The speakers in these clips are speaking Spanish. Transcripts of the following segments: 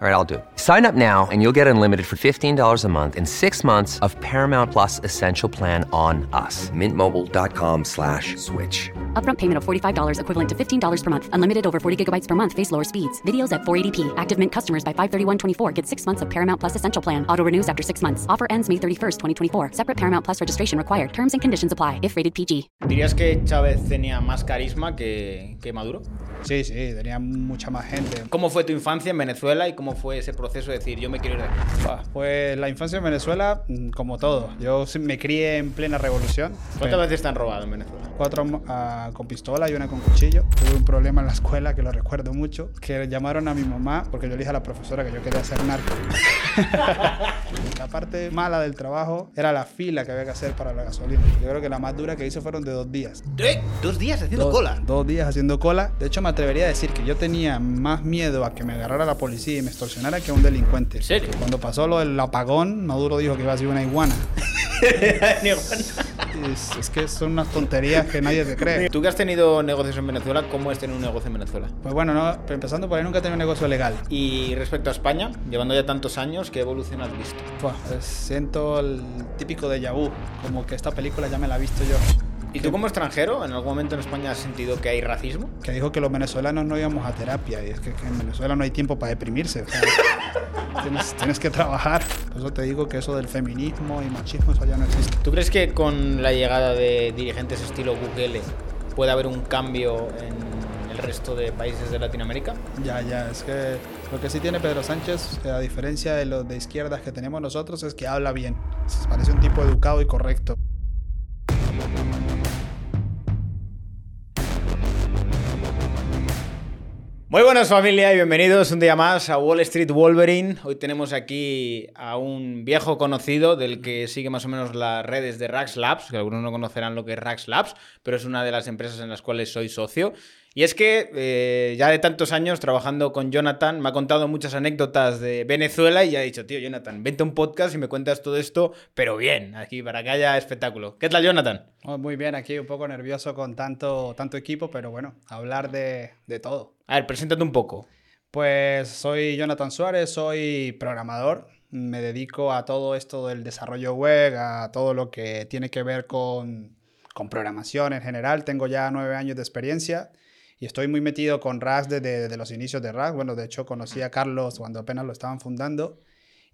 All right, I'll do it. Sign up now and you'll get unlimited for $15 a month in six months of Paramount Plus Essential Plan on us. Mintmobile.com slash switch. Upfront payment of $45 equivalent to $15 per month. Unlimited over 40 gigabytes per month. Face lower speeds. Videos at 480p. Active Mint customers by 531.24 get six months of Paramount Plus Essential Plan. Auto renews after six months. Offer ends May 31st, 2024. Separate Paramount Plus registration required. Terms and conditions apply if rated PG. ¿Dirías que Chávez tenía más carisma que, que Maduro? Sí, sí, tenía mucha más gente. ¿Cómo fue tu infancia en Venezuela y cómo fue ese proceso de decir yo me quiero ir de aquí? Buah, Pues la infancia en Venezuela, mm, como todo. Yo me crié en plena revolución. ¿Cuántas veces han robado en Venezuela? Cuatro ah, con pistola y una con cuchillo. Tuve un problema en la escuela que lo recuerdo mucho. Que llamaron a mi mamá porque yo le dije a la profesora que yo quería ser narco. la parte mala del trabajo era la fila que había que hacer para la gasolina. Yo creo que la más dura que hice fueron de dos días. ¿Eh? ¿Dos días haciendo Dos- cola? Dos días haciendo cola. De hecho, me atrevería a decir que yo tenía más miedo a que me agarrara la policía y me extorsionara que a un delincuente. ¿En serio? Cuando pasó lo del apagón, Maduro dijo que iba a ser una iguana. es, es que son unas tonterías que nadie te cree. Tú que has tenido negocios en Venezuela, ¿cómo es tener un negocio en Venezuela? Pues bueno, no, empezando por ahí, nunca he tenido un negocio legal. Y respecto a España, llevando ya tantos años, ¿qué evolución has visto? Pues siento el típico de vu, como que esta película ya me la he visto yo. ¿Y tú como extranjero, en algún momento en España has sentido que hay racismo? Que dijo que los venezolanos no íbamos a terapia y es que, que en Venezuela no hay tiempo para deprimirse. o sea, tienes, tienes que trabajar. Por eso te digo que eso del feminismo y machismo, eso ya no existe. ¿Tú crees que con la llegada de dirigentes estilo Bukele puede haber un cambio en el resto de países de Latinoamérica? Ya, ya, es que lo que sí tiene Pedro Sánchez, eh, a diferencia de los de izquierdas que tenemos nosotros, es que habla bien. Se parece un tipo educado y correcto. Muy buenas familia y bienvenidos un día más a Wall Street Wolverine. Hoy tenemos aquí a un viejo conocido del que sigue más o menos las redes de Rax Labs, que algunos no conocerán lo que es Rax Labs, pero es una de las empresas en las cuales soy socio. Y es que eh, ya de tantos años trabajando con Jonathan, me ha contado muchas anécdotas de Venezuela y ya ha dicho, tío Jonathan, vente a un podcast y me cuentas todo esto, pero bien, aquí para que haya espectáculo. ¿Qué tal Jonathan? Oh, Muy bien, aquí un poco nervioso con tanto, tanto equipo, pero bueno, hablar de, de todo. A ver, preséntate un poco. Pues soy Jonathan Suárez, soy programador. Me dedico a todo esto del desarrollo web, a todo lo que tiene que ver con, con programación en general. Tengo ya nueve años de experiencia y estoy muy metido con RAS desde, los inicios de RAS. Bueno, de hecho conocí a Carlos cuando apenas lo estaban fundando.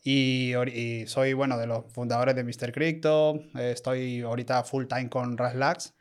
Y, y soy, bueno, de los fundadores de Mr. Crypto. Estoy ahorita full time con RAS Labs.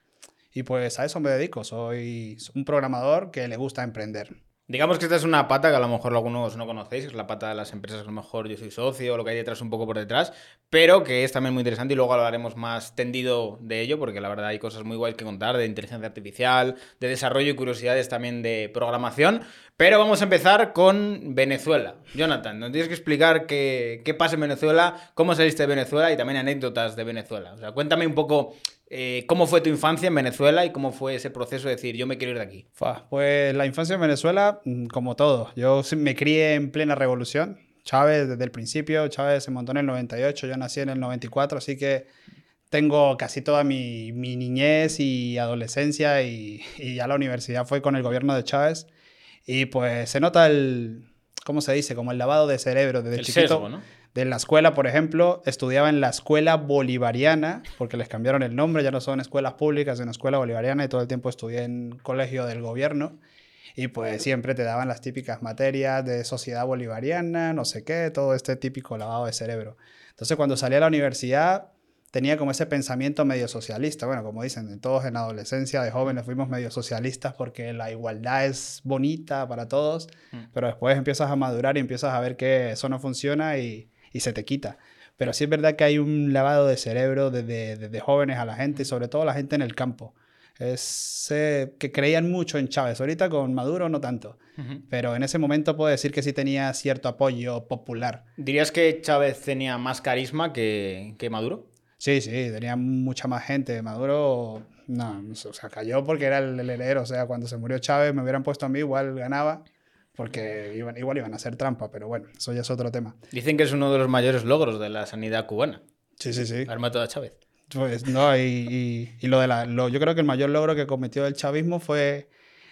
Y pues a eso me dedico. Soy un programador que le gusta emprender. Digamos que esta es una pata que a lo mejor algunos no conocéis, es la pata de las empresas que a lo mejor yo soy socio, lo que hay detrás un poco por detrás, pero que es también muy interesante y luego hablaremos más tendido de ello, porque la verdad hay cosas muy guays que contar de inteligencia artificial, de desarrollo y curiosidades también de programación. Pero vamos a empezar con Venezuela. Jonathan, nos tienes que explicar qué, qué pasa en Venezuela, cómo saliste de Venezuela y también anécdotas de Venezuela. O sea, cuéntame un poco eh, cómo fue tu infancia en Venezuela y cómo fue ese proceso de decir yo me quiero ir de aquí. Pues la infancia en Venezuela, mm, como todo. Yo me crié en plena revolución. Chávez desde el principio, Chávez se montó en el 98, yo nací en el 94, así que tengo casi toda mi, mi niñez y adolescencia y, y ya la universidad fue con el gobierno de Chávez. Y pues se nota el, ¿cómo se dice? Como el lavado de cerebro desde El chiquito. sesgo, ¿no? De la escuela, por ejemplo, estudiaba en la escuela bolivariana, porque les cambiaron el nombre, ya no son escuelas públicas, sino escuela bolivariana, y todo el tiempo estudié en colegio del gobierno. Y pues siempre te daban las típicas materias de sociedad bolivariana, no sé qué, todo este típico lavado de cerebro. Entonces, cuando salí a la universidad, tenía como ese pensamiento medio socialista. Bueno, como dicen, todos en la adolescencia de jóvenes fuimos medio socialistas porque la igualdad es bonita para todos, pero después empiezas a madurar y empiezas a ver que eso no funciona y, y se te quita. Pero sí es verdad que hay un lavado de cerebro desde, desde jóvenes a la gente sobre todo la gente en el campo. es eh, que creían mucho en Chávez. Ahorita con Maduro no tanto, pero en ese momento puedo decir que sí tenía cierto apoyo popular. ¿Dirías que Chávez tenía más carisma que, que Maduro? Sí, sí, tenía mucha más gente. Maduro, no, o sea, cayó porque era el heredero. O sea, cuando se murió Chávez me hubieran puesto a mí, igual ganaba, porque iban, igual iban a hacer trampa, pero bueno, eso ya es otro tema. Dicen que es uno de los mayores logros de la sanidad cubana. Sí, sí, sí. Haber matado a Chávez. Pues no, y, y- y lo de la, lo- yo creo que el mayor logro que cometió el chavismo fue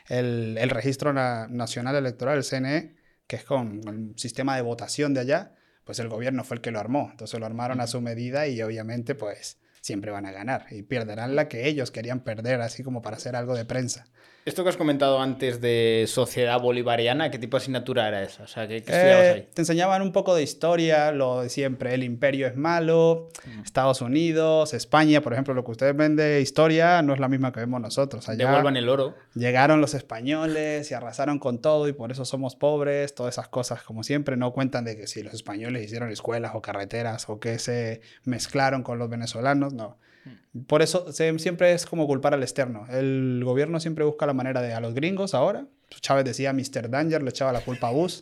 el, el registro na- nacional electoral, el CNE, que es con el sistema de votación de allá, pues el gobierno fue el que lo armó. Entonces lo armaron a su medida y obviamente pues siempre van a ganar y perderán la que ellos querían perder, así como para hacer algo de prensa. Esto que has comentado antes de sociedad bolivariana, ¿qué tipo de asignatura era esa? O sea, ¿qué, qué estudiabas Eh, ahí? te enseñaban un poco de historia, lo de siempre, el imperio es malo, Estados Unidos, España, por ejemplo, lo que ustedes ven de historia no es la misma que vemos nosotros. Allá Devuelvan el oro. llegaron los españoles y arrasaron con todo y por eso somos pobres, todas esas cosas como siempre, no cuentan de que si los españoles hicieron escuelas o carreteras o que se mezclaron con los venezolanos, no. Por eso se- siempre es como culpar al externo. El gobierno siempre busca la manera de a los gringos ahora. Chávez decía Mr. Danger, le echaba la culpa a Bush.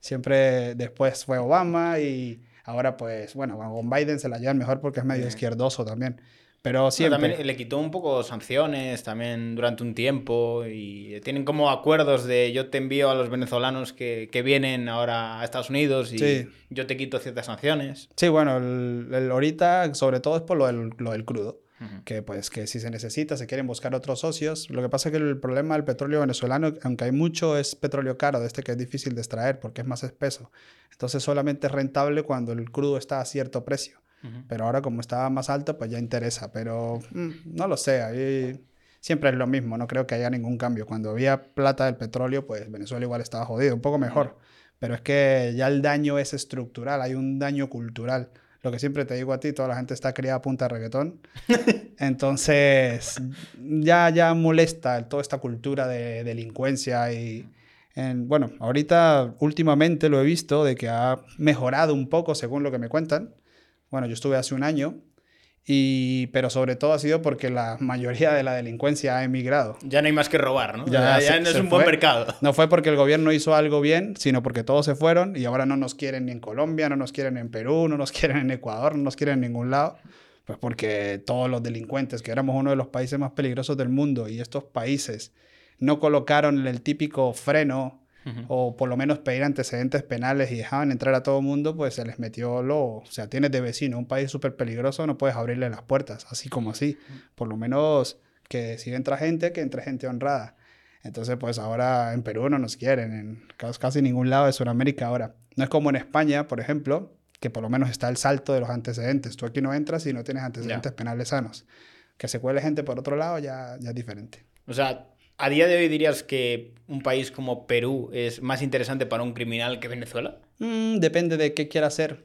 Siempre después fue Obama y ahora pues, bueno, con Biden se la llevan mejor porque es medio izquierdoso también. Pero siempre... También le quitó un poco sanciones también durante un tiempo y tienen como acuerdos de yo te envío a los venezolanos que, que vienen ahora a Estados Unidos y Sí. yo te quito ciertas sanciones. Sí, bueno, el, el ahorita sobre todo es por lo del, lo del crudo. Que pues que si se necesita, se quieren buscar otros socios. Lo que pasa es que el problema del petróleo venezolano, aunque hay mucho, es petróleo caro, de este que es difícil de extraer porque es más espeso. Entonces solamente es rentable cuando el crudo está a cierto precio. Pero ahora como está más alto, pues ya interesa. Pero mm, no lo sé, ahí siempre es lo mismo, no creo que haya ningún cambio. Cuando había plata del petróleo, pues Venezuela igual estaba jodido, un poco mejor. Pero es que ya el daño es estructural, hay un daño cultural. Lo que siempre te digo a ti, toda la gente está criada a punta de reggaetón. Entonces, ya, ya molesta toda esta cultura de delincuencia y... en- bueno, ahorita últimamente lo he visto de que ha mejorado un poco según lo que me cuentan. Bueno, yo estuve hace un año, y, pero sobre todo ha sido porque la mayoría de la delincuencia ha emigrado. Ya no hay más que robar, ¿no? Ya Ya, no es un buen fue. mercado. No fue porque el gobierno hizo algo bien, sino porque todos se fueron y ahora no nos quieren ni en Colombia, no nos quieren en Perú, no nos quieren en Ecuador, no nos quieren en ningún lado. Pues porque todos los delincuentes, que éramos uno de los países más peligrosos del mundo y estos países no colocaron el típico freno o por lo menos pedir antecedentes penales y dejaban entrar a todo el mundo, pues se les metió lo... O sea, tienes de vecino un país súper peligroso, no puedes abrirle las puertas, así como así. Por lo menos que si entra gente, que entre gente honrada. Entonces, pues ahora en Perú no nos quieren, en casi, ningún lado de Sudamérica ahora. No es como en España, por ejemplo, que por lo menos está el salto de los antecedentes. Tú aquí no entras si no tienes antecedentes penales sanos. Que se cuele gente por otro lado ya, ya es diferente. O sea, a día de hoy dirías que un país como Perú es más interesante para un criminal que Venezuela. Mm, depende de qué quiera hacer.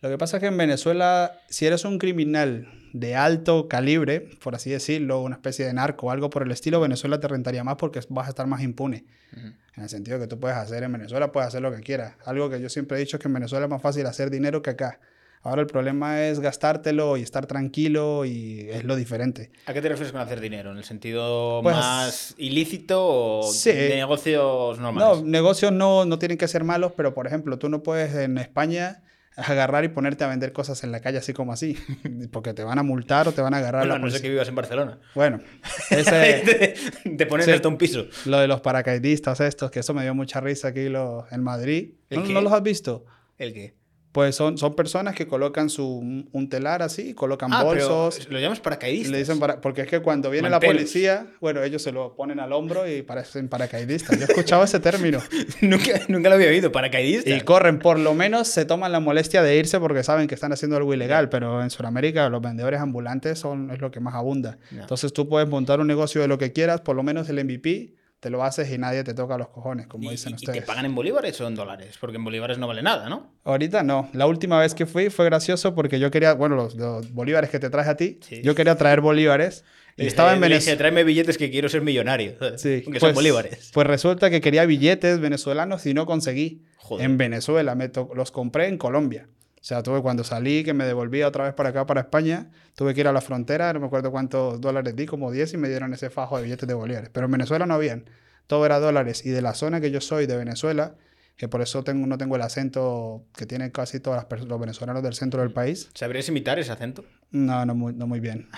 Lo que pasa es que en Venezuela, si eres un criminal de alto calibre, por así decirlo, una especie de narco o algo por el estilo, Venezuela te rentaría más porque vas a estar más impune. En el sentido que tú puedes hacer en Venezuela, puedes hacer lo que quieras. Algo que yo siempre he dicho es que en Venezuela es más fácil hacer dinero que acá. Ahora el problema es gastártelo y estar tranquilo y es lo diferente. ¿A qué te refieres con hacer dinero? ¿En el sentido Pues- más ilícito o Sí. de negocios No, normales? negocios no, no tienen que ser malos, pero por ejemplo, tú no puedes en España agarrar y ponerte a vender cosas en la calle así como así, porque te van a multar o te van a agarrar Bueno, la no sé que vivas en Barcelona. Bueno, ese, te, te ponen Sí. hasta un piso. lo de los paracaidistas estos, que eso me dio mucha risa aquí lo- en Madrid. ¿El ¿No, no los has visto? ¿El qué? Pues son, son personas que colocan su, un telar así, colocan Ah, bolsos. pero lo llamas paracaidistas. le dicen para, porque es que cuando viene la policía, bueno, ellos se lo ponen al hombro y parecen paracaidistas. Yo he escuchado ese término. nunca, nunca lo había oído, paracaidistas. Y corren, por lo menos se toman la molestia de irse porque saben que están haciendo algo ilegal, pero en Sudamérica los vendedores ambulantes son, es lo que más abunda. Entonces tú puedes montar un negocio de lo que quieras, por lo menos el MVP te lo haces y nadie te toca los cojones, como ¿Y, dicen y- y ustedes. te pagan en bolívares o en dólares? Porque en bolívares no vale nada, ¿no? Ahorita no. La última vez que fui fue gracioso porque yo quería, bueno, los, los bolívares que te traes a ti, Sí. yo quería traer bolívares y estaba en Venezuela. tráeme billetes que quiero ser millonario. Sí, Aunque son pues- bolívares. Pues resulta que quería billetes venezolanos y no conseguí. Joder. En Venezuela, me los compré en Colombia. O sea, tuve cuando salí, que me devolví otra vez para acá, para España, tuve que ir a la frontera, no me acuerdo cuántos dólares di, como 10 y me dieron ese fajo de billetes de bolívares. Pero en Venezuela no habían, todo era dólares. Y de la zona que yo soy, de Venezuela, que por eso tengo, no tengo el acento que tienen casi todos los venezolanos del centro del país. ¿Sabrías imitar ese acento? No, no muy, no muy bien.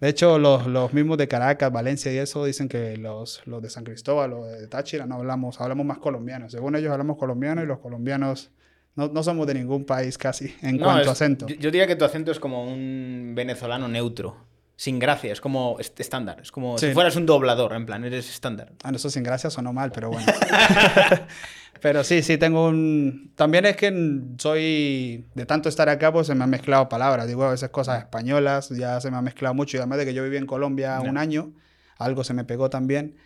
De hecho, los, los mismos de Caracas, Valencia y eso dicen que los, los de San Cristóbal o de Táchira no hablamos, hablamos más colombiano. Según ellos hablamos colombiano y los colombianos no, no, somos de ningún país casi en cuanto a acento. Yo, diría que tu acento es como un venezolano neutro. Sin gracia, es como estándar. Es como si fueras un doblador, en plan, eres estándar. Ah, eso sin gracia sonó mal, pero bueno. pero sí, sí, tengo un. También es que soy. De tanto estar acá, pues se me han mezclado palabras. Digo, a veces cosas españolas, ya se me ha mezclado mucho. Y además de que yo viví en Colombia un año, algo se me pegó también.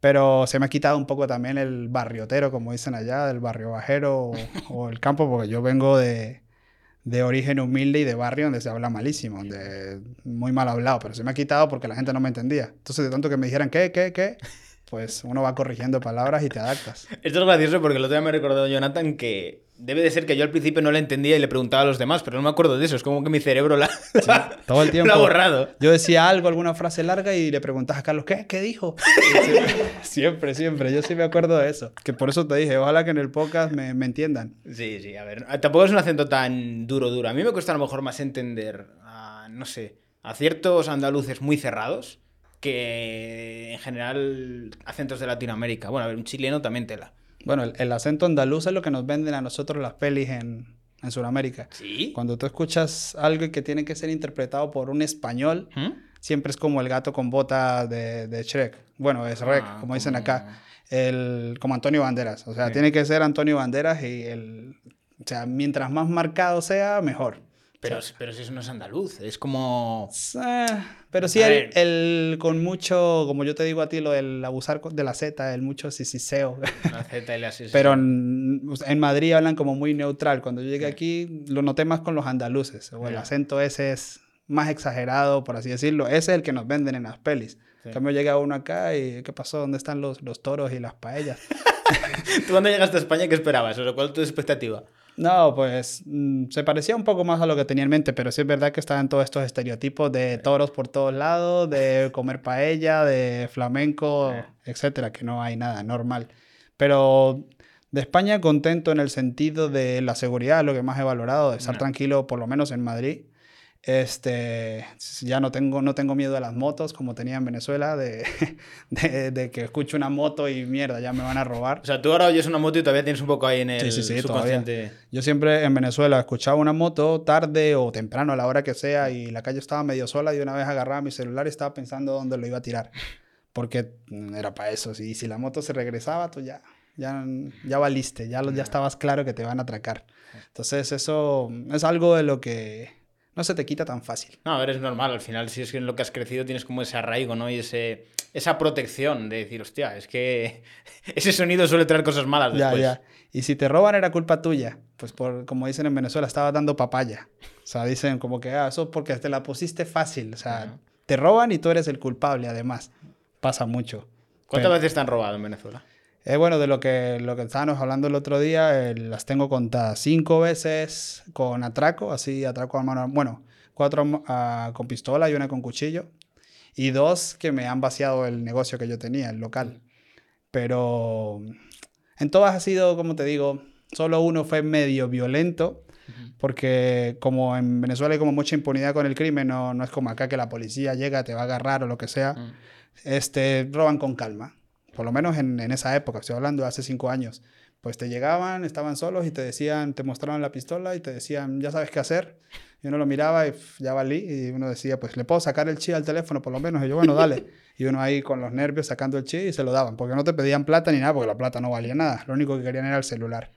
Pero se me ha quitado un poco también el barriotero, como dicen allá, del barrio bajero o, el campo, porque yo vengo de, de, origen humilde y de barrio donde se habla malísimo, donde muy mal hablado, pero se me ha quitado porque la gente no me entendía. Entonces, de tanto que me dijeran, ¿qué, qué, qué? Pues uno va corrigiendo palabras y te adaptas. Esto es gracioso porque el otro día me ha recordado Jonathan que Debe de ser que yo al principio no la entendía y le preguntaba a los demás, pero no me acuerdo de eso. Es como que mi cerebro la, todo el tiempo, ha borrado. Yo decía algo, alguna frase larga y le preguntas a Carlos, ¿qué? ¿Qué dijo? siempre, siempre. Yo sí me acuerdo de eso. Que por eso te dije, ojalá que en el podcast me, me entiendan. Sí, sí, a ver. Tampoco es un acento tan duro, duro. A mí me cuesta a lo mejor más entender, a, no sé, a ciertos andaluces muy cerrados que en general acentos de Latinoamérica. Bueno, a ver, un chileno también tela. Bueno, el, acento andaluz es lo que nos venden a nosotros las pelis en, en Sudamérica. ¿Sí? Cuando tú escuchas algo que tiene que ser interpretado por un español, ¿Mm? siempre es como el gato con bota de, de Shrek. Bueno, es Rek, ah, como dicen acá. El, como Antonio Banderas. O sea, tiene que ser Antonio Banderas y el... O sea, mientras más marcado sea, mejor. Pero, pero si eso no es andaluz, es como... Eh, pero sí, el, con mucho, como yo te digo a ti, lo del abusar de la Z, el mucho sisiseo. La Z y la Pero en, Madrid hablan como muy neutral. Cuando yo llegué aquí, lo noté más con los andaluces. O el acento ese es más exagerado, por así decirlo. Ese es el que nos venden en las pelis. En cambio llega uno acá y ¿qué pasó? ¿Dónde están los, los toros y las paellas? ¿Tú cuando llegaste a España qué esperabas? O ¿Cuál es tu expectativa? No, pues mm, se parecía un poco más a lo que tenía en mente, pero sí es verdad que estaban todos estos estereotipos de toros por todos lados, de comer paella, de flamenco, etcétera, que no hay nada normal. Pero de España contento en el sentido de la seguridad, lo que más he valorado, de estar tranquilo, por lo menos en Madrid. Este, ya no tengo, no tengo miedo a las motos como tenía en Venezuela, de, de, que escucho una moto y mierda, ya me van a robar. O sea, tú ahora oyes una moto y todavía tienes un poco ahí en el sí, sí, subconsciente. Yo siempre en Venezuela escuchaba una moto tarde o temprano, a la hora que sea, y la calle estaba medio sola y una vez agarraba mi celular y estaba pensando dónde lo iba a tirar. Porque era para eso. Y si la moto se regresaba, tú ya, ya, ya valiste, ya, ya estabas claro que te van a atracar. Entonces eso es algo de lo que no se te quita tan fácil. No, a ver, es normal. Al final, si es que en lo que has crecido tienes como ese arraigo, ¿no? Y ese, esa protección de decir, hostia, es que ese sonido suele traer cosas malas después. Ya, ya. Y si te roban era culpa tuya. Pues por, como dicen en Venezuela, estaba dando papaya. O sea, dicen como que, ah, eso porque te la pusiste fácil. O sea, te roban y tú eres el culpable, además. Pasa mucho. ¿Cuántas veces te han robado en Venezuela? Eh, bueno, de lo que, lo que estábamos hablando el otro día, eh, las tengo contadas cinco veces con atraco, así atraco a mano, bueno, cuatro ah, con pistola y una con cuchillo, y dos que me han vaciado el negocio que yo tenía, el local. Pero en todas ha sido, como te digo, solo uno fue medio violento, porque como en Venezuela hay como mucha impunidad con el crimen, no, no es como acá que la policía llega, te va a agarrar o lo que sea, este, roban con calma por lo menos en, en, esa época, estoy hablando de hace cinco años, pues te llegaban, estaban solos y te decían, te mostraban la pistola y te decían, ya sabes qué hacer. Y uno lo miraba y ya valí y uno decía, pues le puedo sacar el chi al teléfono por lo menos. Y yo, bueno, dale. Y uno ahí con los nervios sacando el chi y se lo daban, porque no te pedían plata ni nada, porque la plata no valía nada. Lo único que querían era el celular.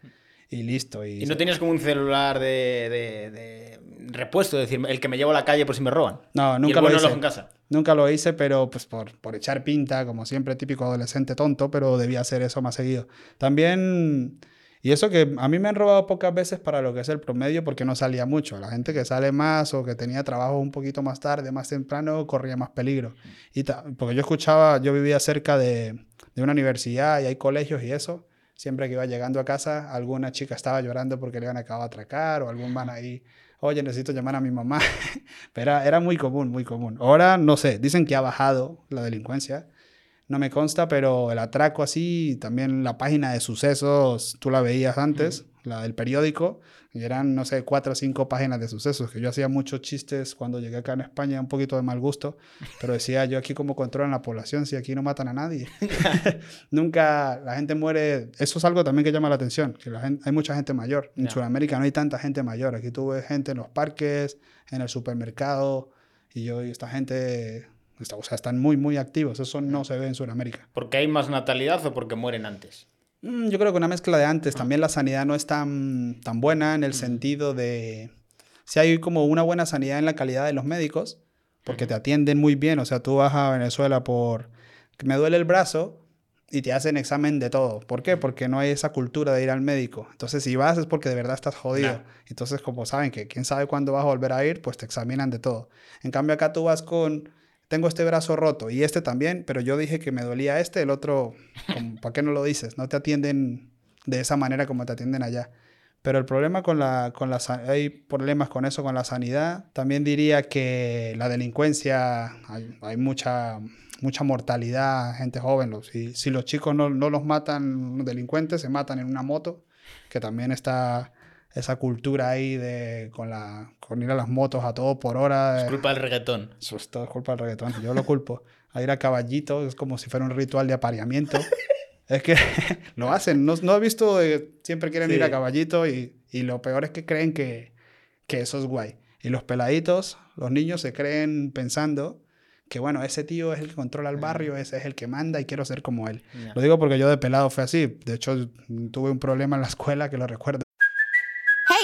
Y listo. ¿Y, no tenías como un celular de, de, repuesto? Es decir, el que me llevo a la calle por si me roban. No, nunca lo hice. en casa. Nunca lo hice, pero pues por, por echar pinta, como siempre, típico adolescente tonto, pero debía hacer eso más seguido. También, y eso que a mí me han robado pocas veces para lo que es el promedio, porque no salía mucho. La gente que sale más o que tenía trabajo un poquito más tarde, más temprano, corría más peligro. Y porque yo escuchaba, yo vivía cerca de, de una universidad y hay colegios y eso. Siempre que iba llegando a casa, alguna chica estaba llorando porque le iban a de atracar o algún man ahí, oye, necesito llamar a mi mamá. Pero era, era muy común, muy común. Ahora, no sé, dicen que ha bajado la delincuencia. No me consta, pero el atraco así, también la página de sucesos, tú la veías antes, la del periódico, y eran, no sé, cuatro o cinco páginas de sucesos, que yo hacía muchos chistes cuando llegué acá en España, un poquito de mal gusto, pero decía yo aquí cómo controlan la población si aquí no matan a nadie. Nunca la gente muere, eso es algo también que llama la atención, que la gente, hay mucha gente mayor. En Sudamérica no hay tanta gente mayor, aquí tú ves gente en los parques, en el supermercado, y yo, y esta gente o sea, están muy, muy activos. Eso no se ve en Sudamérica. ¿Porque hay más natalidad o porque mueren antes? Mm, yo creo que una mezcla de antes. También la sanidad no es tan, tan buena en el sentido de... Si hay como una buena sanidad en la calidad de los médicos, porque te atienden muy bien. O sea, tú vas a Venezuela por... me duele el brazo y te hacen examen de todo. ¿Por qué? Porque no hay esa cultura de ir al médico. Entonces, si vas es porque de verdad estás jodido. Entonces, como saben que quién sabe cuándo vas a volver a ir, pues te examinan de todo. En cambio, acá tú vas con tengo este brazo roto y este también, pero yo dije que me dolía este, el otro, ¿para qué no lo dices? No te atienden de esa manera como te atienden allá. Pero el problema con la, con la, hay problemas con eso, con la sanidad. También diría que la delincuencia, hay, mucha, mucha mortalidad, gente joven. Si, si los chicos no, no los matan, los delincuentes se matan en una moto, que también está esa cultura ahí de con, la, con ir a las motos a todo por hora. Es culpa del reggaetón. Eso es todo culpa del reggaetón. Yo lo culpo. A ir a caballito es como si fuera un ritual de apareamiento. es que lo hacen. No, no he visto, siempre quieren ir a caballito y, y, lo peor es que creen que, que eso es guay. Y los peladitos, los niños se creen pensando que bueno, ese tío es el que controla el barrio, ese es el que manda y quiero ser como él. Lo digo porque yo de pelado fue así. De hecho, tuve un problema en la escuela que lo recuerdo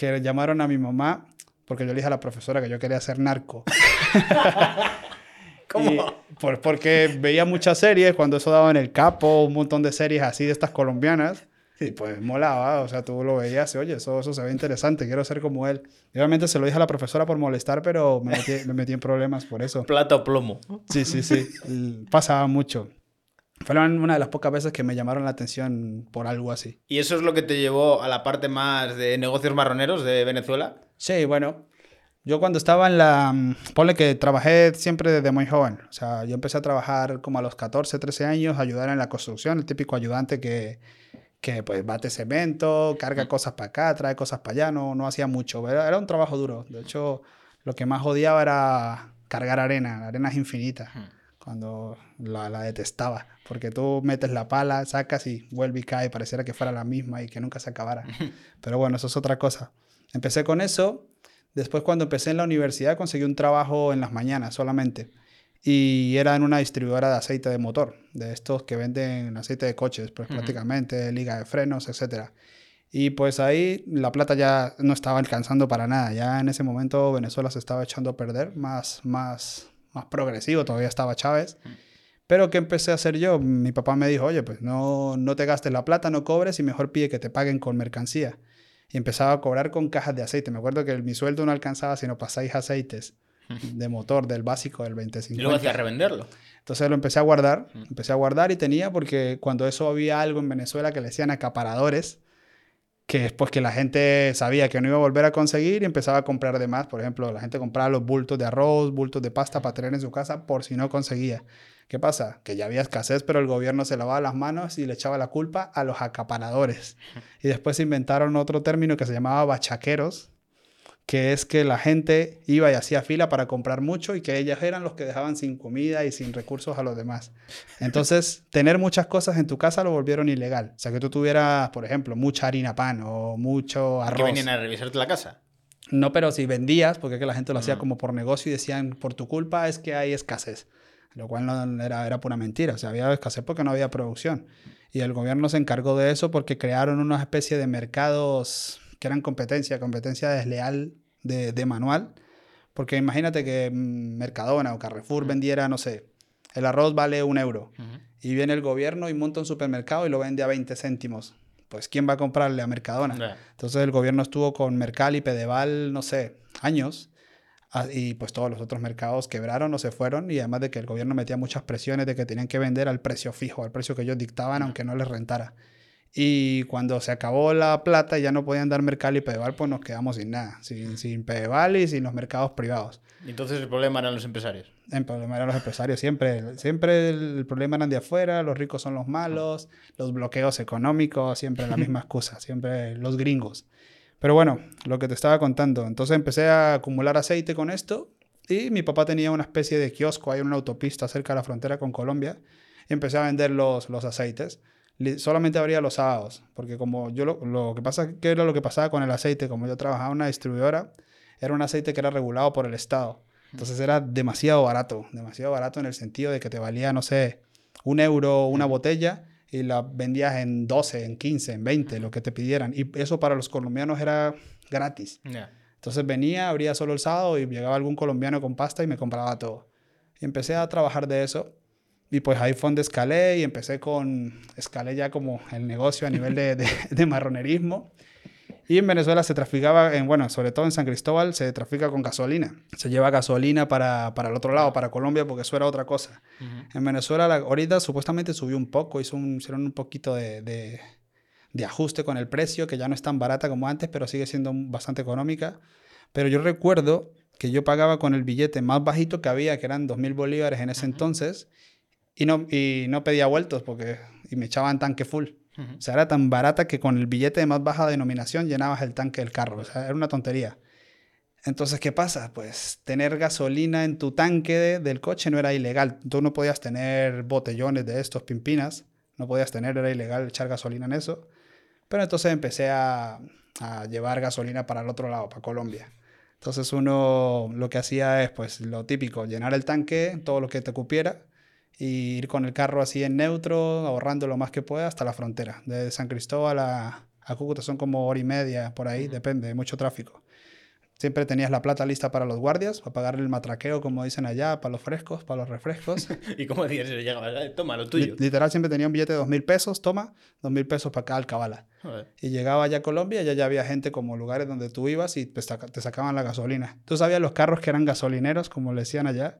Que llamaron a mi mamá porque yo le dije a la profesora que yo quería ser narco. ¿Cómo? por, porque veía muchas series, cuando eso daba en el capo, un montón de series así de estas colombianas. Y pues molaba, o sea, tú lo veías y oye, eso, eso se ve interesante, quiero ser como él. Y obviamente se lo dije a la profesora por molestar, pero me metí, me metí en problemas por eso. Plata o plomo. Sí, sí, sí. Pasaba mucho. Fue una de las pocas veces que me llamaron la atención por algo así. ¿Y eso es lo que te llevó a la parte más de negocios marroneros de Venezuela? Sí, bueno. Yo cuando estaba en la... Ponle que trabajé siempre desde muy joven. O sea, yo empecé a trabajar como a los 14, 13 años, ayudar en la construcción, el típico ayudante que, que pues bate cemento, carga cosas para acá, trae cosas para allá, no, no hacía mucho. Era, era un trabajo duro. De hecho, lo que más odiaba era cargar arena, arena es infinita cuando la, la, detestaba, porque tú metes la pala, sacas y vuelve y cae, pareciera que fuera la misma y que nunca se acabara. Pero bueno, eso es otra cosa. Empecé con eso, después cuando empecé en la universidad conseguí un trabajo en las mañanas solamente y era en una distribuidora de aceite de motor, de estos que venden aceite de coches, pues prácticamente, liga de frenos, etc. Y pues ahí la plata ya no estaba alcanzando para nada, ya en ese momento Venezuela se estaba echando a perder, más, más, más progresivo, todavía estaba Chávez. Pero ¿qué empecé a hacer yo? Mi papá me dijo, oye, pues no, no te gastes la plata, no cobres y mejor pide que te paguen con mercancía. Y empezaba a cobrar con cajas de aceite. Me acuerdo que mi sueldo no alcanzaba sino para seis aceites de motor, del básico, del 2050. Y luego hacía revenderlo. Entonces lo empecé a guardar, empecé a guardar y tenía porque cuando eso había algo en Venezuela que le decían acaparadores, que después que la gente sabía que no iba a volver a conseguir y empezaba a comprar de más. Por ejemplo, la gente compraba los bultos de arroz, bultos de pasta para tener en su casa por si no conseguía. ¿Qué pasa? Que ya había escasez, pero el gobierno se lavaba las manos y le echaba la culpa a los acaparadores. Y después inventaron otro término que se llamaba bachaqueros, que es que la gente iba y hacía fila para comprar mucho y que ellas eran los que dejaban sin comida y sin recursos a los demás. Entonces, tener muchas cosas en tu casa lo volvieron ilegal. O sea, que tú tuvieras, por ejemplo, mucha harina pan o mucho arroz. ¿Que venían a revisarte la casa? No, pero si vendías, porque es que la gente lo hacía como por negocio y decían, por tu culpa es que hay escasez. lo cual no era, era pura mentira. O sea, había escasez porque no había producción. Y el gobierno se encargó de eso porque crearon una especie de mercados que eran competencia, competencia desleal de, de manual. Porque imagínate que mm, Mercadona o Carrefour vendiera, no sé, el arroz vale un euro. Y viene el gobierno y monta un supermercado y lo vende a 20 céntimos. Pues ¿quién va a comprarle a Mercadona? Entonces el gobierno estuvo con Mercal y Pedeval, no sé, años. Y pues todos los otros mercados quebraron o se fueron. Y además de que el gobierno metía muchas presiones de que tenían que vender al precio fijo, al precio que ellos dictaban, aunque no les rentara. Y cuando se acabó la plata y ya no podían dar Mercal y Pedeval, pues nos quedamos sin nada. Sin, sin Pedeval y sin los mercados privados. Entonces el problema eran los empresarios. El problema eran los empresarios, siempre, siempre el problema eran de afuera, los ricos son los malos, los bloqueos económicos, siempre la misma excusa, siempre los gringos. Pero bueno, lo que te estaba contando, entonces empecé a acumular aceite con esto y mi papá tenía una especie de kiosco ahí en una autopista cerca de la frontera con Colombia y empecé a vender los, los aceites. Solamente abría los sábados, porque como yo lo, lo que pasa, ¿qué era lo que pasaba con el aceite? Como yo trabajaba en una distribuidora, era un aceite que era regulado por el Estado. Entonces era demasiado barato, demasiado barato en el sentido de que te valía, no sé, un euro una botella y la vendías en 12, en 15, en 20, lo que te pidieran. Y eso para los colombianos era gratis. Ya. Entonces venía, abría solo el sábado y llegaba algún colombiano con pasta y me compraba todo. Y empecé a trabajar de eso. Y pues ahí fue donde escalé y empecé con, escalé ya como el negocio a nivel de, de, de marronerismo. Y en Venezuela se traficaba, en, bueno, sobre todo en San Cristóbal, se trafica con gasolina. Se lleva gasolina para, para el otro lado, para Colombia, porque eso era otra cosa. En Venezuela, la, ahorita supuestamente subió un poco, hizo un- hicieron un poquito de, de, de ajuste con el precio, que ya no es tan barata como antes, pero sigue siendo bastante económica. Pero yo recuerdo que yo pagaba con el billete más bajito que había, que eran 2.000 bolívares en ese entonces, y no, y no pedía vueltos porque y me echaban tanque full. O sea, era tan barata que con el billete de más baja denominación llenabas el tanque del carro. O sea, era una tontería. Entonces, ¿qué pasa? Pues tener gasolina en tu tanque de- del coche no era ilegal. Tú no podías tener botellones de estos, pimpinas. No podías tener, era ilegal echar gasolina en eso. Pero entonces empecé a, a llevar gasolina para el otro lado, para Colombia. Entonces uno lo que hacía es, pues, lo típico, llenar el tanque, todo lo que te cupiera, y ir con el carro así en neutro, ahorrando lo más que pueda hasta la frontera. De San Cristóbal a, a Cúcuta son como hora y media por ahí, depende, mucho tráfico. Siempre tenías la plata lista para los guardias, para pagar el matraqueo, como dicen allá, para los frescos, para los refrescos. ¿Y cómo decías? Si llegaba, "Eh, toma lo tuyo. literal, siempre tenía un billete de dos mil pesos, toma, dos mil pesos para cada alcabala. Joder. Y llegaba allá a Colombia, ya, ya había gente como lugares donde tú ibas y te sacaban la gasolina. Tú sabías los carros que eran gasolineros, como le decían allá,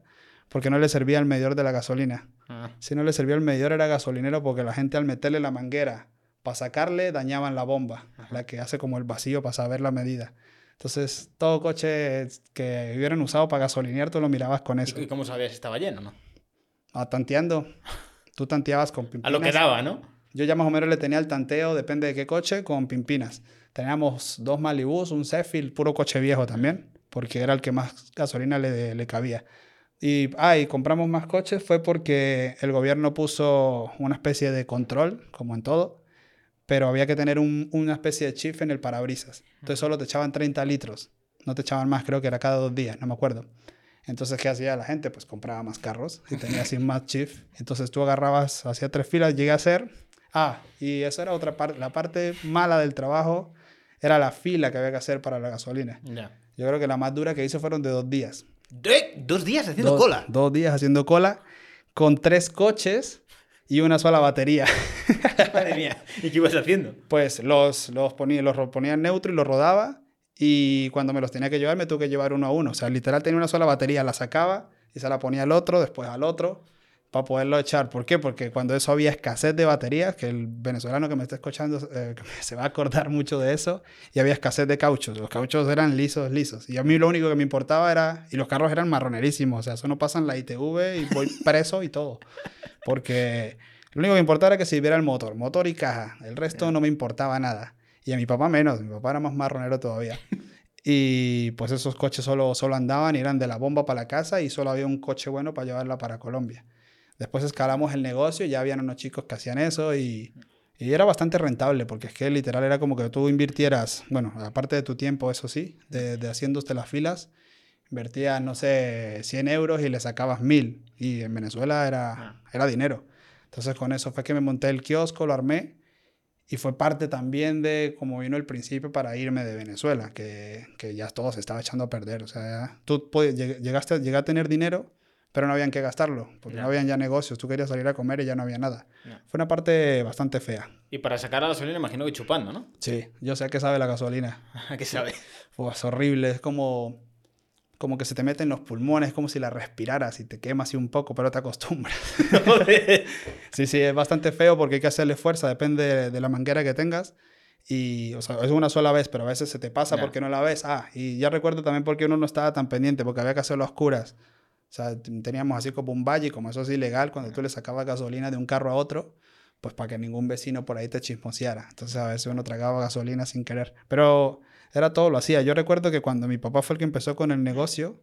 porque no le servía el medidor de la gasolina. Ah. Si no le servía el medidor era gasolinero porque la gente al meterle la manguera para sacarle dañaban la bomba, la que hace como el vacío para saber la medida. Entonces, todo coche que hubieran usado para gasolinear, tú lo mirabas con eso. ¿Y cómo sabías si estaba lleno no? Ah, tanteando. Tú tanteabas con A lo que pimpinas. daba, ¿no? Yo ya más o menos le tenía el tanteo, depende de qué coche, con pimpinas. Teníamos dos Malibus, un Zephyr, puro coche viejo también, porque era el que más gasolina le, le cabía. Y, ah, y compramos más coches fue porque el gobierno puso una especie de control, como en todo, pero había que tener un- una especie de chip en el parabrisas. Entonces solo te echaban 30 litros, no te echaban más, creo que era cada dos días, no me acuerdo. Entonces, ¿qué hacía la gente? Pues compraba más carros y tenía así más chief. Entonces tú agarrabas, hacía tres filas, llegué a hacer. Ah, y eso era otra parte. La parte mala del trabajo era la fila que había que hacer para la gasolina. Ya. Yo creo que la más dura que hice fueron de dos días. Dos días haciendo Dos- cola. Dos días haciendo cola con tres coches y una sola batería. Madre mía. ¿Y qué ibas haciendo? Pues los, los, ponía, los ponía en neutro y los rodaba. Y cuando me los tenía que llevar, me tuve que llevar uno a uno. O sea, literal tenía una sola batería, la sacaba y se la ponía al otro, después al otro, para poderlo echar. ¿Por qué? Porque cuando eso había escasez de baterías, que el venezolano que me está escuchando eh, se va a acordar mucho de eso, y había escasez de cauchos. Los cauchos eran lisos, lisos. Y a mí lo único que me importaba era, y los carros eran marronerísimos, o sea, eso no pasa en la ITV y voy preso y todo. Porque lo único que me importaba era que sirviera el motor, motor y caja. El resto no me importaba nada. Y a mi papá menos, mi papá era más marronero todavía. Y pues esos coches solo, solo andaban y eran de la bomba para la casa y solo había un coche bueno para llevarla para Colombia. Después escalamos el negocio, ya habían unos chicos que hacían eso y, y era bastante rentable porque es que literal era como que tú invirtieras, bueno, aparte de tu tiempo, eso sí, de, de haciéndote las filas, Invertías, no sé, 100 euros y le sacabas 1000. Y en Venezuela era, era dinero. Entonces con eso fue que me monté el kiosco, lo armé. Y fue parte también de cómo vino el principio para irme de Venezuela, que, que ya todo se estaba echando a perder. O sea, tú llegaste, llegué a tener dinero, pero no habían que gastarlo, porque no habían ya negocios. Tú querías salir a comer y ya no había nada. Fue una parte bastante fea. Y para sacar a la gasolina, imagino que chupando, ¿no? Sí, yo sé que sabe la gasolina. ¿A qué sabe? Pues horrible, es como, como que se te mete en los pulmones, es como si la respiraras y te quema así un poco, pero te acostumbras. Sí, sí, es bastante feo porque hay que hacerle fuerza, depende de, la manguera que tengas. Y, o sea, es una sola vez, pero a veces se te pasa porque no la ves. Ah, y ya recuerdo también porque uno no estaba tan pendiente, porque había que hacerlo a oscuras. O sea, teníamos así como un valle, y como eso es ilegal, cuando tú le sacabas gasolina de un carro a otro, pues para que ningún vecino por ahí te chismoseara. Entonces a veces uno tragaba gasolina sin querer. Pero era todo, lo hacía. Yo recuerdo que cuando mi papá fue el que empezó con el negocio,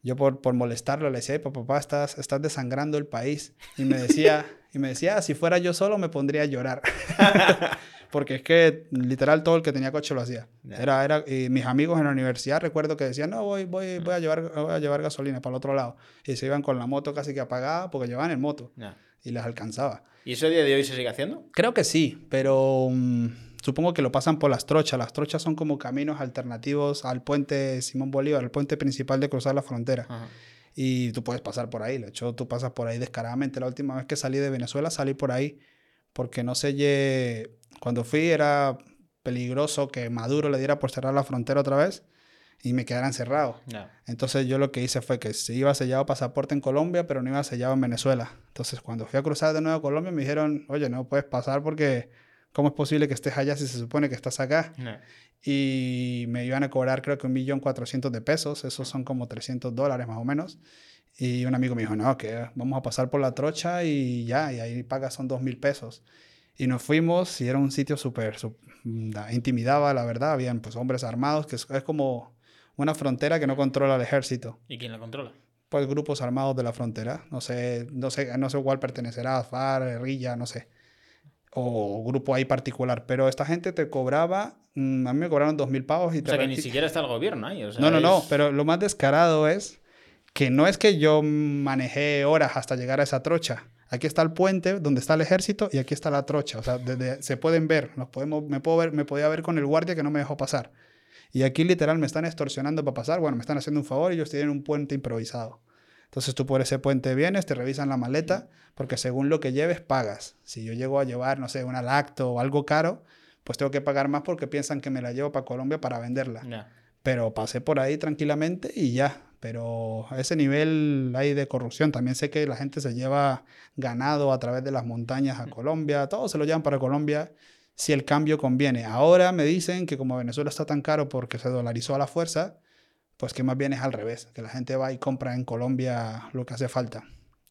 yo por, por molestarlo le decía, "Ay, papá, papá, estás, estás desangrando el país. Y me decía, y me decía, "Ah, si fuera yo solo me pondría a llorar. Porque es que literal todo el que tenía coche lo hacía. Era, era, y mis amigos en la universidad recuerdo que decían, no, voy, voy, voy, a llevar, voy a llevar gasolina para el otro lado. Y se iban con la moto casi que apagada porque llevaban en moto. Y les alcanzaba. ¿Y eso a día de hoy se sigue haciendo? Creo que sí, pero mm, supongo que lo pasan por las trochas. Las trochas son como caminos alternativos al puente Simón Bolívar, el puente principal de cruzar la frontera. Ajá. Y tú puedes pasar por ahí. De hecho, tú pasas por ahí descaradamente. La última vez que salí de Venezuela salí por ahí porque no ye- cuando fui era peligroso que Maduro le diera por cerrar la frontera otra vez y me quedara encerrado. Ya. Entonces yo lo que hice fue que sí iba sellado pasaporte en Colombia, pero no iba sellado en Venezuela. Entonces cuando fui a cruzar de nuevo a Colombia me dijeron, oye, no puedes pasar porque ¿cómo es posible que estés allá si se supone que estás acá? Y me iban a cobrar creo que un millón cuatrocientos de pesos, esos son como 300 dólares más o menos. Y un amigo me dijo, no, que vamos a pasar por la trocha y ya, y ahí pagas son dos mil pesos. Y nos fuimos y era un sitio súper, intimidaba, la verdad, habían pues hombres armados, que es, es como una frontera que no controla el ejército. ¿Y quién la controla? Pues grupos armados de la frontera, no sé, no sé, no sé cuál pertenecerá, FARC, guerrilla, no sé. O grupo ahí particular, pero esta gente te cobraba, mm, a mí me cobraron dos mil pavos y O te sea, que ni siquiera está el gobierno ahí. o sea, no, no, no, es- pero lo más descarado es que no es que yo manejé horas hasta llegar a esa trocha. Aquí está el puente donde está el ejército y aquí está la trocha. O sea, desde- se pueden ver, nos podemos, me, puedo ver, me podía ver con el guardia que no me dejó pasar. Y aquí literal me están extorsionando para pasar. Bueno, me están haciendo un favor y ellos tienen un puente improvisado. Entonces tú por ese puente vienes, te revisan la maleta, porque según lo que lleves pagas. Si yo llego a llevar, no sé, una lacto o algo caro, pues tengo que pagar más porque piensan que me la llevo para Colombia para venderla. Pero pasé por ahí tranquilamente y ya. Pero a ese nivel hay de corrupción. También sé que la gente se lleva ganado a través de las montañas a Colombia. Todos se lo llevan para Colombia si el cambio conviene. Ahora me dicen que como Venezuela está tan caro porque se dolarizó a la fuerza, pues que más bien es al revés. Que la gente va y compra en Colombia lo que hace falta.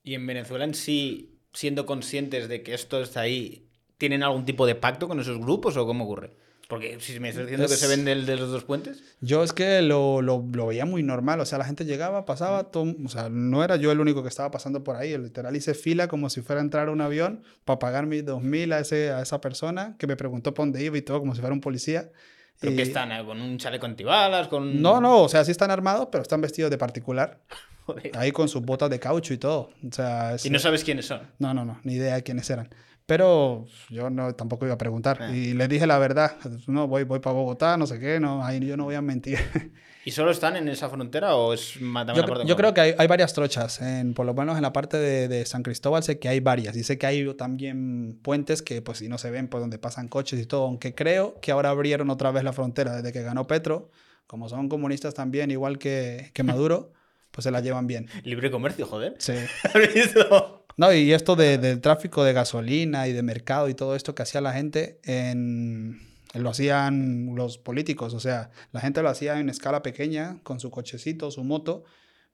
Y en Venezuela en sí, siendo conscientes de que esto está ahí, ¿tienen algún tipo de pacto con esos grupos o cómo ocurre? Porque si me estás diciendo que se vende el de los dos puentes. Yo es que lo, lo, lo veía muy normal, o sea, la gente llegaba, pasaba, todo, o sea, no era yo el único que estaba pasando por ahí, literal hice fila como si fuera a entrar a un avión para pagar mis 2.000 a, ese, a esa persona que me preguntó por dónde iba y todo, como si fuera un policía. ¿Pero Y- que están? eh, ¿Con un chaleco antibalas? Con... No, no, o sea, sí están armados, pero están vestidos de particular, Joder. ahí con sus botas de caucho y todo, o sea... es- Y no sabes quiénes son. no, no, no, ni idea de quiénes eran. Pero yo no, tampoco iba a preguntar. Ah. Y les dije la verdad. No, voy, voy para Bogotá, no sé qué, no, ahí yo no voy a mentir. ¿Y solo están en esa frontera o es también Yo, la parte de yo creo que hay, hay varias trochas, en, por lo menos en la parte de, de San Cristóbal sé que hay varias y sé que hay también puentes que pues si no se ven por donde pasan coches y todo, aunque creo que ahora abrieron otra vez la frontera desde que ganó Petro, como son comunistas también, igual que, que Maduro, pues se la llevan bien. Libre comercio, joder. Sí. ¿Has visto? No, y esto de- del tráfico de gasolina y de mercado y todo esto que hacía la gente, en, lo hacían los políticos, o sea, la gente lo hacía en escala pequeña, con su cochecito, su moto,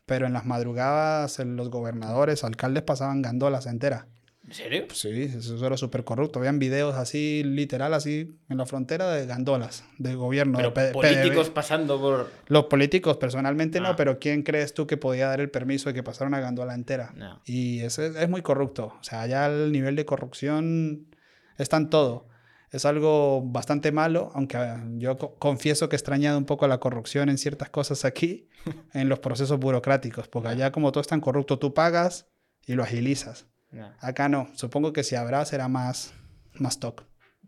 pero en las madrugadas los gobernadores, alcaldes pasaban gandolas enteras. ¿En serio? Sí, eso era súper corrupto. Vean videos así, literal, así, en la frontera de gandolas, de gobierno. Pero de políticos PDB. pasando por... Los políticos personalmente Ah. no, pero ¿quién crees tú que podía dar el permiso de que pasara una gandola entera? No. Y eso es, es muy corrupto. O sea, allá el nivel de corrupción está en todo. es algo bastante malo, aunque eh, yo co- confieso que he extrañado un poco la corrupción en ciertas cosas aquí, en los procesos burocráticos, porque allá como todo es tan corrupto, tú pagas y lo agilizas. Acá no, supongo que si habrá será más, más toc.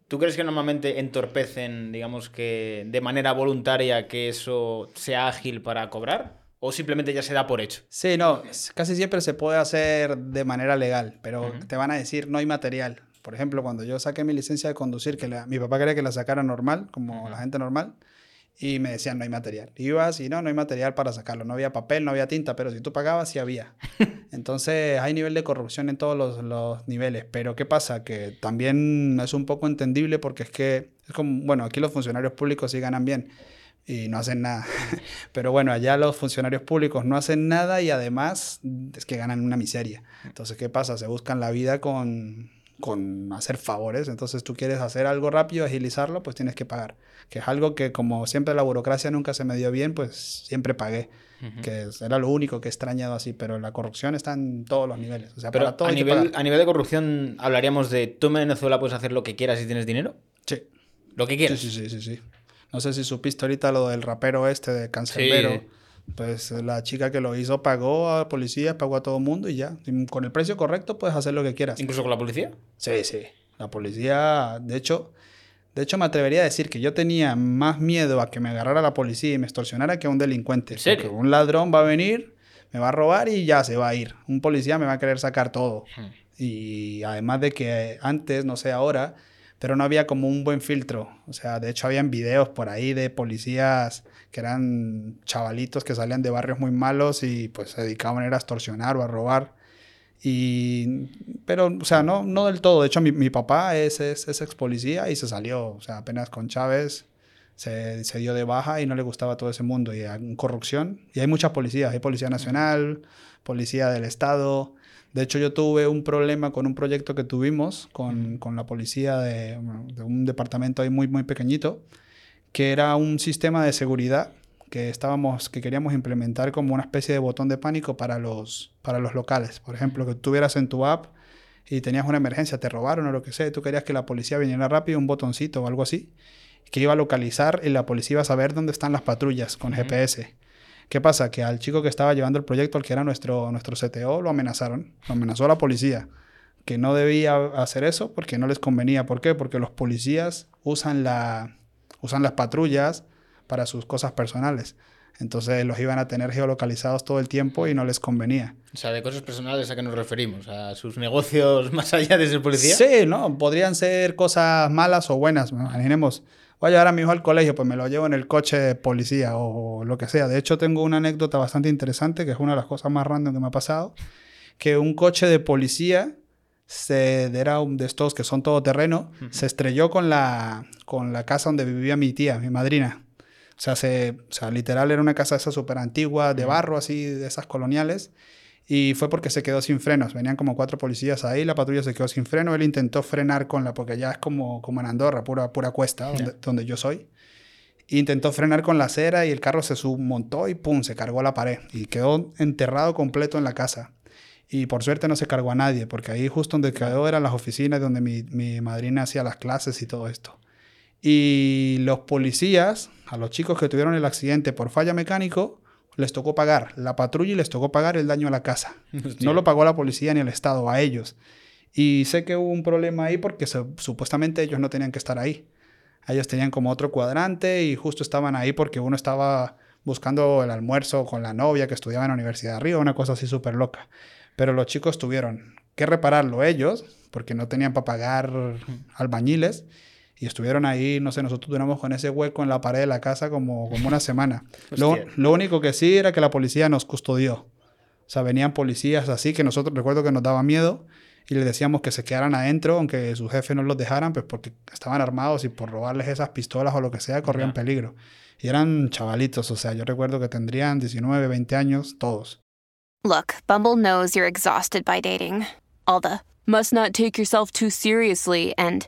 ¿Tú crees que normalmente entorpecen, digamos que de manera voluntaria que eso sea ágil para cobrar? ¿O simplemente ya se da por hecho? Sí, no, casi siempre se puede hacer de manera legal, pero te van a decir no hay material. Por ejemplo, cuando yo saqué mi licencia de conducir, que la- mi papá quería que la sacara normal, como la gente normal, y me decían no hay material. Ibas y no, no hay material para sacarlo. No había papel, no había tinta, pero si tú pagabas, sí había. Entonces hay nivel de corrupción en todos los, niveles. Pero ¿qué pasa? Que también es un poco entendible porque es que, es como, bueno, aquí los funcionarios públicos sí ganan bien y no hacen nada. Pero bueno, allá los funcionarios públicos no hacen nada y además es que ganan una miseria. Entonces, ¿qué pasa? Se buscan la vida con, con hacer favores. Entonces, tú quieres hacer algo rápido, agilizarlo, pues tienes que pagar. Que es algo que como siempre la burocracia nunca se me dio bien, pues siempre pagué. Que era lo único que he extrañado así, pero la corrupción está en todos los niveles. O sea, Pero para todo a nivel, a nivel de corrupción, hablaríamos de tú en Venezuela puedes hacer lo que quieras si tienes dinero. Sí. Lo que Sí, quieras. sí, sí, sí, sí. No sé si supiste ahorita lo del rapero este de Cancerbero. Sí. Pues la chica que lo hizo pagó a policía, pagó a todo mundo y ya. Y con el precio correcto puedes hacer lo que quieras. Incluso con la policía. Sí, sí. La policía, de hecho, de hecho me atrevería a decir que yo tenía más miedo a que me agarrara la policía y me extorsionara que a un delincuente. ¿En serio? Porque un ladrón va a venir, me va a robar y ya se va a ir. Un policía me va a querer sacar todo. Y además de que antes, no sé ahora, pero no había como un buen filtro. O sea, de hecho habían videos por ahí de policías que eran chavalitos que salían de barrios muy malos y pues se dedicaban era a extorsionar o a robar. Y, pero, o sea, no, no del todo. De hecho, mi, mi papá es, es, es ex policía y se salió. O sea, apenas con Chávez se, se dio de baja y no le gustaba todo ese mundo. Y hay corrupción. Y hay muchas policías. Hay Policía Nacional, Policía del Estado. De hecho, yo tuve un problema con un proyecto que tuvimos con, con la policía de, de un departamento ahí muy, muy pequeñito, que era un sistema de seguridad que estábamos, que queríamos implementar como una especie de botón de pánico para los, para los locales. Por ejemplo, que tuvieras en tu app y tenías una emergencia, te robaron o lo que sea, y tú querías que la policía viniera rápido, un botoncito o algo así, que iba a localizar y la policía iba a saber dónde están las patrullas con GPS. ¿Qué pasa? Que al chico que estaba llevando el proyecto, al que era nuestro, nuestro CTO, lo amenazaron. Lo amenazó la policía. Que no debía hacer eso porque no les convenía. ¿Por qué? Porque los policías usan, la, usan las patrullas para sus cosas personales. Entonces los iban a tener geolocalizados todo el tiempo y no les convenía. O sea, de cosas personales a qué nos referimos. A sus negocios más allá de ser policía. Sí, no, podrían ser cosas malas o buenas. Imaginemos, voy a llevar a mi hijo al colegio, pues me lo llevo en el coche de policía o lo que sea. De hecho, tengo una anécdota bastante interesante, que es una de las cosas más random que me ha pasado, que un coche de policía se, era un de estos que son todoterreno, se estrelló con la, con la casa donde vivía mi tía, mi madrina. O sea, se, o sea, literal era una casa esa súper antigua, de barro, así, de esas coloniales. Y fue porque se quedó sin frenos. Venían como cuatro policías ahí, la patrulla se quedó sin freno. Él intentó frenar con la, porque ya es como, como en Andorra, pura, pura cuesta, donde, donde yo soy. Intentó frenar con la acera y el carro se submontó y pum, se cargó a la pared. Y quedó enterrado completo en la casa. Y por suerte no se cargó a nadie, porque ahí justo donde quedó eran las oficinas donde mi, mi madrina hacía las clases y todo esto. Y los policías, a los chicos que tuvieron el accidente por falla mecánico, les tocó pagar la patrulla y les tocó pagar el daño a la casa. No lo pagó la policía ni el Estado, a ellos. Y sé que hubo un problema ahí porque se- supuestamente ellos no tenían que estar ahí. Ellos tenían como otro cuadrante y justo estaban ahí porque uno estaba buscando el almuerzo con la novia que estudiaba en la Universidad de Arriba, una cosa así súper loca. Pero los chicos tuvieron que repararlo ellos porque no tenían para pagar albañiles y estuvieron ahí, no sé, nosotros duramos con ese hueco en la pared de la casa como, como una semana. lo, lo único que sí era que la policía nos custodió. O sea, venían policías así que nosotros recuerdo que nos daba miedo y les decíamos que se quedaran adentro, aunque sus jefes no los dejaran, pues porque estaban armados y por robarles esas pistolas o lo que sea corrían peligro. Y eran chavalitos, o sea, yo recuerdo que tendrían 19, 20 años, todos. Look, Bumble knows you're exhausted by dating. All the must not take yourself too seriously and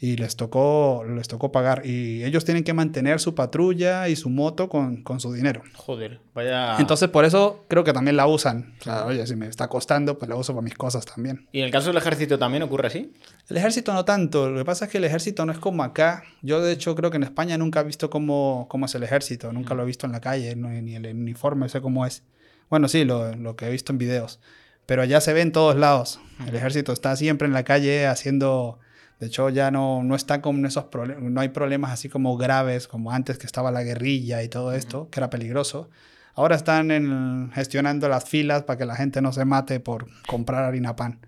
Y les tocó, les tocó pagar. Y ellos tienen que mantener su patrulla y su moto con, con su dinero. Joder, vaya. Entonces, por eso creo que también la usan. O sea, oye, si me está costando, pues la uso para mis cosas también. ¿Y en el caso del ejército también ocurre así? El ejército no tanto. Lo que pasa es que el ejército no es como acá. Yo, de hecho, creo que en España nunca he visto cómo, cómo es el ejército. Nunca lo he visto en la calle, no- ni el uniforme, sé cómo es. Bueno, sí, lo, lo que he visto en videos. Pero allá se ve en todos lados. El ejército está siempre en la calle haciendo... De hecho, ya no, no está con esos problemas, no hay problemas así como graves como antes que estaba la guerrilla y todo esto, que era peligroso. Ahora están en- gestionando las filas para que la gente no se mate por comprar harina pan.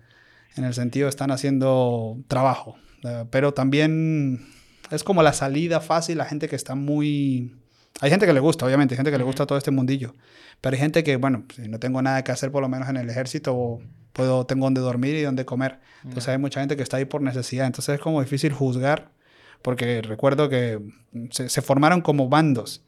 En el sentido, están haciendo trabajo. Eh, pero también es como la salida fácil a gente que está muy... Hay gente que le gusta, obviamente, hay gente que le gusta todo este mundillo. Pero hay gente que, bueno, si no tengo nada que hacer, por lo menos en el ejército, puedo, tengo donde dormir y donde comer. Entonces hay mucha gente que está ahí por necesidad. Entonces es como difícil juzgar, porque recuerdo que se, se formaron como bandos.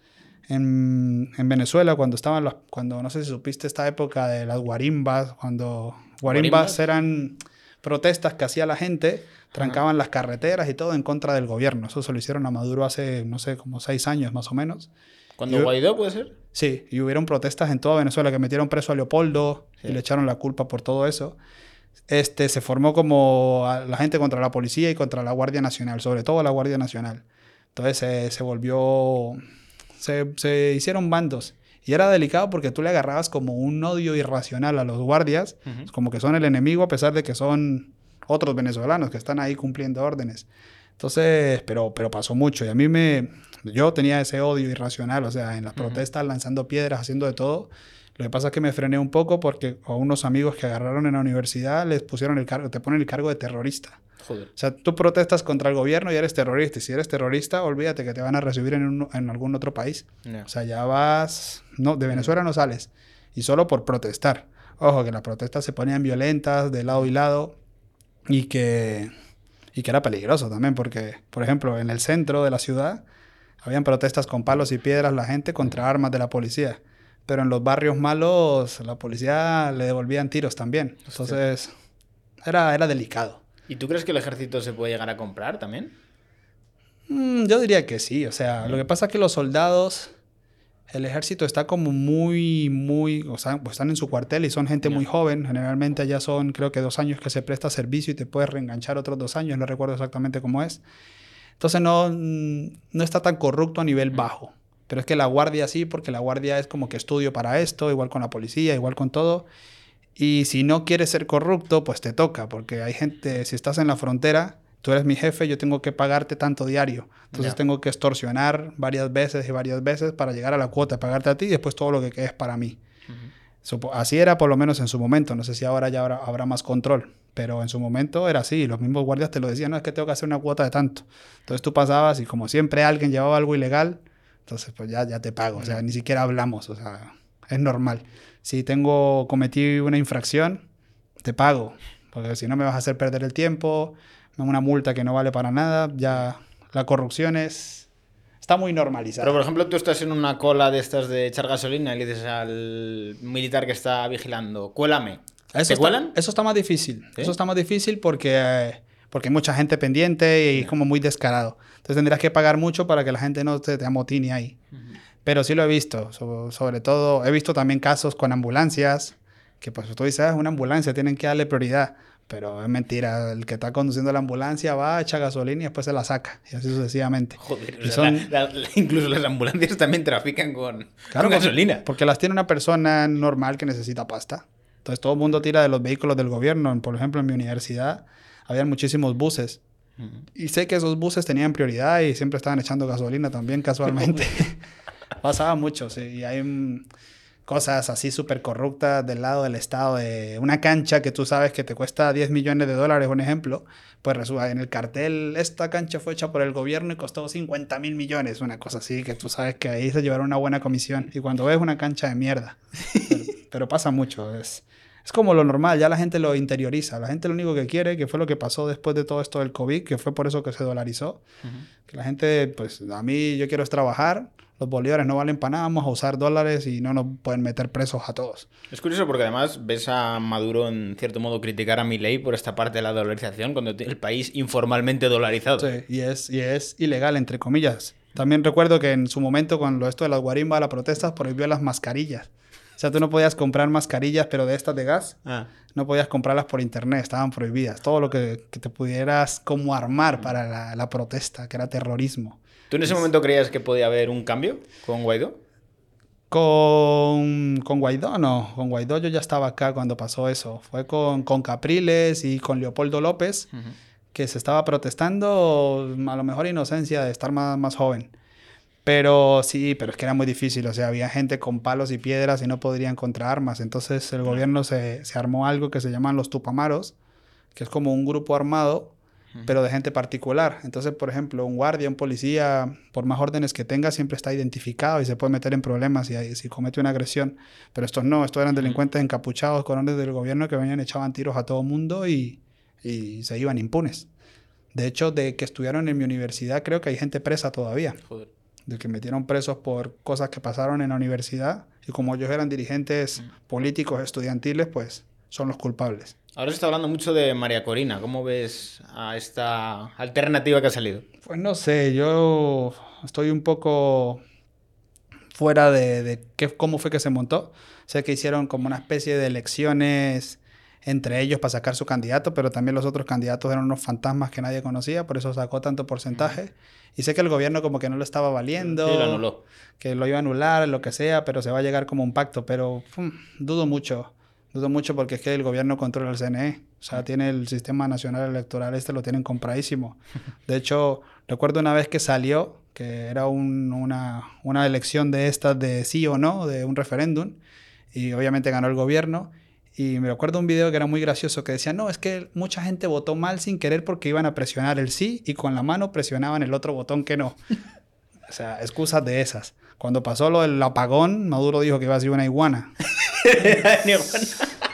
En, en Venezuela, cuando estaban las, cuando no sé si supiste esta época de las guarimbas, cuando guarimbas, ¿Guarimbas? eran protestas que hacía la gente, trancaban las carreteras y todo en contra del gobierno. Eso se lo hicieron a Maduro hace, no sé, como seis años más o menos. ¿Cuando Guaidó puede ser? Sí, y hubieron protestas en toda Venezuela que metieron preso a Leopoldo y le echaron la culpa por todo eso. Este, se formó como la gente contra la policía y contra la Guardia Nacional, sobre todo la Guardia Nacional. Entonces se- se volvió, se, se hicieron bandos. Y era delicado porque tú le agarrabas como un odio irracional a los guardias, como que son el enemigo a pesar de que son otros venezolanos que están ahí cumpliendo órdenes. Entonces, pero, pero pasó mucho y a mí me, yo tenía ese odio irracional, o sea, en las protestas lanzando piedras, haciendo de todo. Lo que pasa es que me frené un poco porque a unos amigos que agarraron en la universidad les pusieron el cargo, te ponen el cargo de terrorista. Joder. O sea, tú protestas contra el gobierno y eres terrorista. Y si eres terrorista, olvídate que te van a recibir en, un- en algún otro país. Ya. O sea, ya vas... No, de Venezuela no sales. Y solo por protestar. Ojo, que las protestas se ponían violentas de lado y lado. Y que, y que era peligroso también. Porque, por ejemplo, en el centro de la ciudad habían protestas con palos y piedras la gente contra armas de la policía. Pero en los barrios malos la policía le devolvían tiros también. Entonces, era, era delicado. ¿Y tú crees que el ejército se puede llegar a comprar también? Mm, yo diría que sí, o sea, lo que pasa es que los soldados, el ejército está como muy, muy, o sea, pues están en su cuartel y son gente muy joven, generalmente ya son creo que dos años que se presta servicio y te puedes reenganchar otros dos años, no recuerdo exactamente cómo es. Entonces no, mm, no está tan corrupto a nivel bajo, pero es que la guardia sí, porque la guardia es como que estudio para esto, igual con la policía, igual con todo. Y si no quieres ser corrupto, pues te toca, porque hay gente, si estás en la frontera, tú eres mi jefe, yo tengo que pagarte tanto diario. Entonces Ya. tengo que extorsionar varias veces y varias veces para llegar a la cuota, pagarte a ti y después todo lo que quede es para mí. Así era por lo menos en su momento, no sé si ahora ya habrá, habrá más control, pero en su momento era así, los mismos guardias te lo decían, no es que tengo que hacer una cuota de tanto. Entonces tú pasabas y como siempre alguien llevaba algo ilegal, entonces pues ya, ya te pago, o sea, ni siquiera hablamos, o sea, es normal. Si tengo, cometí una infracción, te pago, porque si no me vas a hacer perder el tiempo, una multa que no vale para nada, ya la corrupción es, está muy normalizada. Pero, por ejemplo, tú estás en una cola de estas de echar gasolina y le dices al militar que está vigilando, cuélame. Eso ¿Te está, cuelan? Eso está más difícil. ¿Sí? Eso está más difícil porque, eh, porque hay mucha gente pendiente y es como muy descarado. Entonces tendrías que pagar mucho para que la gente no te, te amotine ahí. Pero sí lo he visto. so- sobre todo, he visto también casos con ambulancias, que pues tú dices, "Ah, es una ambulancia, tienen que darle prioridad. Pero es mentira. El que está conduciendo la ambulancia va, echa gasolina y después se la saca. Y así sucesivamente. Joder, Y son- la- la- incluso las ambulancias también trafican con, Claro, con gasolina. Porque las tiene una persona normal que necesita pasta. Entonces todo el mundo tira de los vehículos del gobierno. Por ejemplo, en mi universidad habían muchísimos buses. Y sé que esos buses tenían prioridad y siempre estaban echando gasolina también casualmente. Pasaba mucho, sí. Y hay mm, cosas así súper corruptas del lado del Estado. De una cancha que tú sabes que te cuesta 10 millones de dólares, un ejemplo. Pues resulta en el cartel, esta cancha fue hecha por el gobierno y costó 50 mil millones. Una cosa así que tú sabes que ahí se llevaron una buena comisión. Y cuando ves una cancha de mierda. Pero, pero pasa mucho. Es, es como lo normal, ya la gente lo interioriza. La gente lo único que quiere, que fue lo que pasó después de todo esto del COVID, que fue por eso que se dolarizó, que la gente, pues a mí yo quiero es trabajar, los bolívares no valen para nada, vamos a usar dólares y no nos pueden meter presos a todos. Es curioso porque además ves a Maduro en cierto modo criticar a Milei por esta parte de la dolarización cuando el país informalmente dolarizado. Sí, y es, y es ilegal, entre comillas. También recuerdo que en su momento, cuando esto de las guarimbas, las protestas, prohibió las mascarillas. O sea, tú no podías comprar mascarillas, pero de estas de gas, Ah. no podías comprarlas por internet, estaban prohibidas. Todo lo que, que te pudieras como armar para la, la protesta, que era terrorismo. ¿Tú en ese momento creías que podía haber un cambio con Guaidó? Con, con Guaidó, no. Con Guaidó yo ya estaba acá cuando pasó eso. Fue con, con Capriles y con Leopoldo López, que se estaba protestando, a lo mejor inocencia de estar más, más joven. Pero sí, pero es que era muy difícil. O sea, había gente con palos y piedras y no podrían contra armas. Entonces el gobierno se, se armó algo que se llaman los Tupamaros, que es como un grupo armado, pero de gente particular. Entonces, por ejemplo, un guardia, un policía, por más órdenes que tenga, siempre está identificado y se puede meter en problemas si, si comete una agresión. Pero estos no, estos eran delincuentes encapuchados con órdenes del gobierno que venían echaban tiros a todo mundo y, y se iban impunes. De hecho, de que estudiaron en mi universidad, creo que hay gente presa todavía. Joder. De que metieron presos por cosas que pasaron en la universidad. Y como ellos eran dirigentes políticos, estudiantiles, pues son los culpables. Ahora se está hablando mucho de María Corina. ¿Cómo ves a esta alternativa que ha salido? Pues no sé, yo estoy un poco fuera de, de qué, cómo fue que se montó. Sé que hicieron como una especie de elecciones entre ellos para sacar su candidato, pero también los otros candidatos eran unos fantasmas que nadie conocía, por eso sacó tanto porcentaje. Y sé que el gobierno como que no lo estaba valiendo, Sí, lo anuló. que lo iba a anular, lo que sea, pero se va a llegar como un pacto, pero pum, dudo mucho. Dudo mucho porque es que el gobierno controla el CNE. O sea, tiene el sistema nacional electoral, este lo tienen compradísimo. De hecho, recuerdo una vez que salió, que era un- una, una elección de estas de sí o no, de un referéndum, y obviamente ganó el gobierno. Y me acuerdo un video que era muy gracioso que decía, no, es que mucha gente votó mal sin querer porque iban a presionar el sí y con la mano presionaban el otro botón que no. O sea, excusas de esas. Cuando pasó lo del apagón, Maduro dijo que iba a ser una iguana.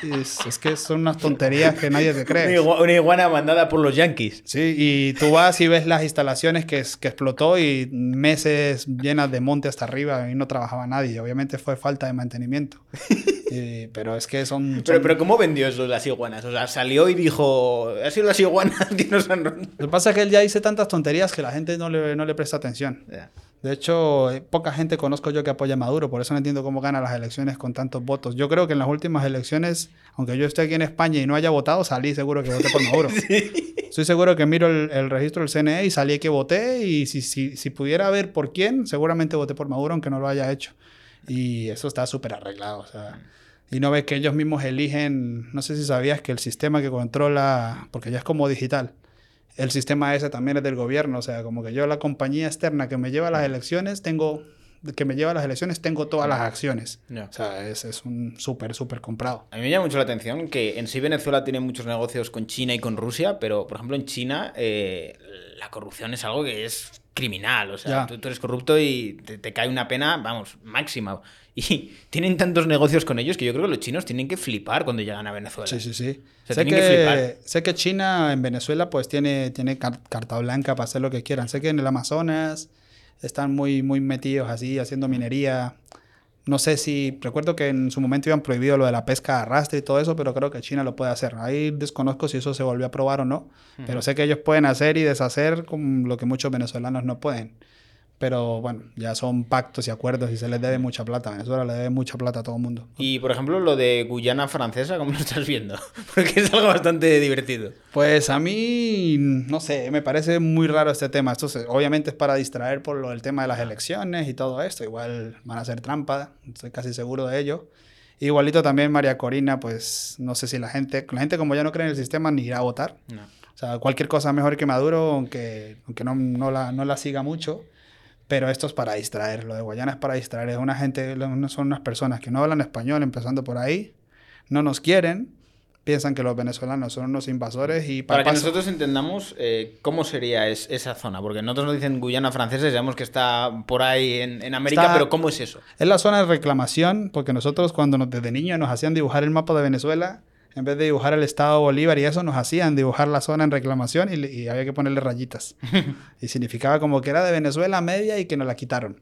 Es, es que son unas tonterías que nadie te Una cree. igua- una iguana mandada por los yankees. Sí, y tú vas y ves las instalaciones que, que explotó y meses llenas de monte hasta arriba y no trabajaba nadie. Obviamente fue falta de mantenimiento. Y- pero es que son... Pero, son- pero ¿cómo vendió eso las iguanas? O sea, salió y dijo, ha sido las iguanas que nos han... roto". Lo que pasa es que él ya dice tantas tonterías que la gente no le, no le presta atención. Ya. De hecho, eh, poca gente conozco yo que apoya a Maduro, por eso no entiendo cómo gana las elecciones con tantos votos. Yo creo que en las últimas elecciones, aunque yo esté aquí en España y no haya votado, salí seguro que voté por Maduro. Estoy seguro que miro el, el registro del CNE y salí que voté y si, si, si pudiera ver por quién, seguramente voté por Maduro, aunque no lo haya hecho. Y eso está súper arreglado. O sea, y no ves que ellos mismos eligen, no sé si sabías que el sistema que controla, porque ya es como digital, el sistema ese también es del gobierno, o sea, como que yo la compañía externa que me lleva a las elecciones tengo que me lleva a las elecciones tengo todas las acciones. Ya. O sea, es, es un súper súper comprado. A mí me llama mucho la atención que en sí Venezuela tiene muchos negocios con China y con Rusia, pero por ejemplo en China eh, la corrupción es algo que es criminal. O sea, Ya. tú, tú eres corrupto y te, te cae una pena, vamos, máxima. Y tienen tantos negocios con ellos que yo creo que los chinos tienen que flipar cuando llegan a Venezuela. Sí, sí, sí. O sea, sé, que flipar. que, sé que China en Venezuela pues tiene, tiene car- carta blanca para hacer lo que quieran. Sé que en el Amazonas están muy, muy metidos así, haciendo minería. No sé si, recuerdo que en su momento iban prohibido lo de la pesca de arrastre y todo eso, pero creo que China lo puede hacer. Ahí desconozco si eso se volvió a probar o no, pero sé que ellos pueden hacer y deshacer con lo que muchos venezolanos no pueden. Pero bueno, ya son pactos y acuerdos y se les debe mucha plata. Venezuela le debe mucha plata a todo el mundo. Y por ejemplo lo de Guyana francesa, ¿cómo lo estás viendo? Porque es algo bastante divertido. Pues a mí, no sé, me parece muy raro este tema. Esto se- obviamente es para distraer por lo del tema de las elecciones y todo esto. Igual van a ser trampa, estoy casi seguro de ello. Igualito también María Corina, pues no sé si la gente, la gente como ya no cree en el sistema ni irá a votar. No. O sea, cualquier cosa mejor que Maduro, aunque, aunque no, no, la, no la siga mucho. Pero esto es para distraer. Lo de Guayana es para distraer. Es una gente, son unas personas que no hablan español, empezando por ahí. No nos quieren. Piensan que los venezolanos son unos invasores y Para que nosotros entendamos eh, cómo sería es- esa zona, porque nosotros nos dicen Guyana francesa y sabemos que está por ahí en, en América, Está- pero ¿cómo es eso? Es la zona de reclamación, porque nosotros cuando nos, desde niños nos hacían dibujar el mapa de Venezuela, en vez de dibujar el estado Bolívar y eso, nos hacían dibujar la zona en reclamación y, había que ponerle rayitas. y significaba como que era de Venezuela media y que nos la quitaron.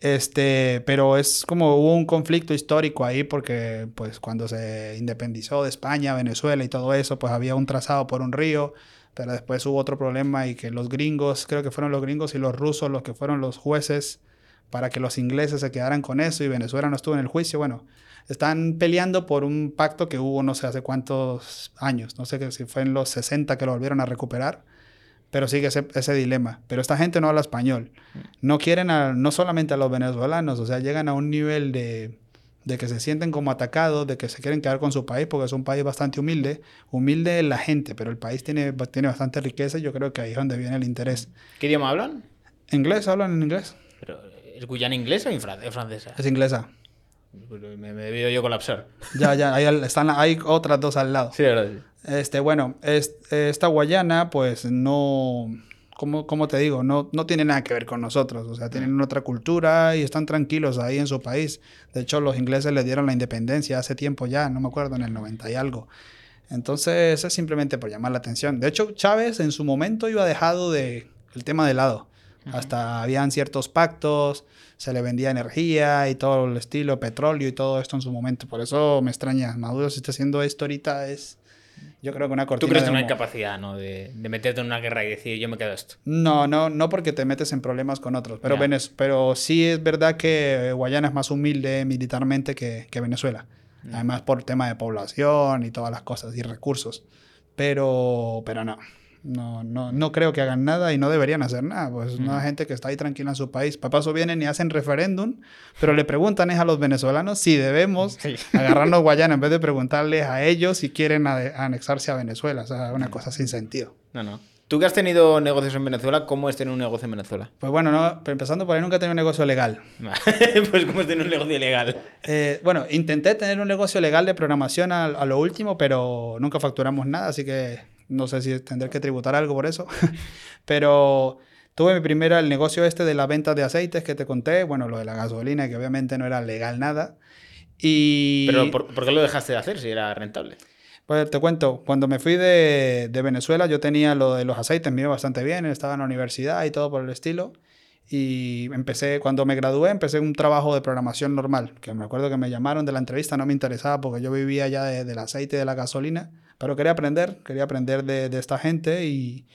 Este, pero es como hubo un conflicto histórico ahí porque pues cuando se independizó de España, Venezuela y todo eso, pues había un trazado por un río, pero después hubo otro problema y que los gringos, creo que fueron los gringos y los rusos los que fueron los jueces para que los ingleses se quedaran con eso y Venezuela no estuvo en el juicio. Bueno, están peleando por un pacto que hubo no sé hace cuántos años, no sé si fue en los 60 que lo volvieron a recuperar pero sigue ese, ese, dilema. Pero esta gente no habla español. No quieren, a, no solamente a los venezolanos, o sea, llegan a un nivel de, de, que se sienten como atacados, de que se quieren quedar con su país, porque es un país bastante humilde. Humilde la gente, pero el país tiene, tiene bastante riqueza y yo creo que ahí es donde viene el interés. ¿Qué idioma hablan? Inglés, hablan en inglés. ¿Pero ¿Es Guyana inglesa o francesa? Es inglesa. Me, me debido yo colapsar. Ya, ya, ahí están, hay otras dos al lado. Sí, verdad. Este, bueno, es, esta Guayana, pues no, como, como te digo, no, no tiene nada que ver con nosotros. O sea, tienen otra cultura y están tranquilos ahí en su país. De hecho, los ingleses le dieron la independencia hace tiempo ya, no me acuerdo, en el 90 y algo. Entonces, es simplemente por llamar la atención. De hecho, Chávez en su momento iba dejado de el tema de lado. Hasta habían ciertos pactos, se le vendía energía y todo el estilo, petróleo y todo esto en su momento. Por eso me extraña. Maduro, si está haciendo esto ahorita, es. Yo creo que una cortina. ¿Tú crees que no hay capacidad ¿no? de, de meterte en una guerra y decir yo me quedo esto? No, no, no porque te metes en problemas con otros. Pero, pero sí es verdad que Guayana es más humilde militarmente que, que Venezuela. Además por tema de población y todas las cosas y recursos. Pero, pero no. No, no, no creo que hagan nada y no deberían hacer nada. Pues es una gente que está ahí tranquila en su país. Papaso vienen y hacen referéndum, pero le preguntan es a los venezolanos si debemos agarrarnos Guayana en vez de preguntarles a ellos si quieren anexarse a Venezuela. O sea, una cosa sin sentido. No, no. Tú que has tenido negocios en Venezuela, ¿cómo es tener un negocio en Venezuela? Pues bueno, no, empezando por ahí nunca he tenido un negocio legal. pues ¿cómo es tener un negocio ilegal? Eh, bueno, intenté tener un negocio legal de programación a, a lo último, pero nunca facturamos nada, así que no sé si tendré que tributar algo por eso. pero tuve mi primera, el negocio este de la venta de aceites que te conté, bueno, lo de la gasolina, que obviamente no era legal nada. Y... Pero ¿por, por qué lo dejaste de hacer si era rentable? Pues te cuento, cuando me fui de, de Venezuela yo tenía lo de los aceites, me iba bastante bien, estaba en la universidad y todo por el estilo. Y empecé, cuando me gradué, empecé un trabajo de programación normal, que me acuerdo que me llamaron de la entrevista, no me interesaba porque yo vivía ya de- del aceite y de la gasolina, pero quería aprender, quería aprender de, de esta gente y,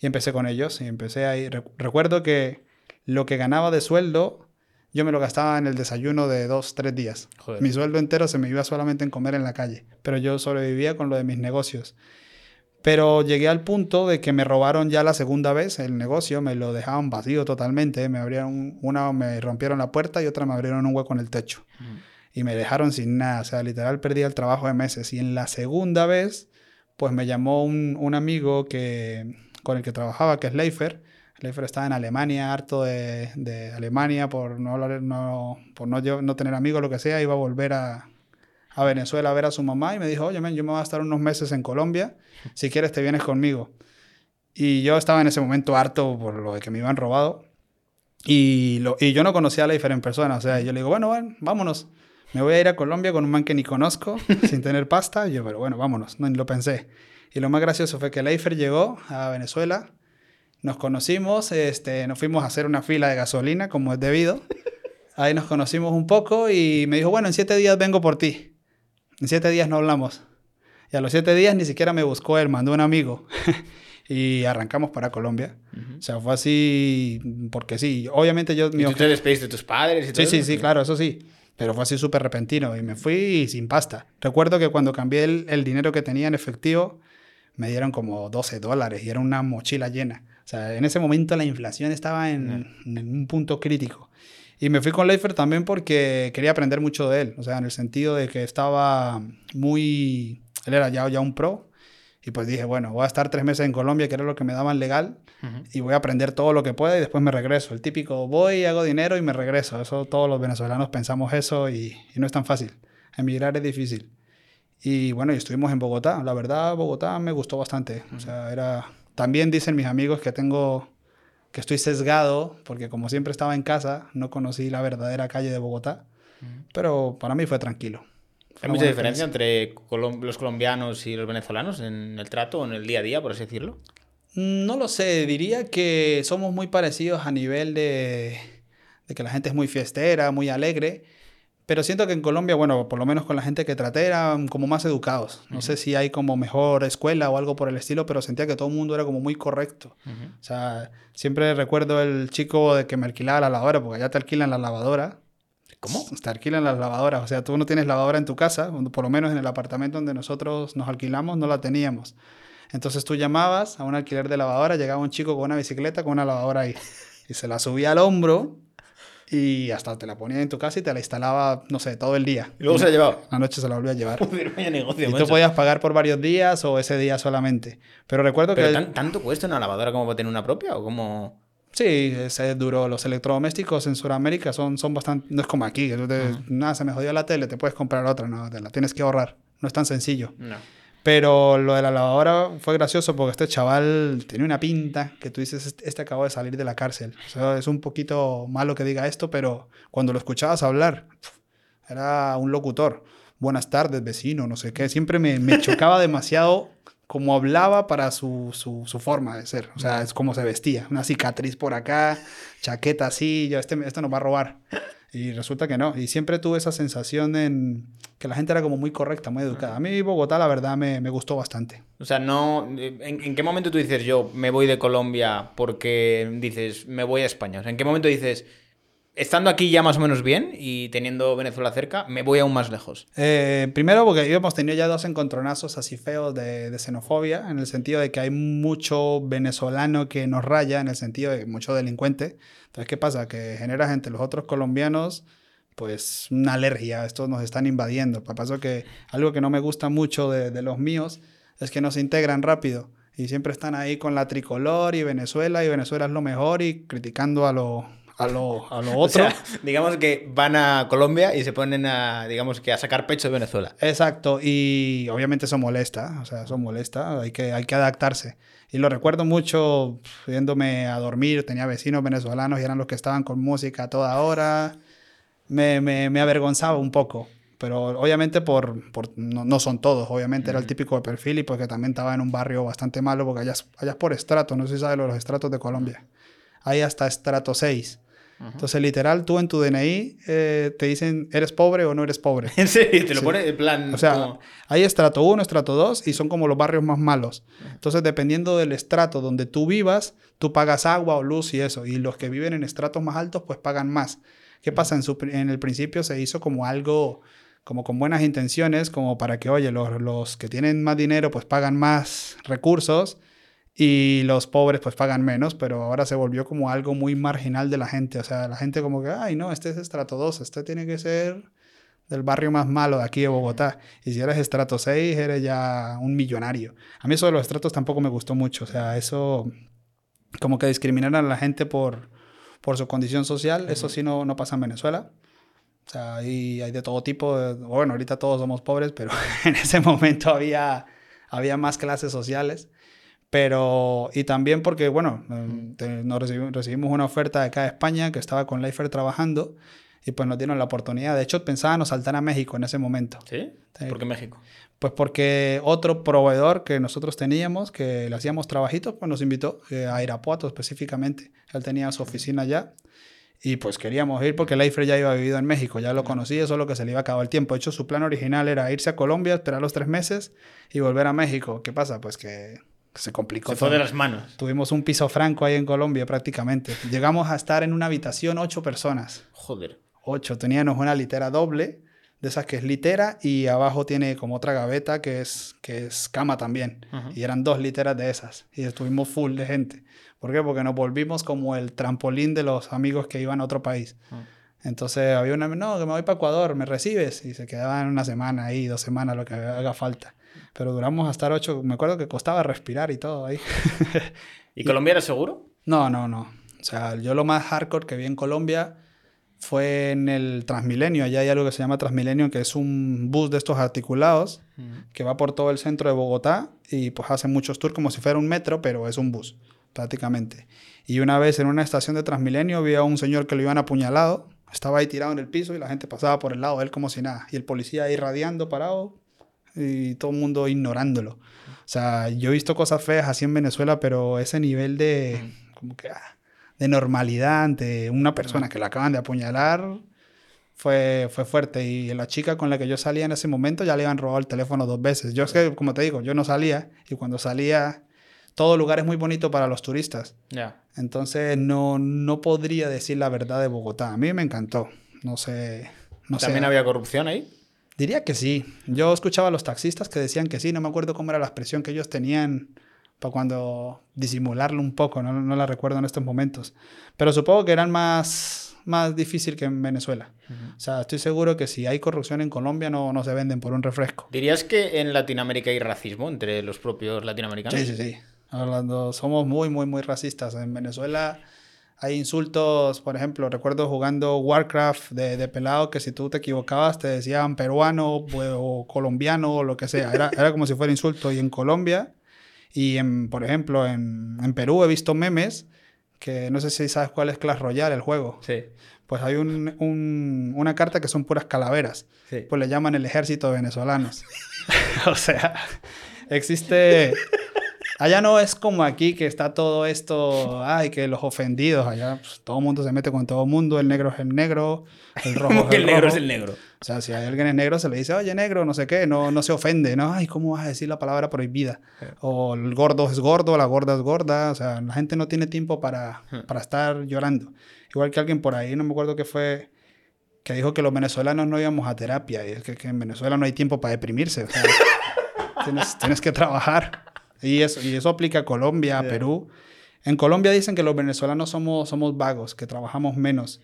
y empecé con ellos. Y empecé ahí. Re- recuerdo que lo que ganaba de sueldo, yo me lo gastaba en el desayuno de dos, tres días. Joder. Mi sueldo entero se me iba solamente en comer en la calle, pero yo sobrevivía con lo de mis negocios. Pero llegué al punto de que me robaron ya la segunda vez el negocio, me lo dejaban vacío totalmente, me abrieron una, me rompieron la puerta y otra me abrieron un hueco en el techo. Y me dejaron sin nada, o sea, literal perdí el trabajo de meses. Y en la segunda vez, pues me llamó un, un amigo que, con el que trabajaba, que es Leifer. Leifer estaba en Alemania, harto de, de Alemania por no, no, por no, no tener amigos, lo que sea, iba a volver a, a Venezuela a ver a su mamá y me dijo, oye, men, yo me voy a estar unos meses en Colombia, si quieres te vienes conmigo. Y yo estaba en ese momento harto por lo de que me iban robado. Y, lo, y yo no conocía a la en persona. O sea, yo le digo, bueno, bueno, vámonos. Me voy a ir a Colombia con un man que ni conozco, sin tener pasta. Y yo, pero bueno, vámonos. No, ni lo pensé. Y lo más gracioso fue que Leifer llegó a Venezuela. Nos conocimos, este, nos fuimos a hacer una fila de gasolina, como es debido. Ahí nos conocimos un poco y me dijo, bueno, en siete días vengo por ti. En siete días no hablamos. Y a los siete días ni siquiera me buscó él, mandó un amigo. y arrancamos para Colombia. O sea, fue así porque sí. Obviamente yo... mi ¿Y tú te despediste de tus padres y todo Sí, sí, sí, claro, eso sí. Pero fue así súper repentino y me fui sin pasta. Recuerdo que cuando cambié el, el dinero que tenía en efectivo, me dieron como 12 dólares y era una mochila llena. O sea, en ese momento la inflación estaba en, en un punto crítico. Y me fui con Leifer también porque quería aprender mucho de él. O sea, en el sentido de que estaba muy... Él era ya, ya un pro. Y pues dije, bueno, voy a estar tres meses en Colombia, que era lo que me daban legal, y voy a aprender todo lo que pueda y después me regreso. El típico, voy, hago dinero y me regreso. Eso todos los venezolanos pensamos eso y, y no es tan fácil. Emigrar es difícil. Y bueno, y estuvimos en Bogotá. La verdad, Bogotá me gustó bastante. O sea, era... También dicen mis amigos que tengo... que estoy sesgado, porque como siempre estaba en casa, no conocí la verdadera calle de Bogotá. Pero para mí fue tranquilo. ¿Hay mucha diferencia entre colom- los colombianos y los venezolanos en el trato o en el día a día, por así decirlo? No lo sé, diría que somos muy parecidos a nivel de, de que la gente es muy fiestera, muy alegre. Pero siento que en Colombia, bueno, por lo menos con la gente que traté, eran como más educados. No sé si hay como mejor escuela o algo por el estilo, pero sentía que todo el mundo era como muy correcto. O sea, siempre recuerdo el chico de que me alquilaba la lavadora, porque allá te alquilan la lavadora. ¿Cómo? Te alquilan las lavadoras. O sea, tú no tienes lavadora en tu casa, por lo menos en el apartamento donde nosotros nos alquilamos no la teníamos. Entonces tú llamabas a un alquiler de lavadora, llegaba un chico con una bicicleta con una lavadora ahí. Y se la subía al hombro y hasta te la ponía en tu casa y te la instalaba, no sé, todo el día. Y luego se la llevaba. La noche se la volvía a llevar. Joder, vaya negocio, Y tú podías pagar por varios días o ese día solamente. Pero recuerdo ¿Pero que... tan- tanto cuesta una lavadora como para tener una propia? ¿O como...? Sí, es duro. Los electrodomésticos en Sudamérica son, son bastante... No es como aquí, que tú te- nada, se me jodió la tele, te puedes comprar otra, no, te la tienes que ahorrar. No es tan sencillo. No. Pero lo de la lavadora fue gracioso porque este chaval tenía una pinta que tú dices, este, este acabó de salir de la cárcel. O sea, es un poquito malo que diga esto, pero cuando lo escuchabas hablar, era un locutor. Buenas tardes, vecino, no sé qué. Siempre me, me chocaba demasiado como hablaba para su, su, forma de ser. O sea, es como se vestía. Una cicatriz por acá, chaqueta así, yo, este, este nos va a robar. Y resulta que no. Y siempre tuve esa sensación en que la gente era como muy correcta, muy educada. A mí Bogotá, la verdad, me, me gustó bastante. O sea, no... ¿en, en qué momento tú dices yo me voy de Colombia porque dices me voy a España? O sea, ¿en qué momento dices estando aquí ya más o menos bien y teniendo Venezuela cerca, me voy aún más lejos? Eh, primero porque hemos tenido ya dos encontronazos así feos de, xenofobia, en el sentido de que hay mucho venezolano que nos raya, en el sentido de mucho delincuente. Entonces, ¿qué pasa? Que generas entre los otros colombianos pues una alergia, estos nos están invadiendo. Pa- Pasó que algo que no me gusta mucho de, de los míos es que no se integran rápido y siempre están ahí con la tricolor y Venezuela y Venezuela es lo mejor y criticando a lo, a lo, a lo O otro. sea, digamos que van a Colombia y se ponen a, digamos que a sacar pecho de Venezuela. Exacto, y obviamente eso molesta, o sea, eso molesta, hay que, hay que adaptarse. Y lo recuerdo mucho yéndome a dormir, tenía vecinos venezolanos y eran los que estaban con música a toda hora. Me, me, me avergonzaba un poco, pero obviamente por, por no, no son todos, obviamente era el típico de perfil y porque también estaba en un barrio bastante malo, porque allá, allá es por estrato, no sé si sabes lo de los estratos de Colombia. Hay hasta estrato 6. Entonces, literal, tú en tu DNI eh, te dicen, ¿eres pobre o no eres pobre? En serio, te lo Sí. pone en plan. O sea, como- hay estrato 1, estrato 2 y son como los barrios más malos. Entonces, dependiendo del estrato donde tú vivas, tú pagas agua o luz y eso. Y los que viven en estratos más altos, pues pagan más. ¿Qué pasa? En, su en el principio se hizo como algo, como con buenas intenciones, como para que, oye, los, los que tienen más dinero, pues pagan más recursos y los pobres pues pagan menos, pero ahora se volvió como algo muy marginal de la gente. O sea, la gente como que, ay, no, este es estrato 2, este tiene que ser del barrio más malo de aquí de Bogotá. Y si eres estrato 6, eres ya un millonario. A mí eso de los estratos tampoco me gustó mucho. O sea, eso como que discriminar a la gente por, por su condición social, eso sí no, no pasa en Venezuela. O sea, ahí hay de todo tipo. de- bueno, ahorita todos somos pobres, pero en ese momento había, había más clases sociales. Pero, y también porque, bueno, eh, te- nos recibimos, recibimos una oferta de acá de España que estaba con Leifer trabajando y pues nos dieron la oportunidad. De hecho, pensábamos saltar a México en ese momento. ¿Sí? Sí. ¿Por qué México? Pues porque otro proveedor que nosotros teníamos, que le hacíamos trabajitos, pues nos invitó eh, a Irapuato específicamente. Él tenía su oficina allá y pues queríamos ir porque Leifer ya iba vivido en México, ya lo conocía, solo que se le iba a acabar el tiempo. De hecho, su plan original era irse a Colombia, esperar los tres meses y volver a México. ¿Qué pasa? Pues que se complicó. Se fue todo. de las manos. Tuvimos un piso franco ahí en Colombia prácticamente. Llegamos a estar en una habitación ocho personas. Joder. Ocho. Teníamos una litera doble, de esas que es litera, y abajo tiene como otra gaveta que es, que es cama también. Y eran dos literas de esas. Y estuvimos full de gente. ¿Por qué? Porque nos volvimos como el trampolín de los amigos que iban a otro país. Entonces había una, no, que me voy para Ecuador, ¿me recibes? Y se quedaban una semana ahí, dos semanas, lo que haga falta. Pero duramos hasta ocho, me acuerdo que costaba respirar y todo ahí. ¿Y Colombia era seguro? No, no, no. O sea, yo lo más hardcore que vi en Colombia fue en el Transmilenio. Allá hay algo que se llama Transmilenio, que es un bus de estos articulados que va por todo el centro de Bogotá y pues hace muchos tours como si fuera un metro, pero es un bus, prácticamente. Y una vez en una estación de Transmilenio vi a un señor que lo iban apuñalado. Estaba ahí tirado en el piso y la gente pasaba por el lado de él como si nada. Y el policía ahí radiando, parado, y todo el mundo ignorándolo. O sea, yo he visto cosas feas así en Venezuela, pero ese nivel de, como que, ah, de normalidad ante una persona que la acaban de apuñalar fue, fue fuerte. Y la chica con la que yo salía en ese momento ya le habían robado el teléfono dos veces. Yo es que, como te digo, yo no salía y cuando salía, todo lugar es muy bonito para los turistas. Ya. Entonces no, no podría decir la verdad de Bogotá. A mí me encantó. No sé. No ¿También sé. había corrupción ahí? Diría que sí. Yo escuchaba a los taxistas que decían que sí. No me acuerdo cómo era la expresión que ellos tenían para cuando disimularlo un poco. No, no la recuerdo en estos momentos. Pero supongo que eran más, más difícil que en Venezuela. O sea, estoy seguro que si hay corrupción en Colombia no, no se venden por un refresco. ¿Dirías que en Latinoamérica hay racismo entre los propios latinoamericanos? Sí, sí, sí. Hablando, somos muy, muy, muy racistas. En Venezuela hay insultos, por ejemplo, recuerdo jugando Warcraft de, de pelado que si tú te equivocabas te decían peruano pues, o colombiano o lo que sea. Era, era como si fuera insulto. Y en Colombia y, en, por ejemplo, en, en Perú he visto memes que no sé si sabes cuál es Clash Royale, el juego. Sí. Pues hay un, un- una carta que son puras calaveras. Sí. Pues le llaman el ejército de venezolanos. o sea, existe... Allá no es como aquí que está todo esto, ay, que los ofendidos, allá pues, todo el mundo se mete con todo el mundo, el negro es el negro, el rojo Como es que el el negro es el negro. O sea, si hay alguien es negro, se le dice, oye, negro, no sé qué, no, no se ofende, ¿no? Ay, ¿cómo vas a decir la palabra prohibida? O el gordo es gordo, la gorda es gorda, o sea, la gente no tiene tiempo para, para estar llorando. Igual que alguien por ahí, no me acuerdo qué fue, que dijo que los venezolanos no íbamos a terapia, y es que, que en Venezuela no hay tiempo para deprimirse, o sea, tienes, tienes que trabajar. Y eso, y eso aplica a Colombia, a Perú. En Colombia dicen que los venezolanos somos, somos vagos, que trabajamos menos.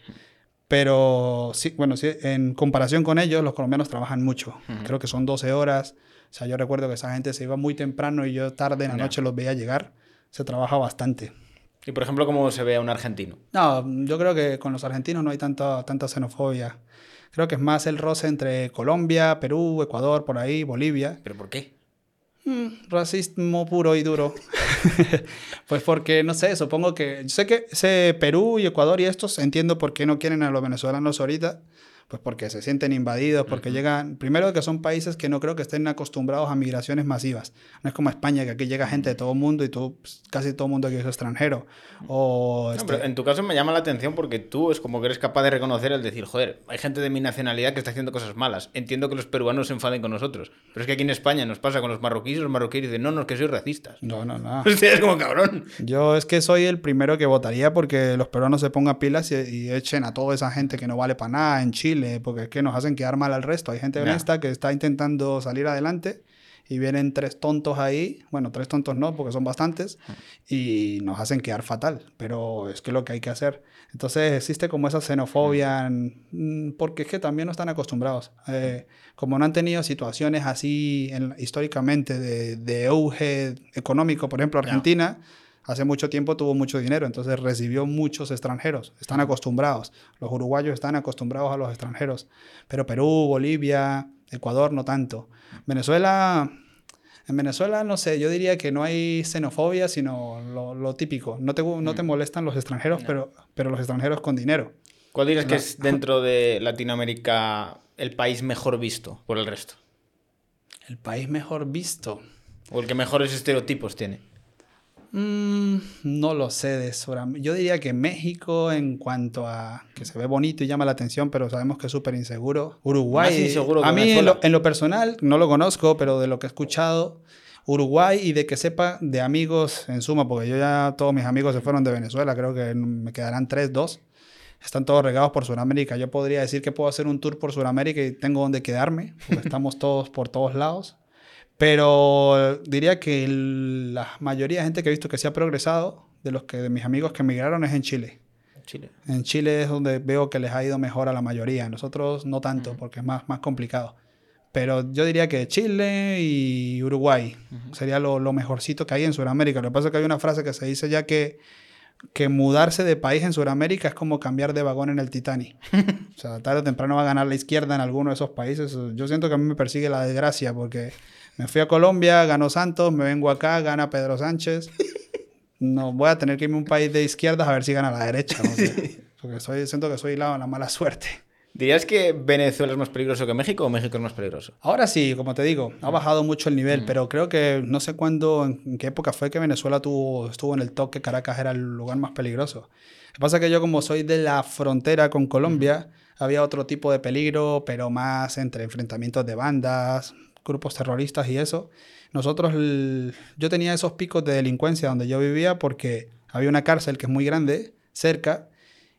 Pero sí, bueno, sí, en comparación con ellos, los colombianos trabajan mucho. Creo que son 12 horas. O sea, yo recuerdo que esa gente se iba muy temprano y yo tarde en la noche los veía llegar. Se trabaja bastante. Y por ejemplo, ¿cómo se ve a un argentino? No, yo creo que con los argentinos no hay tanta, tanta xenofobia. Creo que es más el roce entre Colombia, Perú, Ecuador, por ahí, Bolivia. ¿Pero por qué? Racismo puro y duro. pues porque, no sé, supongo que... Yo sé que ese Perú y Ecuador y estos entiendo por qué no quieren a los venezolanos ahorita. Pues porque se sienten invadidos, porque llegan... Primero que son países que no creo que estén acostumbrados a migraciones masivas. No es como España, que aquí llega gente de todo el mundo y tú, pues, casi todo el mundo aquí es extranjero. O... No, este, pero en tu caso me llama la atención porque tú es como que eres capaz de reconocer el decir, joder, hay gente de mi nacionalidad que está haciendo cosas malas. Entiendo que los peruanos se enfaden con nosotros. Pero es que aquí en España nos pasa con los marroquíes y los marroquíes dicen, no, no, es que sois racistas. No, no, no. O sea, es como cabrón. Yo es que soy el primero que votaría porque los peruanos se pongan pilas y, y echen a toda esa gente que no vale para nada en Chile, porque es que nos hacen quedar mal al resto. Hay gente honesta que está intentando salir adelante y vienen tres tontos ahí, bueno, tres tontos no, porque son bastantes, y nos hacen quedar fatal, pero es que es lo que hay que hacer. Entonces existe como esa xenofobia, mm, porque es que también no están acostumbrados. Eh, como no han tenido situaciones así en- históricamente de, de auge económico, por ejemplo, Argentina. Hace mucho tiempo tuvo mucho dinero, entonces recibió muchos extranjeros. Están acostumbrados. Los uruguayos están acostumbrados a los extranjeros. Pero Perú, Bolivia, Ecuador no tanto. Venezuela, en Venezuela no sé, yo diría que no hay xenofobia, sino lo, lo típico. No te, no te molestan los extranjeros, pero, pero los extranjeros con dinero. ¿Cuál dirías que es dentro de Latinoamérica el país mejor visto por el resto? El país mejor visto. O el que mejores estereotipos tiene. Mm, no lo sé de Sudamérica. Yo diría que México en cuanto a que se ve bonito y llama la atención, pero sabemos que es súper inseguro. Uruguay. Más inseguro que a mí en Venezuela. lo, en lo personal no lo conozco, pero de lo que he escuchado, Uruguay y de que sepa de amigos en suma, porque yo ya todos mis amigos se fueron de Venezuela, creo que me quedarán tres, dos. Están todos regados por Sudamérica. Yo podría decir que puedo hacer un tour por Sudamérica y tengo donde quedarme, porque estamos todos por todos lados. Pero diría que el- la mayoría de gente que he visto que se ha progresado, de los que de mis amigos que emigraron, es en Chile. Chile. En Chile es donde veo que les ha ido mejor a la mayoría. Nosotros no tanto, porque es más, más complicado. Pero yo diría que Chile y Uruguay sería lo, lo mejorcito que hay en Sudamérica. Lo que pasa es que hay una frase que se dice ya que, que mudarse de país en Sudamérica es como cambiar de vagón en el Titanic. o sea, tarde o temprano va a ganar la izquierda en alguno de esos países. Yo siento que a mí me persigue la desgracia porque me fui a Colombia, ganó Santos, me vengo acá, gana Pedro Sánchez. No, voy a tener que irme a un país de izquierdas a ver si gana la derecha. no sé. Porque soy, siento que soy la, la mala suerte. ¿Dirías que Venezuela es más peligroso que México o México es más peligroso? Ahora sí, como te digo, ha bajado mucho el nivel, pero creo que no sé cuándo, en qué época fue que Venezuela tuvo, estuvo en el toque, Caracas era el lugar más peligroso. Lo que pasa es que yo como soy de la frontera con Colombia, había otro tipo de peligro, pero más entre enfrentamientos de bandas, grupos terroristas y eso. Nosotros, el- yo tenía esos picos de delincuencia donde yo vivía porque había una cárcel que es muy grande cerca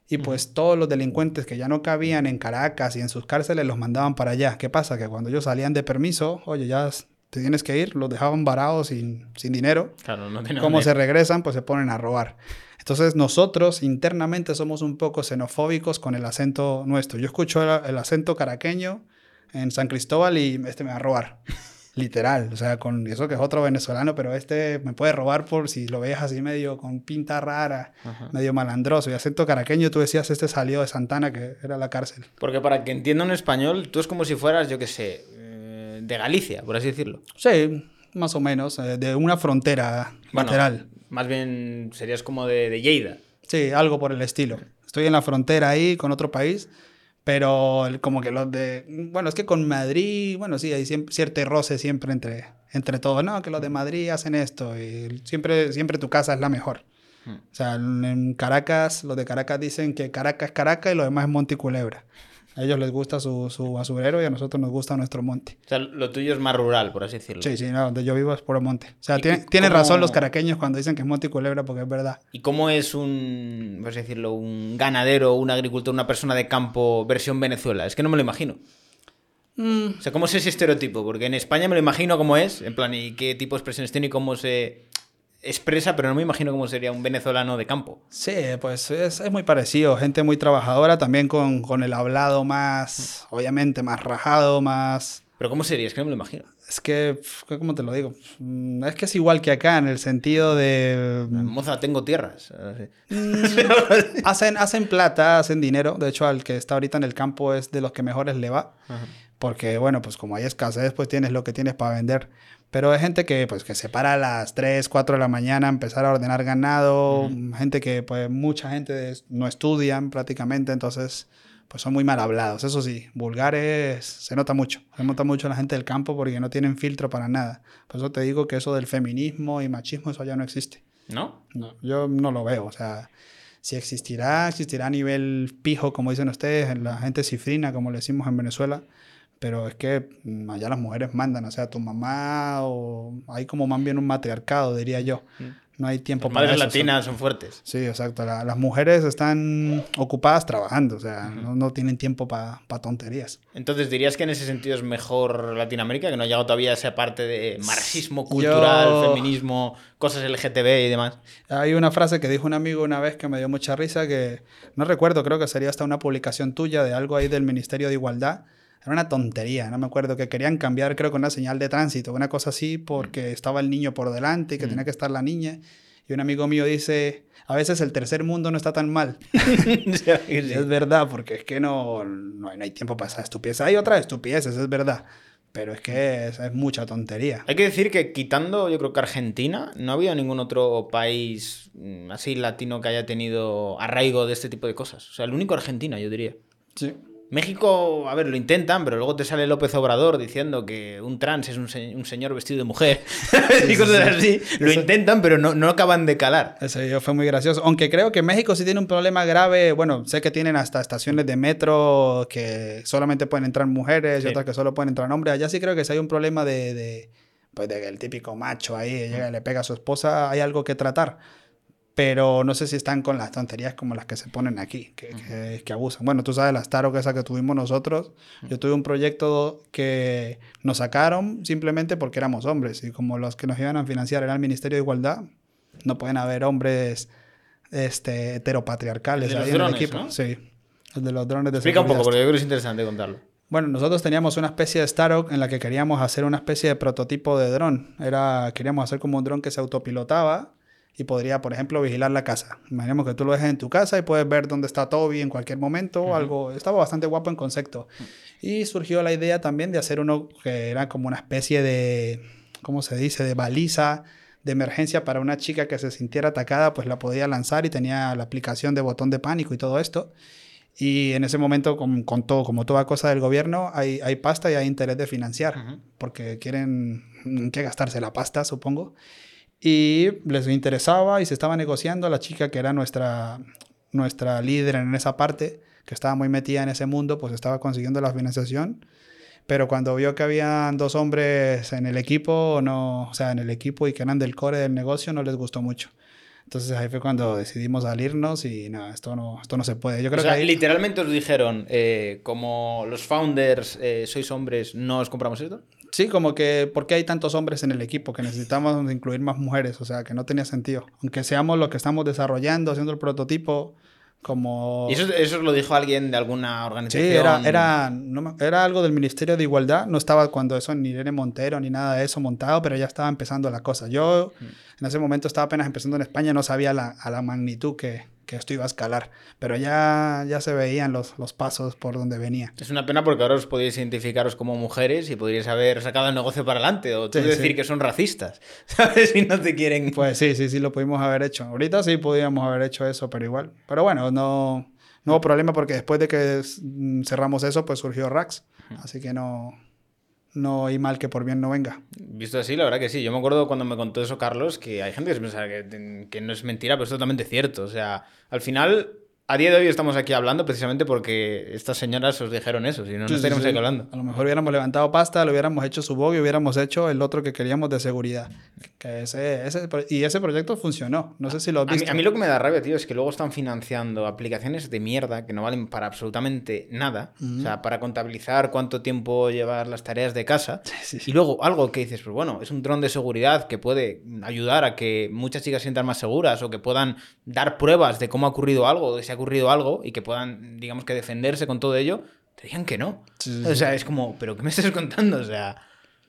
y pues todos los delincuentes que ya no cabían en Caracas y en sus cárceles los mandaban para allá. ¿Qué pasa? Que cuando ellos salían de permiso, oye, ya te tienes que ir, los dejaban varados sin, sin dinero. Claro, no Como se regresan, pues se ponen a robar. Entonces nosotros internamente somos un poco xenofóbicos con el acento nuestro. Yo escucho el, el acento caraqueño en San Cristóbal y este me va a robar. Literal, o sea, con eso que es otro venezolano, pero este me puede robar por si lo veías así medio con pinta rara, medio malandroso. Y acento caraqueño, tú decías, este salió de Santana, que era la cárcel. Porque para que entiendan español, tú es como si fueras, yo qué sé, eh, de Galicia, por así decirlo. Sí, más o menos, eh, de una frontera Bueno, lateral. Más bien serías como de, de Lleida. Sí, algo por el estilo. Estoy en la frontera ahí con otro país, pero el- como que los de... Bueno, es que con Madrid, bueno, sí, hay siempre, cierto roce siempre entre, entre todos. No, que los de Madrid hacen esto y siempre, siempre tu casa es la mejor. O sea, en en Caracas, los de Caracas dicen que Caracas es Caracas y lo demás es Monte y Culebra. A ellos les gusta su, su basurero y a nosotros nos gusta nuestro monte. O sea, lo tuyo es más rural, por así decirlo. Sí, sí, no, donde yo vivo es puro monte. O sea, ¿Y- tiene- y tienen razón los caraqueños cuando dicen que es Monte y Culebra porque es verdad. ¿Y cómo es un, por así decirlo, un ganadero, un agricultor, una persona de campo versión Venezuela? Es que no me lo imagino. O sea, ¿cómo es ese estereotipo? Porque en España me lo imagino cómo es, en plan, y qué tipo de expresiones tiene y cómo se expresa, pero no me imagino cómo sería un venezolano de campo. Sí, pues es, es muy parecido. Gente muy trabajadora, también con, con el hablado más, obviamente, más rajado, más... Pero ¿cómo sería? Es que no me lo imagino. Es que, ¿cómo te lo digo? Mm, Es que es igual que acá, en el sentido de... mm, Moza, tengo tierras. hacen, hacen plata, hacen dinero. De hecho, al que está ahorita en el campo es de los que mejores le va. Porque, bueno, pues como hay escasez, pues tienes lo que tienes para vender. Pero hay gente que, pues, que se para a las 3, 4 de la mañana a empezar a ordenar ganado. Gente que, pues, mucha gente no estudian prácticamente. Entonces, pues son muy mal hablados. Eso sí, vulgares se nota mucho. Se nota mucho la gente del campo porque no tienen filtro para nada. Por eso te digo que eso del feminismo y machismo, eso ya no existe. ¿No? No, yo no lo veo. O sea, si existirá, existirá a nivel pijo, como dicen ustedes, en la gente cifrina, como le decimos en Venezuela. Pero es que mm, allá las mujeres mandan, o sea, tu mamá o hay como más bien un matriarcado, diría yo. No hay tiempo Las madres eso, latinas son fuertes. Sí, exacto. La- las mujeres están ocupadas trabajando, o sea, no, no tienen tiempo para tonterías. Entonces, ¿dirías que en ese sentido es mejor Latinoamérica, que no ha llegado todavía a esa parte de marxismo cultural, Yo- feminismo, cosas LGTB y demás? Hay una frase que dijo un amigo una vez que me dio mucha risa, que no recuerdo, creo que sería hasta una publicación tuya de algo ahí del Ministerio de Igualdad. Era una tontería, no me acuerdo, que querían cambiar, creo que una señal de tránsito, una cosa así, porque estaba el niño por delante y que tenía que estar la niña. Y un amigo mío dice, a veces el tercer mundo no está tan mal. Es verdad, porque es que no, no, hay- no hay tiempo para esa estupidez. Hay otras estupideces, es verdad, pero es que es, es mucha tontería. Hay que decir que quitando, yo creo que Argentina, no ha habido ningún otro país mm, así latino que haya tenido arraigo de este tipo de cosas. O sea, el único Argentina, yo diría. Sí. México, a ver, lo intentan, pero luego te sale López Obrador diciendo que un trans es un, se- un señor vestido de mujer y cosas así. Lo intentan, pero no, no acaban de calar. Video fue muy gracioso. Aunque creo que México sí tiene un problema grave. Bueno, sé que tienen hasta estaciones de metro que solamente pueden entrar mujeres y Sí. otras que solo pueden entrar hombres. Allá sí creo que si hay un problema de, de pues de que el típico macho ahí llega y le pega a su esposa, hay algo que tratar. Pero no sé si están con las tonterías como las que se ponen aquí, que, que- que abusan. Bueno, tú sabes las tarot esa que tuvimos nosotros. Yo tuve un proyecto que nos sacaron simplemente porque éramos hombres. Y como los que nos iban a financiar era el Ministerio de Igualdad, no pueden haber hombres este, heteropatriarcales El ahí en el drones, equipo. ¿no? Sí, el de los drones de Explica un poco, porque yo creo que es interesante contarlo. Bueno, nosotros teníamos una especie de startup en la que queríamos hacer una especie de prototipo de dron. Era, queríamos hacer como un dron que se autopilotaba y podría, por ejemplo, vigilar la casa. Imaginemos que tú lo dejes en tu casa y puedes ver dónde está Toby en cualquier momento o algo. Estaba bastante guapo en concepto. Y surgió la idea también de hacer uno que era como una especie de, ¿cómo se dice?, de baliza de emergencia para una chica que se sintiera atacada, pues la podía lanzar y tenía la aplicación de botón de pánico y todo esto. Y en ese momento, con, con todo, como toda cosa del gobierno, hay, hay pasta y hay interés de financiar, porque quieren mm, que gastarse la pasta, supongo. Y les interesaba y se estaba negociando. La chica que era nuestra, nuestra líder en esa parte, que estaba muy metida en ese mundo, pues estaba consiguiendo la financiación. Pero cuando vio que habían dos hombres en el equipo, no, o sea, en el equipo y que eran del core del negocio, no les gustó mucho. Entonces ahí fue cuando decidimos salirnos y no, esto no, esto no se puede. Yo creo O sea, que ahí- literalmente os dijeron, eh, como los founders eh, sois hombres, no os compramos esto. Sí, como que, ¿por qué hay tantos hombres en el equipo? Que necesitamos incluir más mujeres, o sea, que no tenía sentido. Aunque seamos los que estamos desarrollando, haciendo el prototipo, como... ¿Y eso, eso lo dijo alguien de alguna Sí, organización? era, era, no me- era algo del Ministerio de Igualdad. No estaba cuando eso ni Irene Montero ni nada de eso montado, pero ya estaba empezando la cosa. Yo en ese momento estaba apenas empezando en España, no sabía la, a la magnitud que, que esto iba a escalar, pero ya, ya se veían los, los pasos por donde venía. Es una pena porque ahora os podéis identificaros como mujeres y podríais haber sacado el negocio para adelante o tú Sí, decir sí. que son racistas, ¿sabes? Si no te quieren... Pues sí, sí, sí, lo pudimos haber hecho. Ahorita sí podíamos haber hecho eso, pero igual. Pero bueno, no, no hubo problema porque después de que mm, cerramos eso, pues surgió Rax. Así que no, no hay mal que por bien no venga. Visto así, la verdad que sí. Yo me acuerdo cuando me contó eso Carlos, que hay gente que se piensa que, que no es mentira, pero es totalmente cierto. O sea, al final, a día de hoy estamos aquí hablando precisamente porque estas señoras os dijeron eso, si no, no Sí, sí, estaríamos sí. aquí hablando. A lo mejor hubiéramos levantado pasta, le hubiéramos hecho su bug y hubiéramos hecho el otro que queríamos de seguridad. Que ese, ese, pro- y ese proyecto funcionó. No sé si lo has A mí, visto. a mí lo que me da rabia, tío, es que luego están financiando aplicaciones de mierda que no valen para absolutamente nada. O sea, para contabilizar cuánto tiempo llevar las tareas de casa. Y luego algo que dices, pues bueno, es un dron de seguridad que puede ayudar a que muchas chicas se sientan más seguras o que puedan dar pruebas de cómo ha ocurrido algo, de si ha ocurrido algo y que puedan, digamos que defenderse con todo ello. Te digan que no. Sí, sí, O sea, es como, ¿pero qué me estás contando? O sea,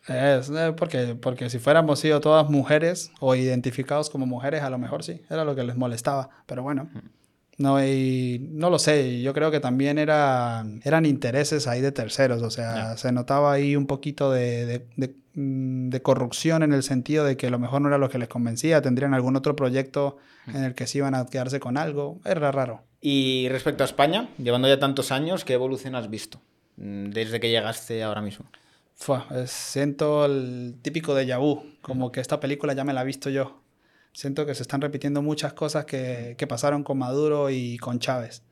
Es, eh, porque, porque si fuéramos sido todas mujeres o identificados como mujeres, a lo mejor sí, era lo que les molestaba. Pero bueno, no, hay, no lo sé. Yo creo que también era, eran intereses ahí de terceros. O sea, se notaba ahí un poquito de, de, de, mm, de corrupción en el sentido de que a lo mejor no era lo que les convencía. Tendrían algún otro proyecto en el que se iban a quedarse con algo. Era raro. Y respecto a España, llevando ya tantos años, ¿qué evolución has visto mm, desde que llegaste ahora mismo? Fua, es- siento el típico de vu, como que esta película ya me la he visto yo. Siento que se están repitiendo muchas cosas que, que pasaron con Maduro y con Chávez.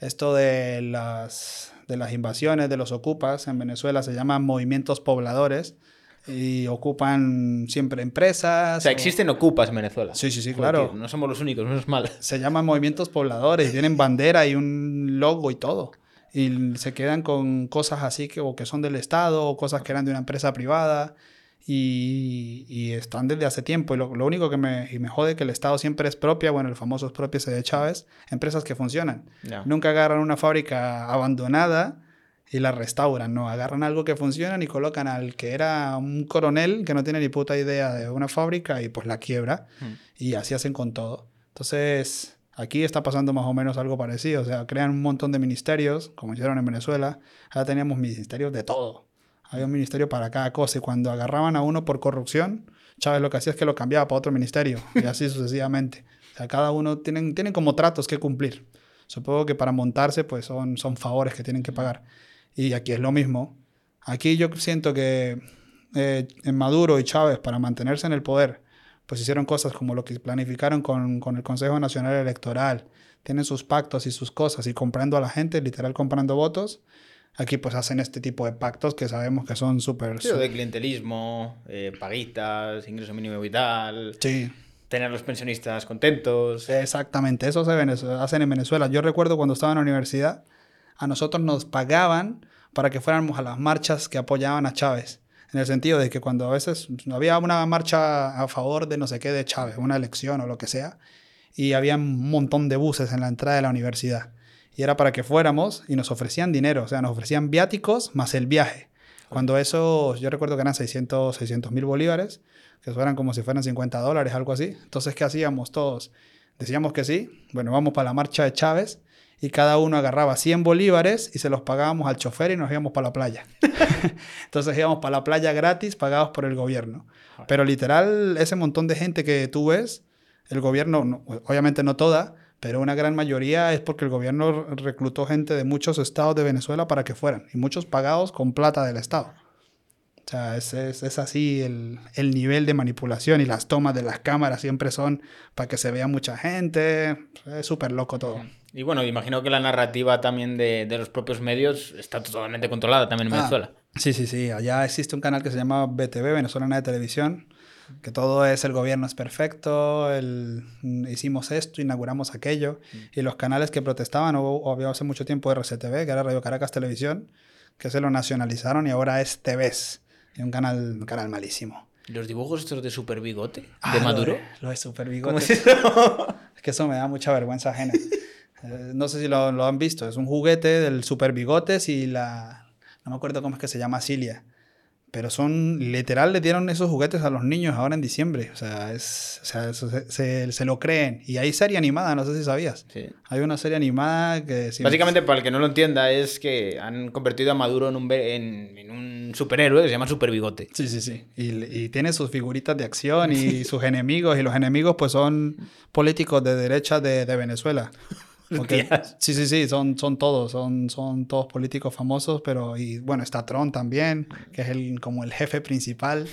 Esto de las, de las invasiones, de los ocupas, en Venezuela se llaman movimientos pobladores y ocupan siempre empresas. O sea, o- existen ocupas en Venezuela. Sí, sí, sí, Joder, claro. tío, no somos los únicos, menos mal. Se llaman movimientos pobladores, tienen bandera y un logo y todo. Y se quedan con cosas así que, o que son del Estado o cosas que eran de una empresa privada y, y están desde hace tiempo. Y lo, lo único que me, y me jode es que el Estado siempre es propia, bueno, el famoso es propio ese de Chávez, empresas que funcionan. Nunca agarran una fábrica abandonada y la restauran, no, agarran algo que funciona y colocan al que era un coronel que no tiene ni puta idea de una fábrica y pues la quiebra y así hacen con todo. Entonces, aquí está pasando más o menos algo parecido, o sea, crean un montón de ministerios, como hicieron en Venezuela, ahora teníamos ministerios de todo. Había un ministerio para cada cosa y cuando agarraban a uno por corrupción, Chávez lo que hacía es que lo cambiaba para otro ministerio y así sucesivamente. O sea, cada uno tienen, tienen como tratos que cumplir. Supongo que para montarse pues son, son favores que tienen que pagar. Y aquí es lo mismo. Aquí yo siento que eh, en Maduro y Chávez para mantenerse en el poder pues hicieron cosas como lo que planificaron con, con el Consejo Nacional Electoral. Tienen sus pactos y sus cosas y comprando a la gente, literal comprando votos. Aquí pues hacen este tipo de pactos que sabemos que son súper... Sí, de clientelismo, eh, paguitas, ingreso mínimo vital, Sí, tener a los pensionistas contentos. Exactamente, eso se hacen en Venezuela. Yo recuerdo cuando estaba en la universidad, a nosotros nos pagaban para que fuéramos a las marchas que apoyaban a Chávez. En el sentido de que cuando a veces había una marcha a favor de no sé qué de Chávez, una elección o lo que sea, y había un montón de buses en la entrada de la universidad. Y era para que fuéramos y nos ofrecían dinero, o sea, nos ofrecían viáticos más el viaje. Cuando eso, yo recuerdo que eran 600 mil bolívares, que eran como si fueran 50 dólares, algo así. Entonces, ¿qué hacíamos todos? Decíamos que sí, bueno, vamos para la marcha de Chávez y cada uno agarraba 100 bolívares y se los pagábamos al chofer y nos íbamos para la playa. Entonces íbamos para la playa gratis, pagados por el gobierno. Pero literal, ese montón de gente que tú ves, el gobierno, no- obviamente no toda, pero una gran mayoría es porque el gobierno reclutó gente de muchos estados de Venezuela para que fueran, y muchos pagados con plata del estado. O sea, es, es, es así el, el, nivel de manipulación y las tomas de las cámaras siempre son para que se vea mucha gente. Es súper loco todo. Y bueno, imagino que la narrativa también de, de, los propios medios está totalmente controlada también en ah, Venezuela. Sí, sí, sí. Allá existe un canal que se llama BTV, Venezolana de Televisión, que todo es el gobierno es perfecto, el, hicimos esto, inauguramos aquello. Mm. Y los canales que protestaban, o, o había hace mucho tiempo RCTV, que era Radio Caracas Televisión, que se lo nacionalizaron y ahora es TVs y un canal, un canal malísimo. ¿Los dibujos estos de Super Bigote? ¿De ah, Maduro? Lo de, Super Bigote. Es, es, que eso me da mucha vergüenza ajena. eh, no sé si lo, lo, han visto. Es un juguete del Super Bigotes y la... No me acuerdo cómo es que se llama Cilia. Pero son, literal, le dieron esos juguetes a los niños ahora en diciembre. O sea, es, o sea se, se, se, lo creen. Y hay serie animada, no sé si sabías. Sí. Hay una serie animada que... Si Básicamente, para el que no lo entienda, es que han convertido a Maduro en un, en, en un superhéroe que se llama Super Bigote. Sí, sí, sí. Y, y tiene sus figuritas de acción y sus enemigos. Y los enemigos, pues, son políticos de derecha de, de Venezuela. Porque, sí, sí, sí, son, son todos, son, son todos políticos famosos, pero y bueno, está Trump también, que es el, como el jefe principal.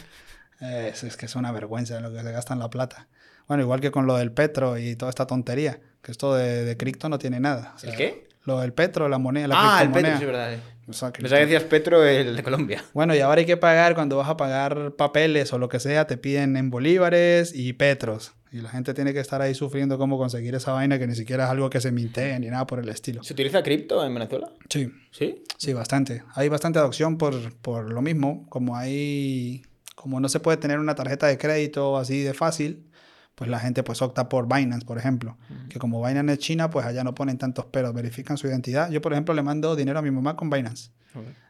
Eh, es, es, que es una vergüenza en lo que se gastan la plata. Bueno, igual que con lo del petro y toda esta tontería, que esto de, de cripto no tiene nada. O sea, ¿El qué? Lo del petro, la moneda, la Ah, el petro, sí, verdad. O sea, que decías Petro, el de Colombia. Bueno, y ahora hay que pagar, cuando vas a pagar papeles o lo que sea, te piden en bolívares y petros. Y la gente tiene que estar ahí sufriendo cómo conseguir esa vaina que ni siquiera es algo que se mintee ni nada por el estilo. ¿Se utiliza cripto en Venezuela? Sí. ¿Sí? Sí, bastante. Hay bastante adopción por, por lo mismo. Como hay... Como no se puede tener una tarjeta de crédito así de fácil, pues la gente pues opta por Binance, por ejemplo. Uh -huh. Que como Binance es China, pues allá no ponen tantos peros, verifican su identidad. Yo, por ejemplo, le mando dinero a mi mamá con Binance.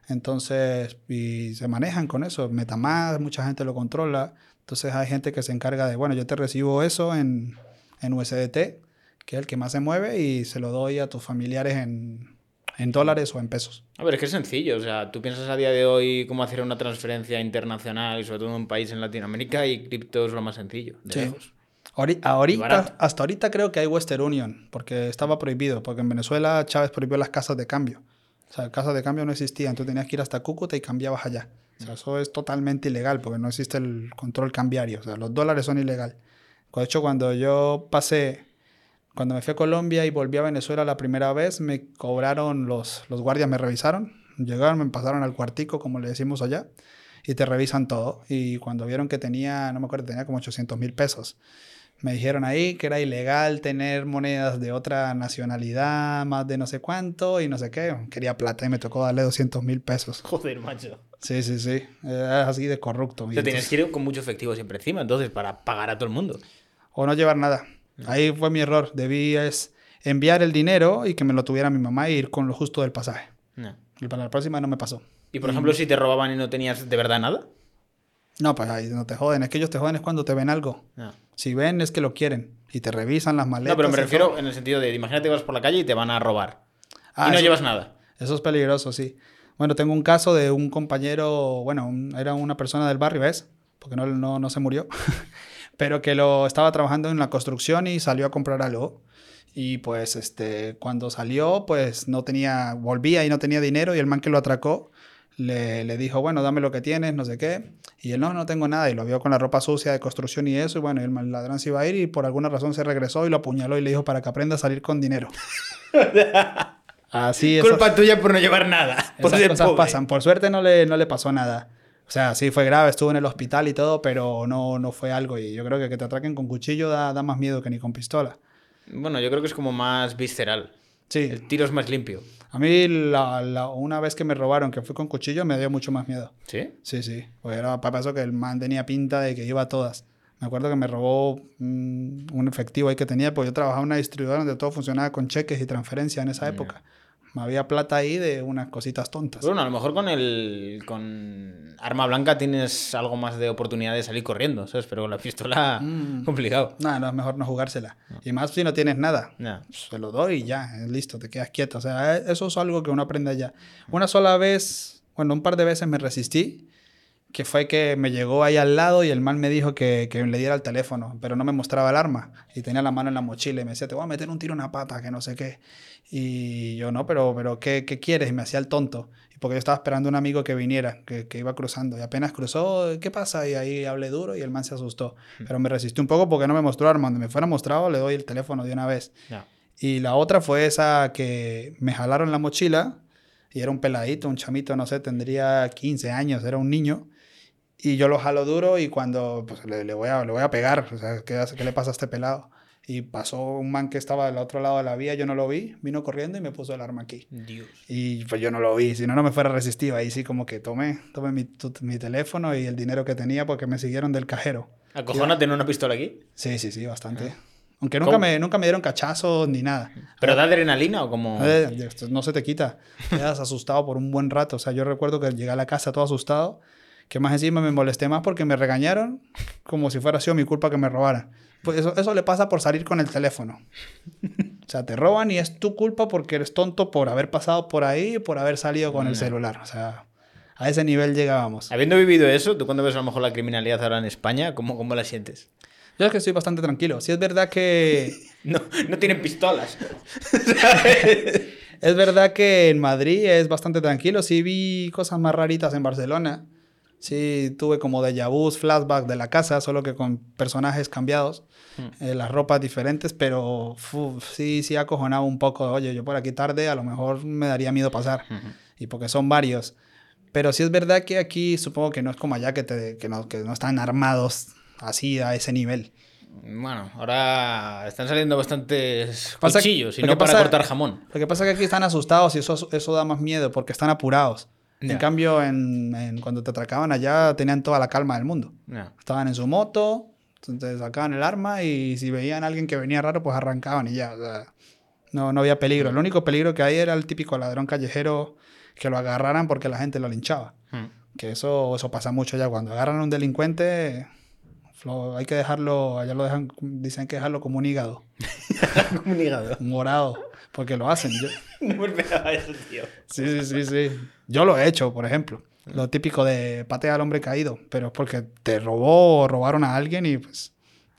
Entonces, y se manejan con eso. Metamask, mucha gente lo controla. Entonces hay gente que se encarga de, bueno, yo te recibo eso en, en USDT, que es el que más se mueve, y se lo doy a tus familiares en, en dólares o en pesos. A ver, es que es sencillo. O sea, tú piensas a día de hoy cómo hacer una transferencia internacional y sobre todo en un país en Latinoamérica y cripto es lo más sencillo. De sí. lejos. Ahorita, hasta ahorita creo que hay Western Union, porque estaba prohibido, porque en Venezuela Chávez prohibió las casas de cambio. O sea, casas de cambio no existían, tú tenías que ir hasta Cúcuta y cambiabas allá. O sea, eso es totalmente ilegal porque no existe el control cambiario. O sea, los dólares son ilegal. De hecho, cuando yo pasé, cuando me fui a Colombia y volví a Venezuela la primera vez, me cobraron los, los guardias, me revisaron. Llegaron, me pasaron al cuartico, como le decimos allá, y te revisan todo. Y cuando vieron que tenía, no me acuerdo, tenía como 800 mil pesos. Me dijeron ahí que era ilegal tener monedas de otra nacionalidad, más de no sé cuánto y no sé qué. Quería plata y me tocó darle 200 mil pesos. Joder, macho. Sí, sí, sí. Es así de corrupto. O sea, tienes que ir con mucho efectivo siempre encima, entonces, para pagar a todo el mundo. O no llevar nada. Ahí fue mi error. Debí es enviar el dinero y que me lo tuviera mi mamá e ir con lo justo del pasaje. No. Y para la próxima no me pasó. ¿Y por ejemplo, si te robaban y no tenías de verdad nada? No, pues ahí no te joden. Es que ellos te joden es cuando te ven algo. No. Si ven es que lo quieren. Y te revisan las maletas. No, pero me refiero todo. en el sentido de, imagínate que vas por la calle y te van a robar. Ah, y no eso, llevas nada. Eso es peligroso, sí. Bueno, tengo un caso de un compañero, bueno, un, era una persona del barrio, ¿ves? Porque no, no, no se murió. pero que lo estaba trabajando en la construcción y salió a comprar algo. Y pues este, cuando salió, pues no tenía, volvía y no tenía dinero y el man que lo atracó le, le, dijo, bueno, dame lo que tienes, no sé qué. Y él, no, no tengo nada. Y lo vio con la ropa sucia de construcción y eso. Y bueno, el ladrón se iba a ir y por alguna razón se regresó y lo apuñaló y le dijo para que aprenda a salir con dinero. Así es. Culpa tuya por no llevar nada. Por Esas cosas pobre. pasan. Por suerte no le, no le pasó nada. O sea, sí fue grave, estuvo en el hospital y todo, pero no, no fue algo. Y yo creo que que te atraquen con cuchillo da, da más miedo que ni con pistola. Bueno, yo creo que es como más visceral. Sí. El tiro es más limpio. A mí, la, la, una vez que me robaron, que fui con cuchillo, me dio mucho más miedo. ¿Sí? Sí, sí. Pues era para eso que el man tenía pinta de que iba a todas. Me acuerdo que me robó un, un efectivo ahí que tenía, porque yo trabajaba en una distribuidora donde todo funcionaba con cheques y transferencia en esa época. Había plata ahí de unas cositas tontas. Bueno, a lo mejor con el con arma blanca tienes algo más de oportunidad de salir corriendo, ¿sabes? Pero con la pistola, mm. complicado. No, no, es mejor no jugársela. No. Y más si no tienes nada. No. Se lo doy y ya, listo, te quedas quieto. O sea, eso es algo que uno aprende allá. Una sola vez, bueno, un par de veces me resistí, que fue que me llegó ahí al lado y el man me dijo que, que le diera el teléfono, pero no me mostraba el arma. Y tenía la mano en la mochila y me decía, te voy a meter un tiro en la pata, que no sé qué. Y yo, no, pero, pero ¿qué, qué quieres? Y me hacía el tonto. Y porque yo estaba esperando a un amigo que viniera, que, que iba cruzando. Y apenas cruzó, ¿qué pasa? Y ahí hablé duro y el man se asustó. Pero me resistí un poco porque no me mostró arma. Donde me fuera mostrado, le doy el teléfono de una vez. Y la otra fue esa que me jalaron la mochila y era un peladito, un chamito, no sé, tendría 15 años, era un niño. Y yo lo jalo duro y cuando pues, le, le voy a, le voy a pegar, o sea, ¿qué, ¿qué le pasa a este pelado? Y pasó un man que estaba del otro lado de la vía, yo no lo vi, vino corriendo y me puso el arma aquí. Dios. Y pues yo no lo vi, si no, no me fuera resistido. Ahí sí como que tomé, tomé mi, tu- mi teléfono y el dinero que tenía porque me siguieron del cajero. ¿Acojona tener una pistola aquí? Sí, sí, sí, bastante. Aunque nunca ¿Cómo? me, nunca me dieron cachazos ni nada. ¿Pero da adrenalina o como.? Eh, no se te quita. Quedas asustado por un buen rato. O sea, yo recuerdo que llegué a la casa todo asustado. Que más encima me molesté más porque me regañaron como si fuera sido mi culpa que me robaran. Pues eso, eso le pasa por salir con el teléfono. O sea, te roban y es tu culpa porque eres tonto por haber pasado por ahí y por haber salido con el celular. O sea, a ese nivel llegábamos. Habiendo vivido eso, tú cuando ves a lo mejor la criminalidad ahora en España, ¿cómo, cómo la sientes? Yo es que estoy bastante tranquilo. Si es verdad que... No, no tienen pistolas. Es verdad que en Madrid es bastante tranquilo. Sí vi cosas más raritas en Barcelona. Sí tuve como déjà vu, flashback de la casa, solo que con personajes cambiados, eh, las ropas diferentes, pero fu, sí, sí acojonaba un poco. Oye, yo por aquí tarde a lo mejor me daría miedo pasar. Y porque son varios. Pero sí es verdad que aquí supongo que no es como allá que, te, que, no, que no están armados así a ese nivel. Bueno, ahora están saliendo bastantes Pasa- cuchillos y no para cortar jamón. Lo que pasa es que aquí están asustados y eso, eso da más miedo porque están apurados. En cambio, en, en- cuando te atracaban allá tenían toda la calma del mundo. Estaban en su moto, entonces sacaban el arma y si veían a alguien que venía raro, pues arrancaban y ya. o sea, no, no había peligro. El único peligro que hay era el típico ladrón callejero que lo agarraran porque la gente lo linchaba. Hmm. Que eso, eso pasa mucho ya. Cuando agarran a un delincuente, lo- hay que dejarlo, allá lo dejan, dicen que dejarlo como un hígado, Como un hígado. morado, porque lo hacen. Yo- No me esperaba eso, tío. Sí, sí, sí, sí. Yo lo he hecho, por ejemplo. Lo típico de patear al hombre caído, pero es porque te robó o robaron a alguien y pues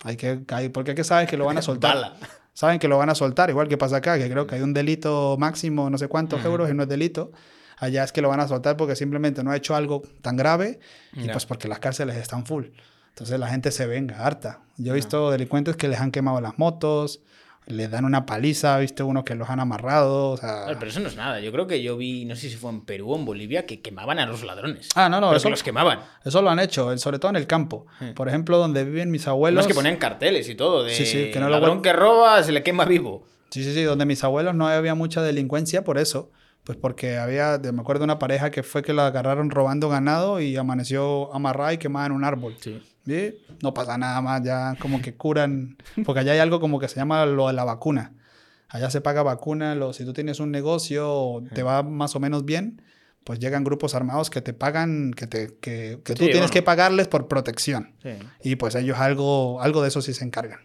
hay que caer, porque es que sabes que lo van a soltar. Bala. Saben que lo van a soltar, igual que pasa acá, que creo que hay un delito máximo, no sé cuántos euros y no es delito. Allá es que lo van a soltar porque simplemente no ha hecho algo tan grave y pues porque las cárceles están full. Entonces la gente se venga harta. Yo he visto delincuentes que les han quemado las motos, les dan una paliza, he visto unos que los han amarrado, o sea... Pero eso no es nada. Yo creo que yo vi, no sé si fue en Perú o en Bolivia, que quemaban a los ladrones. Ah, no, no, Pero eso- que los quemaban. Eso lo han hecho, sobre todo en el campo. Por ejemplo, donde viven mis No abuelos. es que ponían carteles y todo. De Sí, sí, que no lo ladrón que roba se le quema vivo. Sí, sí, sí, donde mis abuelos no había mucha delincuencia por eso. Pues porque había, me acuerdo de una pareja que fue que la agarraron robando ganado y amaneció amarrada y quemada en un árbol. Sí. No pasa nada más, ya como que curan. Porque allá hay algo como que se llama lo de la vacuna. Allá se paga vacuna, lo, si tú tienes un negocio te va más o menos bien, pues llegan grupos armados que te pagan, que, te, que, que tú Sí, tienes bueno. que pagarles por protección. Sí. Y pues ellos algo, algo de eso sí se encargan.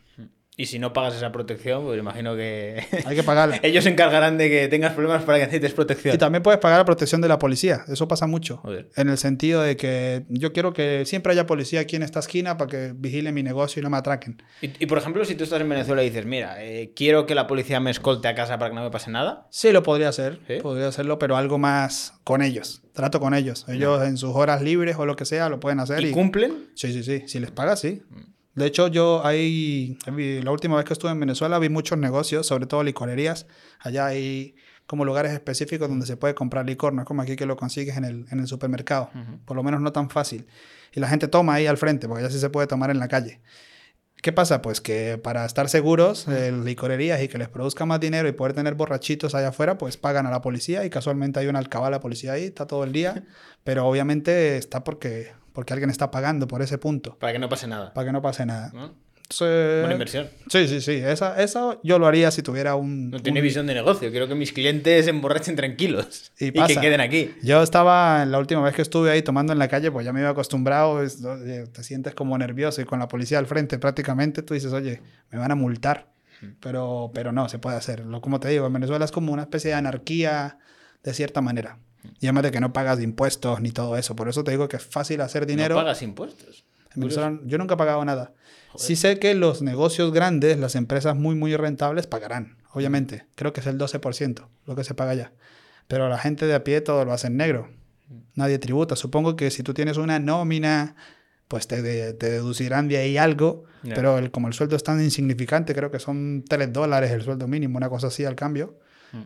Y si no pagas esa protección, pues imagino que Hay que pagarla. ellos se encargarán de que tengas problemas para que necesites protección. Y también puedes pagar la protección de la policía. Eso pasa mucho. Joder. En el sentido de que yo quiero que siempre haya policía aquí en esta esquina para que vigile mi negocio y no me atraquen. Y, y, por ejemplo, si tú estás en Venezuela y dices, mira, eh, quiero que la policía me escolte a casa para que no me pase nada. Sí, lo podría hacer. ¿Sí? Podría hacerlo, pero algo más con ellos. Trato con ellos. Ellos en sus horas libres o lo que sea lo pueden hacer. ¿Y Y, cumplen? Sí, sí, sí. Si les pagas, sí. De hecho, yo ahí, la última vez que estuve en Venezuela vi muchos negocios, sobre todo licorerías. Allá hay como lugares específicos donde se puede comprar licor, no es como aquí que lo consigues en el, en el supermercado. Por lo menos no tan fácil. Y la gente toma ahí al frente, porque ya sí se puede tomar en la calle. ¿Qué pasa? Pues que para estar seguros, eh, licorerías y que les produzca más dinero y poder tener borrachitos allá afuera, pues pagan a la policía y casualmente hay una alcabala de policía ahí, está todo el día, pero obviamente está porque, porque alguien está pagando por ese punto, Para que no pase nada. para que no pase nada. ¿no? Entonces, Buena inversión. Sí, sí, sí, esa, eso yo lo haría si tuviera un... No tiene un- visión de negocio. Quiero que mis clientes se emborrachen tranquilos. Y Y, que queden aquí. Yo estaba, la última vez que estuve ahí tomando en la calle, pues ya me iba acostumbrado, oye, te sientes como nervioso y con la policía al frente prácticamente, tú dices, oye, me van a multar. Pero, pero no, se puede hacer. Como te digo, en Venezuela es como una especie de anarquía de cierta manera. Y además de que no pagas impuestos ni todo eso. Por eso te digo que es fácil hacer dinero. No pagas impuestos. Venezuela yo nunca he pagado nada. Sí sé que los negocios grandes, las empresas muy, muy rentables, pagarán, obviamente. Creo que es el 12% lo que se paga ya. Pero la gente de a pie todo lo hace en negro. Nadie tributa. Supongo que si tú tienes una nómina, pues te, de- te deducirán de ahí algo. Pero el- como el sueldo es tan insignificante, creo que son 3 dólares el sueldo mínimo, una cosa así al cambio,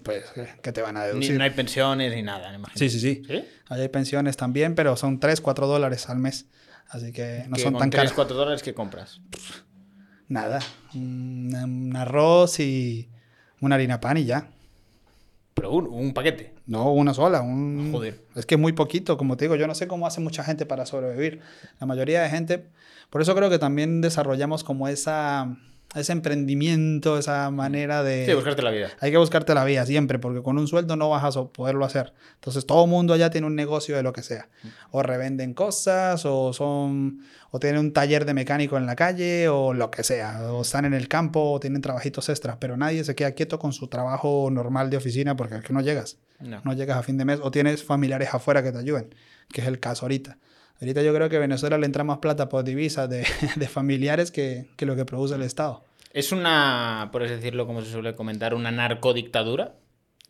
pues ¿qué- ¿qué te van a Ni- deducir? no hay pensiones ni nada, me imagino. Sí, sí, sí. ¿Sí? Ahí hay pensiones también, pero son 3, 4 dólares al mes. Así que no Que son con tan 3, caras. 4 dólares que compras. Nada. Un, un arroz y una harina pan y ya. Pero un, un paquete. No, una sola. Un... Joder. Es que es muy poquito, como te digo. Yo no sé cómo hace mucha gente para sobrevivir. La mayoría de gente. Por eso creo que también desarrollamos como esa, ese emprendimiento, esa manera de. Sí, buscarte la vida. Hay que buscarte la vida siempre, porque con un sueldo no vas a poderlo hacer. Entonces todo el mundo allá tiene un negocio de lo que sea. O revenden cosas, o son, o tienen un taller de mecánico en la calle, o lo que sea. O están en el campo, o tienen trabajitos extras. Pero nadie se queda quieto con su trabajo normal de oficina porque es que no llegas. No. No llegas a fin de mes, o tienes familiares afuera que te ayuden, que es el caso ahorita. Ahorita yo creo que a Venezuela le entra más plata por divisas de, de familiares que, que lo que produce el Estado. Es una, por así decirlo, como se suele comentar, una narcodictadura.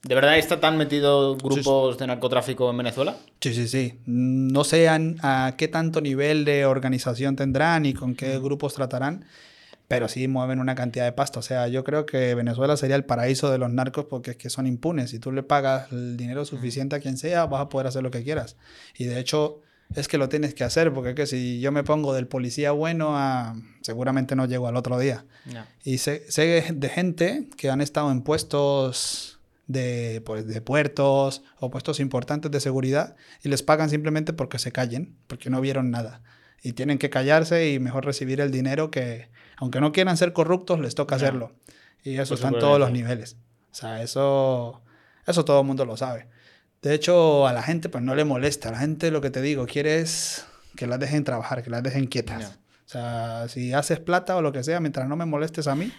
¿De verdad está tan metido grupos de narcotráfico en Venezuela? Sí, sí, sí. No sé a, a qué tanto nivel de organización tendrán y con qué grupos tratarán, pero sí mueven una cantidad de pasta. O sea, yo creo que Venezuela sería el paraíso de los narcos porque es que son impunes. Si tú le pagas el dinero suficiente a quien sea, vas a poder hacer lo que quieras. Y de hecho, es que lo tienes que hacer porque es que si yo me pongo del policía bueno a... seguramente no llego al otro día. No. Y sé, sé de gente que han estado en puestos de, pues, de puertos o puestos importantes de seguridad y les pagan simplemente porque se callen, porque no vieron nada. Y tienen que callarse y mejor recibir el dinero que, aunque no quieran ser corruptos, les toca hacerlo. Y eso Por está en todos los niveles. O sea, eso, eso todo el mundo lo sabe. De hecho, a la gente pues no le molesta. A la gente lo que te digo, quiere es que las dejen trabajar, que las dejen quietas. O sea, si haces plata o lo que sea, mientras no me molestes a mí,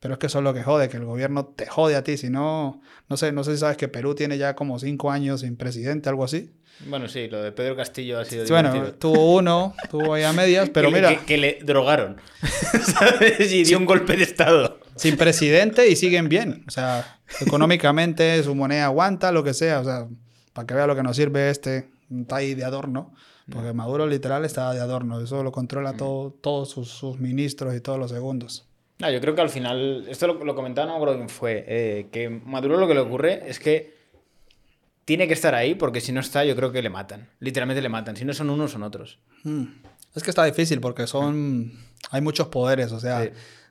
pero es que eso es lo que jode, que el gobierno te jode a ti. Si no, no sé, no sé si sabes que Perú tiene ya como cinco años sin presidente, algo así. Bueno, sí, lo de Pedro Castillo ha sido Sí, bueno, divertido. tuvo uno, tuvo ahí a medias, pero que, mira, Que, que le drogaron. ¿Sabes? Y dio un golpe de estado. sin presidente y siguen bien. O sea, económicamente su moneda aguanta, lo que sea. O sea, para que vea lo que nos sirve este, está ahí de adorno. Porque Maduro literal está de adorno. Eso lo controla todo, todos sus, sus ministros y todos los segundos. No, yo creo que al final, esto lo, lo comentaba, no me acuerdo quién fue, eh, que Maduro lo que le ocurre es que tiene que estar ahí porque si no está yo creo que le matan. Literalmente le matan. Si no son unos, son otros. Mm. Es que está difícil porque son. Hay muchos poderes. O sea, Sí.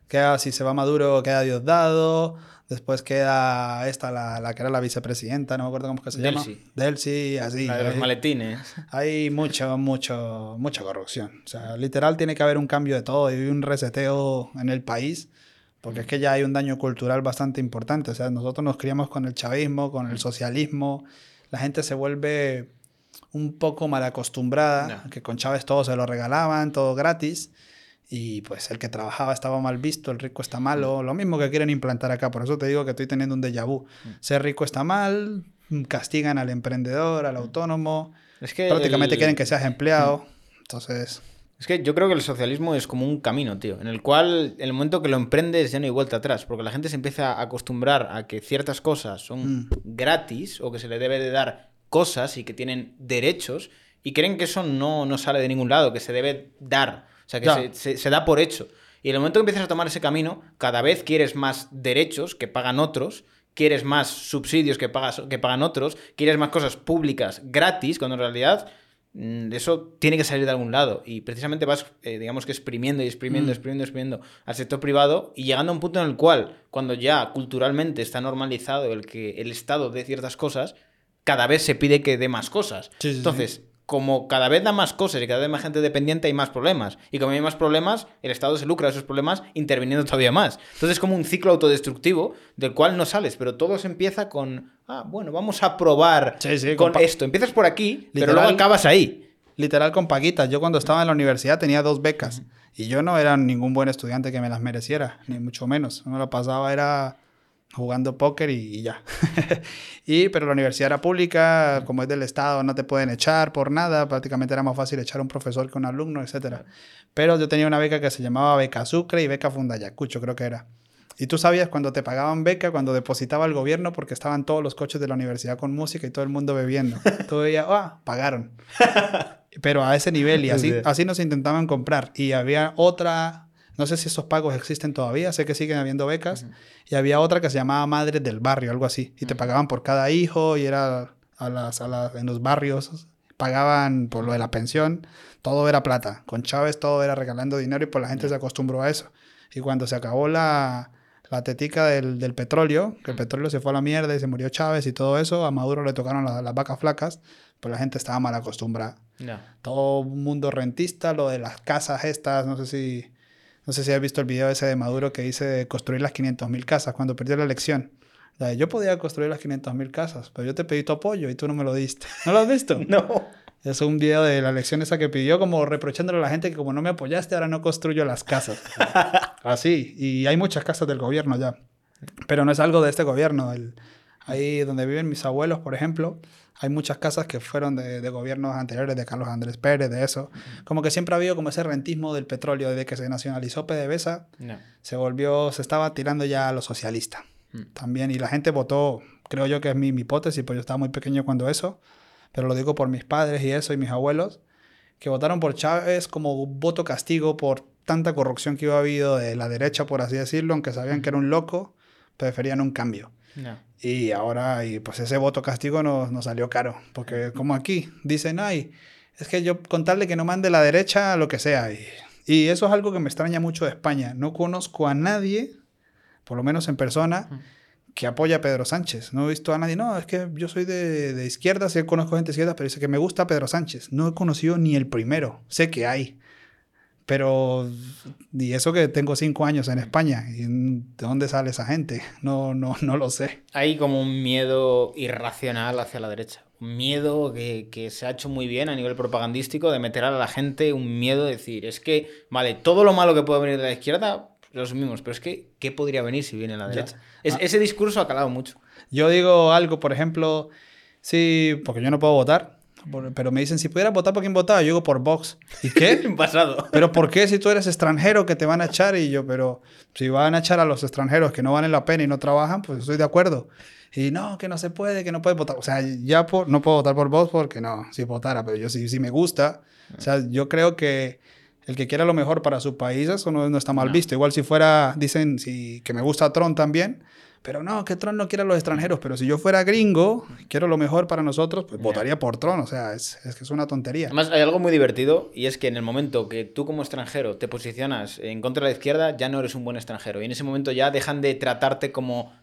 queda, si se va Maduro, queda Diosdado. Después queda esta, la, la que era la vicepresidenta, no me acuerdo cómo es que se Delcy. llama. Delcy, así. La de los hay- maletines. Hay mucho, mucho, mucha corrupción. O sea, literal tiene que haber un cambio de todo y un reseteo en el país, porque es que ya hay un daño cultural bastante importante. O sea, nosotros nos criamos con el chavismo, con el socialismo. La gente se vuelve un poco mal acostumbrada, que con Chávez todo se lo regalaban, todo gratis. Y pues el que trabajaba estaba mal visto, el rico está malo, lo mismo que quieren implantar acá. Por eso te digo que estoy teniendo un déjà vu. Ser rico está mal, castigan al emprendedor, al autónomo. Es que Prácticamente el- quieren que seas empleado. Entonces, Es que yo creo que el socialismo es como un camino, tío, en el cual en el momento que lo emprendes ya no hay vuelta atrás, porque la gente se empieza a acostumbrar a que ciertas cosas son Mm. gratis o que se le debe de dar cosas y que tienen derechos y creen que eso no, no sale de ningún lado, que se debe dar, sea, que se, se- se da por hecho. Y en el momento que empiezas a tomar ese camino, cada vez quieres más derechos que pagan otros, quieres más subsidios que, pagas, que pagan otros, quieres más cosas públicas gratis, cuando en realidad mm, eso tiene que salir de algún lado. Y precisamente vas, eh, digamos que exprimiendo y exprimiendo, exprimiendo, exprimiendo al sector privado y llegando a un punto en el cual, cuando ya culturalmente está normalizado el que el Estado dé ciertas cosas, cada vez se pide que dé más cosas. Sí, sí, sí. Como cada vez da más cosas y cada vez hay más gente dependiente, hay más problemas. Y como hay más problemas, el Estado se lucra de esos problemas interviniendo todavía más. Entonces es como un ciclo autodestructivo del cual no sales, pero todo se empieza con, ah, bueno, vamos a probar Sí, sí, con esto. Empiezas por aquí, pero luego acabas ahí. literal con paquitas. Yo cuando estaba en la universidad tenía dos becas. Y yo no era ningún buen estudiante que me las mereciera, ni mucho menos. Me lo pasaba, era jugando póker y, y ya. y, pero la universidad era pública, como es del Estado, no te pueden echar por nada, prácticamente era más fácil echar a un profesor que un alumno, etc. Pero yo tenía una beca que se llamaba Beca Sucre y Beca Fundayacucho, creo que era. Y tú sabías cuando te pagaban beca, cuando depositaba el gobierno, porque estaban todos los coches de la universidad con música y todo el mundo bebiendo. Tú veías, ah, pagaron. Pero a ese nivel y así, Sí. así nos intentaban comprar. Y había otra, no sé si esos pagos existen todavía, sé que siguen habiendo becas. Y había otra que se llamaba Madres del Barrio, algo así. Y te pagaban por cada hijo y era a las, a las, en los barrios, pagaban por lo de la pensión. Todo era plata. Con Chávez todo era regalando dinero y pues la gente se acostumbró a eso. Y cuando se acabó la, la tetica del, del petróleo, que el petróleo se fue a la mierda y se murió Chávez y todo eso, a Maduro le tocaron la- las vacas flacas, pues la gente estaba mal acostumbrada Ya. todo un mundo rentista, lo de las casas estas, no sé si no sé si has visto el video ese de Maduro que dice de construir las 500.000 casas cuando perdió la elección. La de, yo podía construir las 500.000 casas, pero yo te pedí tu apoyo y tú no me lo diste. ¿No lo has visto? No. Es un video de la elección esa que pidió como reprochándole a la gente que como no me apoyaste ahora no construyo las casas. Así, y hay muchas casas del gobierno ya. Pero no es algo de este gobierno. El, ahí donde viven mis abuelos, por ejemplo, hay muchas casas que fueron de, de gobiernos anteriores, de Carlos Andrés Pérez, de eso. Como que siempre ha habido como ese rentismo del petróleo. Desde que se nacionalizó PDVSA, se volvió, se estaba tirando ya a lo socialista. También, y la gente votó, creo yo que es mi, mi hipótesis, pues yo estaba muy pequeño cuando eso, pero lo digo por mis padres y eso, y mis abuelos, que votaron por Chávez como voto castigo por tanta corrupción que iba habido de la derecha, por así decirlo, aunque sabían que era un loco, preferían un cambio. Y ahora, y pues ese voto castigo nos, nos salió caro, porque como aquí dicen, ay, es que yo contarle que no mande la derecha lo que sea. Y, y eso es algo que me extraña mucho de España. No conozco a nadie, por lo menos en persona, que apoya a Pedro Sánchez. No he visto a nadie, no, es que yo soy de, de izquierda, sí conozco gente de izquierda, pero dice que me gusta Pedro Sánchez. No he conocido ni el primero, sé que hay. Pero, y eso que tengo cinco años en España, ¿y ¿de dónde sale esa gente? No, no, no lo sé. Hay como un miedo irracional hacia la derecha. Un miedo que, que se ha hecho muy bien a nivel propagandístico de meter a la gente un miedo de decir, es que, vale, todo lo malo que puede venir de la izquierda, lo asumimos, pero es que, ¿qué podría venir si viene la derecha? Es- Ah. Ese discurso ha calado mucho. Yo digo algo, por ejemplo, sí, porque yo no puedo votar, por- pero me dicen, si pudieras votar por quién votaba, yo digo por Vox. ¿Y qué? Pasado. ¿Pero por qué si tú eres extranjero que te van a echar? Y yo, pero si van a echar a los extranjeros que no valen la pena y no trabajan, pues estoy de acuerdo. Y no, que no se puede, que no puedes votar. O sea, ya por- no puedo votar por Vox porque no, si votara, pero yo sí, sí me gusta. O sea, yo creo que el que quiera lo mejor para su país, eso no, no está mal visto. Igual si fuera, dicen si, que me gusta Trump también, pero no, que Trump no quiere a los extranjeros. Pero si yo fuera gringo, quiero lo mejor para nosotros, pues votaría por Trump. O sea, es, es que es una tontería. Además, hay algo muy divertido y es que en el momento que tú como extranjero te posicionas en contra de la izquierda, ya no eres un buen extranjero. Y en ese momento ya dejan de tratarte como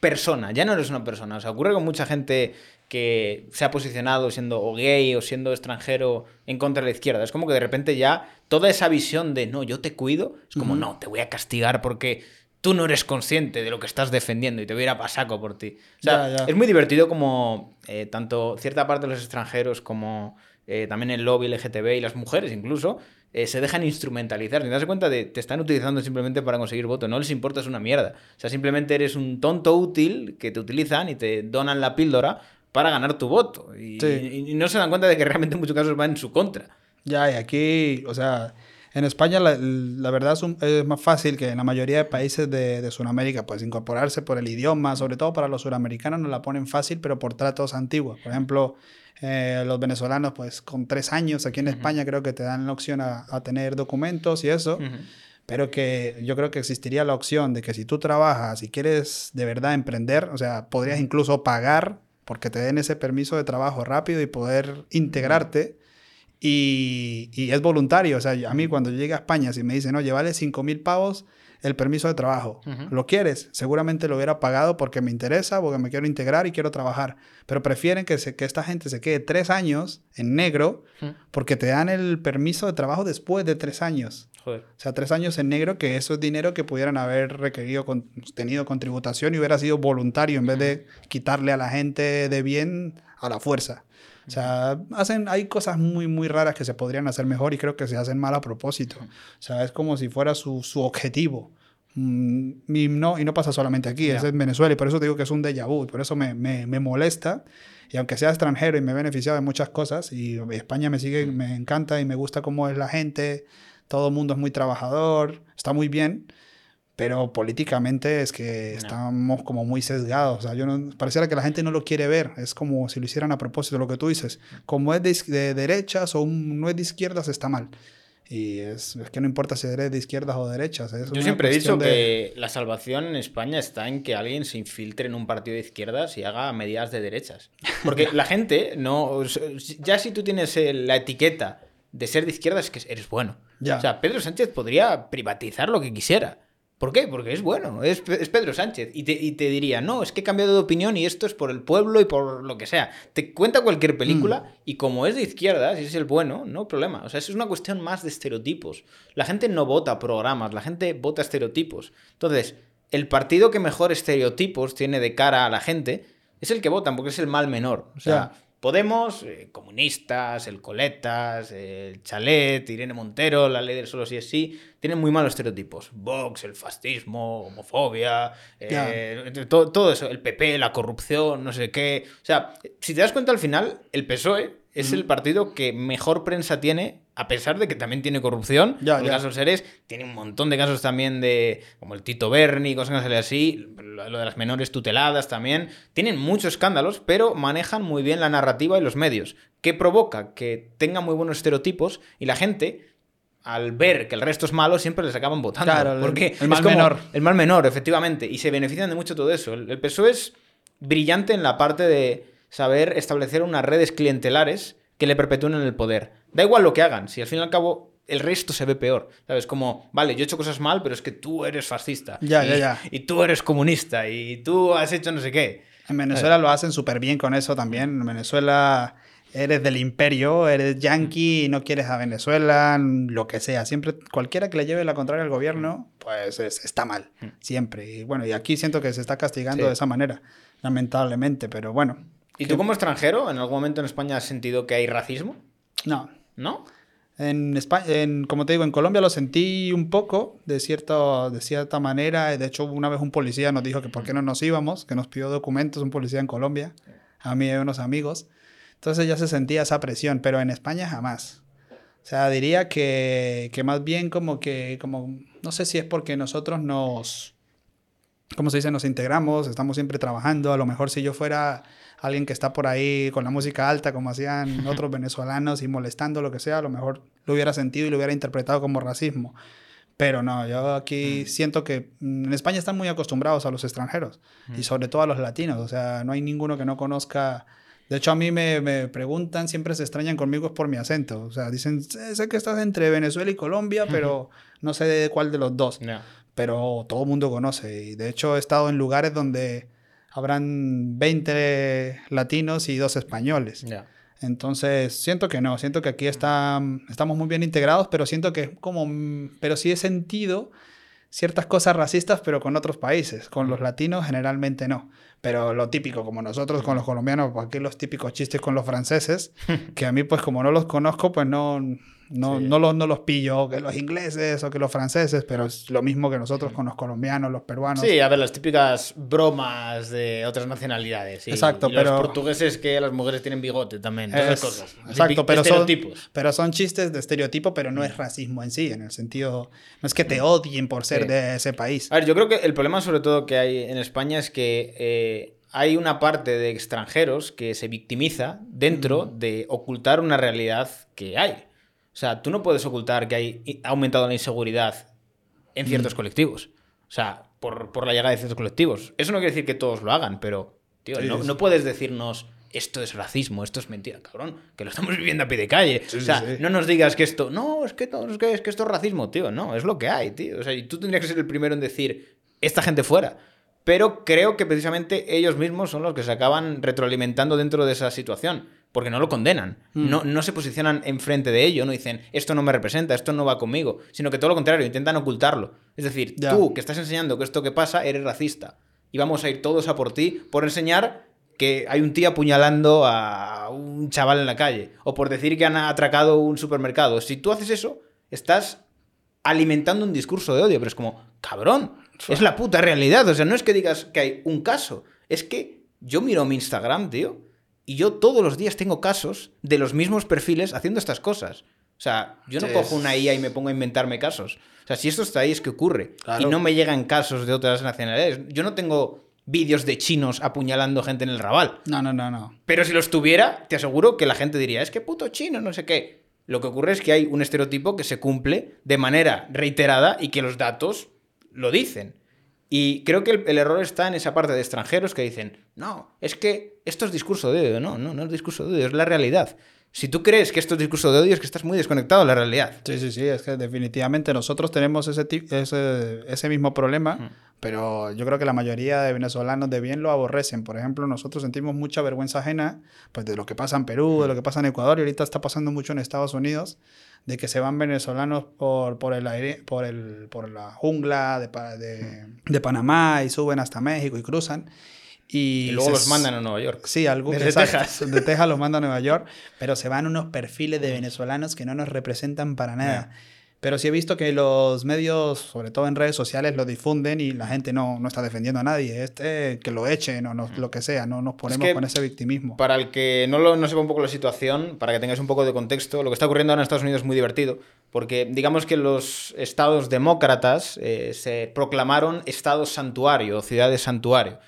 persona, ya no eres una persona. O sea, ocurre con mucha gente que se ha posicionado siendo o gay o siendo extranjero en contra de la izquierda. Es como que de repente ya toda esa visión de no, yo te cuido, es como no, te voy a castigar porque tú no eres consciente de lo que estás defendiendo y te voy a ir a pasaco por ti. O sea, Ya, ya. es muy divertido como eh, tanto cierta parte de los extranjeros como eh, también el lobby LGTB y las mujeres incluso eh, se dejan instrumentalizar. Sin darse cuenta de te están utilizando simplemente para conseguir voto. No les importa, es una mierda. O sea, simplemente eres un tonto útil que te utilizan y te donan la píldora para ganar tu voto. Y, Sí. y no se dan cuenta de que realmente en muchos casos va en su contra. Ya, y aquí, o sea, en España la, la verdad es, un- es más fácil que en la mayoría de países de, de Sudamérica, pues incorporarse por el idioma, sobre todo para los suramericanos nos la ponen fácil, pero por tratos antiguos. Por ejemplo, eh, los venezolanos, pues con tres años aquí en España creo que te dan la opción a, a tener documentos y eso. Pero que yo creo que existiría la opción de que si tú trabajas y quieres de verdad emprender, o sea, podrías incluso pagar porque te den ese permiso de trabajo rápido y poder integrarte. Y, y es voluntario. O sea, a mí cuando yo llegué a España, si me dicen, oye, vale 5 mil pavos el permiso de trabajo. ¿Lo quieres? Seguramente lo hubiera pagado porque me interesa, porque me quiero integrar y quiero trabajar. Pero prefieren que, se, que esta gente se quede tres años en negro porque te dan el permiso de trabajo después de tres años. Joder. O sea, tres años en negro, que eso es dinero que pudieran haber requerido, con, tenido con tributación y hubiera sido voluntario en vez de quitarle a la gente de bien a la fuerza. O sea, hacen, hay cosas muy, muy raras que se podrían hacer mejor y creo que se hacen mal a propósito. O sea, es como si fuera su, su objetivo. Mm, y, no, y no pasa solamente aquí, es en Venezuela y por eso te digo que es un déjà vu por eso me, me, me molesta. Y aunque sea extranjero y me he beneficiado de muchas cosas, y España me sigue, me encanta y me gusta cómo es la gente, todo el mundo es muy trabajador, está muy bien, pero políticamente es que estamos como muy sesgados. O sea, yo no, pareciera que la gente no lo quiere ver. Es como si lo hicieran a propósito, lo que tú dices. Como es de, de derechas o un- no es de izquierdas, está mal. Y es, es que no importa si eres de izquierdas o derechas. Es Yo siempre he dicho de- que la salvación en España está en que alguien se infiltre en un partido de izquierdas y haga medidas de derechas. Porque la gente no. Ya si tú tienes eh, la etiqueta de ser de izquierdas, es que eres bueno. Ya. O sea, Pedro Sánchez podría privatizar lo que quisiera. ¿Por qué? Porque es bueno, es, Pe- es Pedro Sánchez. Y te, y te diría, no, es que he cambiado de opinión y esto es por el pueblo y por lo que sea. Te cuenta cualquier película Mm. y como es de izquierdas y es el bueno, no problema. O sea, es una cuestión más de estereotipos. La gente no vota programas, la gente vota estereotipos. Entonces, el partido que mejor estereotipos tiene de cara a la gente es el que votan, porque es el mal menor. O sea. Podemos, eh, comunistas, el Coletas, el Chalet, Irene Montero, la ley del solo sí es sí, tienen muy malos estereotipos. Vox, el fascismo, homofobia, eh, todo, todo eso, el PP, la corrupción, no sé qué. O sea, si te das cuenta al final, el PSOE Es el partido que mejor prensa tiene, a pesar de que también tiene corrupción. Ya, el ya. caso Seres tiene un montón de casos también de, como el Tito Berni, cosas así, lo de las menores tuteladas también. Tienen muchos escándalos, pero manejan muy bien la narrativa y los medios, que provoca que tengan muy buenos estereotipos y la gente... Al ver que el resto es malo, siempre les acaban votando. Claro, el- porque el es mal como- menor. El mal menor, efectivamente. Y se benefician de mucho todo eso. El, el PSOE es brillante en la parte de saber establecer unas redes clientelares que le perpetúen en el poder. Da igual lo que hagan, si al fin y al cabo el resto se ve peor. ¿Sabes? Como, vale, yo he hecho cosas mal, pero es que tú eres fascista. Ya, y, ya, ya. Y tú eres comunista. Y tú has hecho no sé qué. En Venezuela lo hacen súper bien con eso también. En Venezuela eres del imperio, eres yanqui, no quieres a Venezuela, lo que sea. Siempre, cualquiera que le lleve la contraria al gobierno, pues es- está mal. Siempre. Y bueno, y aquí siento que se está castigando Sí. de esa manera, lamentablemente, pero bueno. ¿Y tú como extranjero, en algún momento en España has sentido que hay racismo? No. ¿No? En España, en, como te digo, en Colombia lo sentí un poco, de, cierto, de cierta manera. De hecho, una vez un policía nos dijo que por qué no nos íbamos, que nos pidió documentos, un policía en Colombia, a mí y a unos amigos. Entonces ya se sentía esa presión, pero en España jamás. O sea, diría que, que más bien como que, como, no sé si es porque nosotros nos, ¿cómo se dice? Nos integramos, estamos siempre trabajando. A lo mejor si yo fuera alguien que está por ahí con la música alta, como hacían otros venezolanos y molestando, lo que sea, a lo mejor lo hubiera sentido y lo hubiera interpretado como racismo. Pero no, yo aquí siento que mm, en España están muy acostumbrados a los extranjeros y sobre todo a los latinos. O sea, no hay ninguno que no conozca. De hecho, a mí me, me preguntan, siempre se extrañan conmigo es por mi acento. O sea, dicen, sé, sé que estás entre Venezuela y Colombia, pero no sé de cuál de los dos pero todo el mundo conoce. Y de hecho he estado en lugares donde habrán 20 latinos y dos españoles. Entonces, siento que no, siento que aquí está, estamos muy bien integrados, pero siento que como, mm, pero sí he sentido ciertas cosas racistas, pero con otros países. Con los latinos generalmente no. Pero lo típico, como nosotros con los colombianos, aquí los típicos chistes con los franceses, que a mí pues como no los conozco, pues no, no, no, los, no los pillo, que los ingleses o que los franceses, pero es lo mismo que nosotros con los colombianos, los peruanos. Sí, a ver, las típicas bromas de otras nacionalidades. Exacto, y los pero- portugueses que las mujeres tienen bigote también. Todas Es- esas cosas. Exacto, pero son, pero son chistes de estereotipo, pero no es racismo en sí, en el sentido, no es que te odien por ser Sí. de ese país. A ver, yo creo que el problema sobre todo que hay en España es que eh, hay una parte de extranjeros que se victimiza dentro de ocultar una realidad que hay. O sea, tú no puedes ocultar que hay ha aumentado la inseguridad en ciertos colectivos. O sea, por, por la llegada de ciertos colectivos. Eso no quiere decir que todos lo hagan, pero, tío, Sí, no, sí. no puedes decirnos esto es racismo, esto es mentira, cabrón, que lo estamos viviendo a pie de calle. Sí, o sea, no nos digas que esto, no, es que, es que, es que esto es racismo, tío, no, es lo que hay, tío. O sea, y tú tendrías que ser el primero en decir, esta gente fuera. Pero creo que precisamente ellos mismos son los que se acaban retroalimentando dentro de esa situación, porque no lo condenan, Mm. no, no se posicionan enfrente de ello, no dicen, esto no me representa, esto no va conmigo, sino que todo lo contrario, intentan ocultarlo. Es decir, tú que estás enseñando que esto que pasa, eres racista. Y vamos a ir todos a por ti por enseñar que hay un tío apuñalando a un chaval en la calle, o por decir que han atracado un supermercado. Si tú haces eso, estás alimentando un discurso de odio, pero es como, cabrón, es la puta realidad. O sea, no es que digas que hay un caso, es que yo miro mi Instagram, tío, y yo todos los días tengo casos de los mismos perfiles haciendo estas cosas. O sea, yo no Sí, cojo una IA y me pongo a inventarme casos. O sea, si esto está ahí es que ocurre. Claro. Y no me llegan casos de otras nacionalidades. Yo no tengo vídeos de chinos apuñalando gente en el rabal. No, no, no, no. Pero si los tuviera, te aseguro que la gente diría, es que puto chino, no sé qué. Lo que ocurre es que hay un estereotipo que se cumple de manera reiterada y que los datos lo dicen. Y creo que el, el error está en esa parte de extranjeros que dicen, no, es que esto es discurso de odio. No, no, no es discurso de odio, es la realidad. Si tú crees que esto es discurso de odio, es que estás muy desconectado de la realidad. Sí, sí, sí, es que definitivamente nosotros tenemos ese, ese, ese mismo problema, Mm. pero yo creo que la mayoría de venezolanos de bien lo aborrecen. Por ejemplo, nosotros sentimos mucha vergüenza ajena pues, de lo que pasa en Perú, de lo que pasa en Ecuador, y ahorita está pasando mucho en Estados Unidos, de que se van venezolanos por, por, el aire, por, el, por la jungla de, de, de Panamá y suben hasta México y cruzan. Y, Y luego se- los mandan a Nueva York. Sí, algo Desde exacto, Texas. De Texas los manda a Nueva York, pero se van unos perfiles de venezolanos que no nos representan para nada. Pero sí he visto que los medios, sobre todo en redes sociales, lo difunden y la gente no, no está defendiendo a nadie. Este, que lo echen o no- lo que sea, no nos ponemos que con ese victimismo. Para el que no, lo, no sepa un poco la situación, para que tengáis un poco de contexto, lo que está ocurriendo ahora en Estados Unidos es muy divertido, porque digamos que los estados demócratas eh, se proclamaron estados santuario, o ciudades santuario,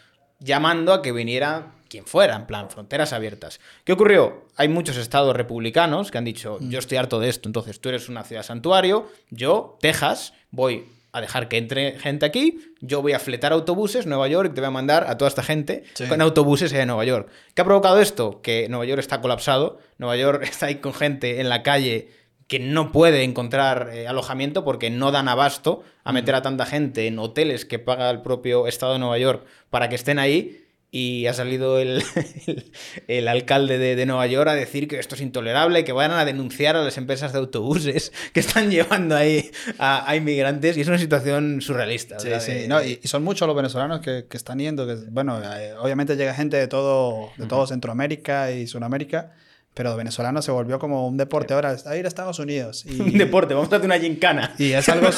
llamando a que viniera quien fuera, en plan, fronteras abiertas. ¿Qué ocurrió? Hay muchos estados republicanos que han dicho, yo estoy harto de esto, entonces tú eres una ciudad santuario, yo, Texas, voy a dejar que entre gente aquí, yo voy a fletar autobuses Nueva York y te voy a mandar a toda esta gente Sí. con autobuses a Nueva York. ¿Qué ha provocado esto? Que Nueva York está colapsado, Nueva York está ahí con gente en la calle que no puede encontrar eh, alojamiento porque no dan abasto a meter a tanta gente en hoteles que paga el propio Estado de Nueva York para que estén ahí. Y ha salido el, el- el alcalde de, de Nueva York a decir que esto es intolerable, que vayan a denunciar a las empresas de autobuses que están llevando ahí a, a inmigrantes. Y es una situación surrealista. Sí, sí, de- no, y, y son muchos los venezolanos que, que están yendo, que, bueno, eh, obviamente llega gente de todo, de todo Centroamérica y Sudamérica, pero venezolano se volvió como un deporte ahora, a ir a Estados Unidos. Y, Un deporte, vamos a hacer una gincana. Y es algo,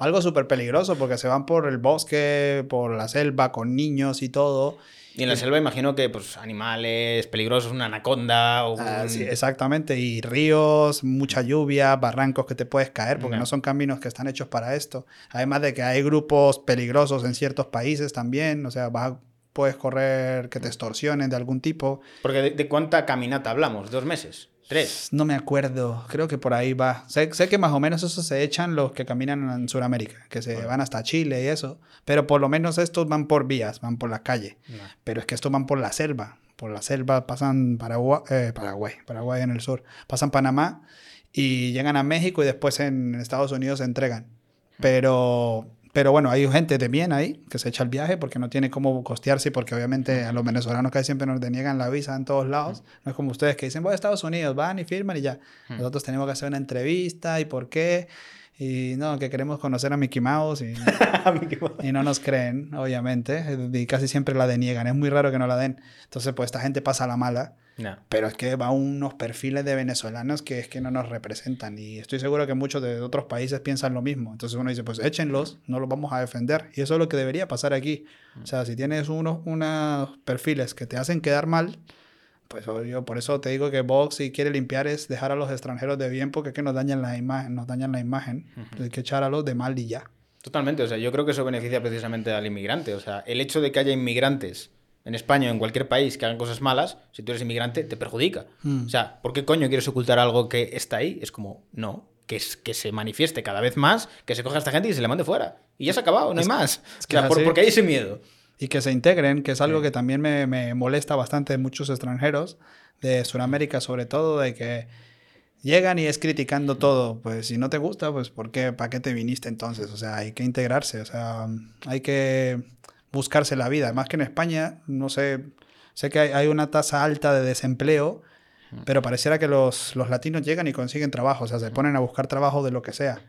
algo súper peligroso porque se van por el bosque, por la selva, con niños y todo. Y en la selva imagino que pues animales peligrosos, una anaconda o Ah, un- sí, exactamente, y ríos, mucha lluvia, barrancos que te puedes caer porque no son caminos que están hechos para esto. Además de que hay grupos peligrosos en ciertos países también, o sea, vas a- puedes correr que te extorsionen de algún tipo. Porque de, de cuánta caminata hablamos, dos meses, tres. No me acuerdo, creo que por ahí va. Sé, sé que más o menos eso se echan los que caminan en Sudamérica, que se van hasta Chile y eso, pero por lo menos estos van por vías, van por la calle. Pero es que estos van por la selva. Por la selva pasan Paraguay, eh, Paraguay, Paraguay en el sur. Pasan Panamá y llegan a México y después en Estados Unidos se entregan. Pero, pero bueno, hay gente de bien ahí que se echa el viaje porque no tiene cómo costearse porque obviamente a los venezolanos casi siempre nos deniegan la visa en todos lados. No es como ustedes que dicen, voy a Estados Unidos, van y firman y ya. Nosotros tenemos que hacer una entrevista y por qué. Y no, que queremos conocer a Mickey Mouse y, y no nos creen, obviamente. Y casi siempre la deniegan. Es muy raro que no la den. Entonces, pues esta gente pasa la mala. No. Pero es que va unos perfiles de venezolanos que es que no nos representan. Y estoy seguro que muchos de otros países piensan lo mismo. Entonces uno dice, pues échenlos, no los vamos a defender. Y eso es lo que debería pasar aquí. O sea, si tienes unos, unos perfiles que te hacen quedar mal, pues yo por eso te digo que Vox si quiere limpiar es dejar a los extranjeros de bien porque es que nos dañan la imagen, nos dañan la imagen. Hay que echar a los de mal y ya. Totalmente, o sea, yo creo que eso beneficia precisamente al inmigrante. O sea, el hecho de que haya inmigrantes en España o en cualquier país que hagan cosas malas, si tú eres inmigrante, te perjudica. O sea, ¿por qué coño quieres ocultar algo que está ahí? Es como, no, que, es, que se manifieste cada vez más, que se coja a esta gente y se le mande fuera. Y ya se ha acabado, no hay más. que o sea, es por- porque hay ese miedo. Y que se integren, que es algo que también me, me molesta bastante de muchos extranjeros, de Sudamérica sobre todo, de que llegan y es criticando todo. Pues si no te gusta, pues ¿por qué? ¿Para qué te viniste entonces? O sea, hay que integrarse, o sea, hay que buscarse la vida. Más que en España, no sé, sé que hay, hay una tasa alta de desempleo, pero pareciera que los, los latinos llegan y consiguen trabajo, o sea, se ponen a buscar trabajo de lo que sea.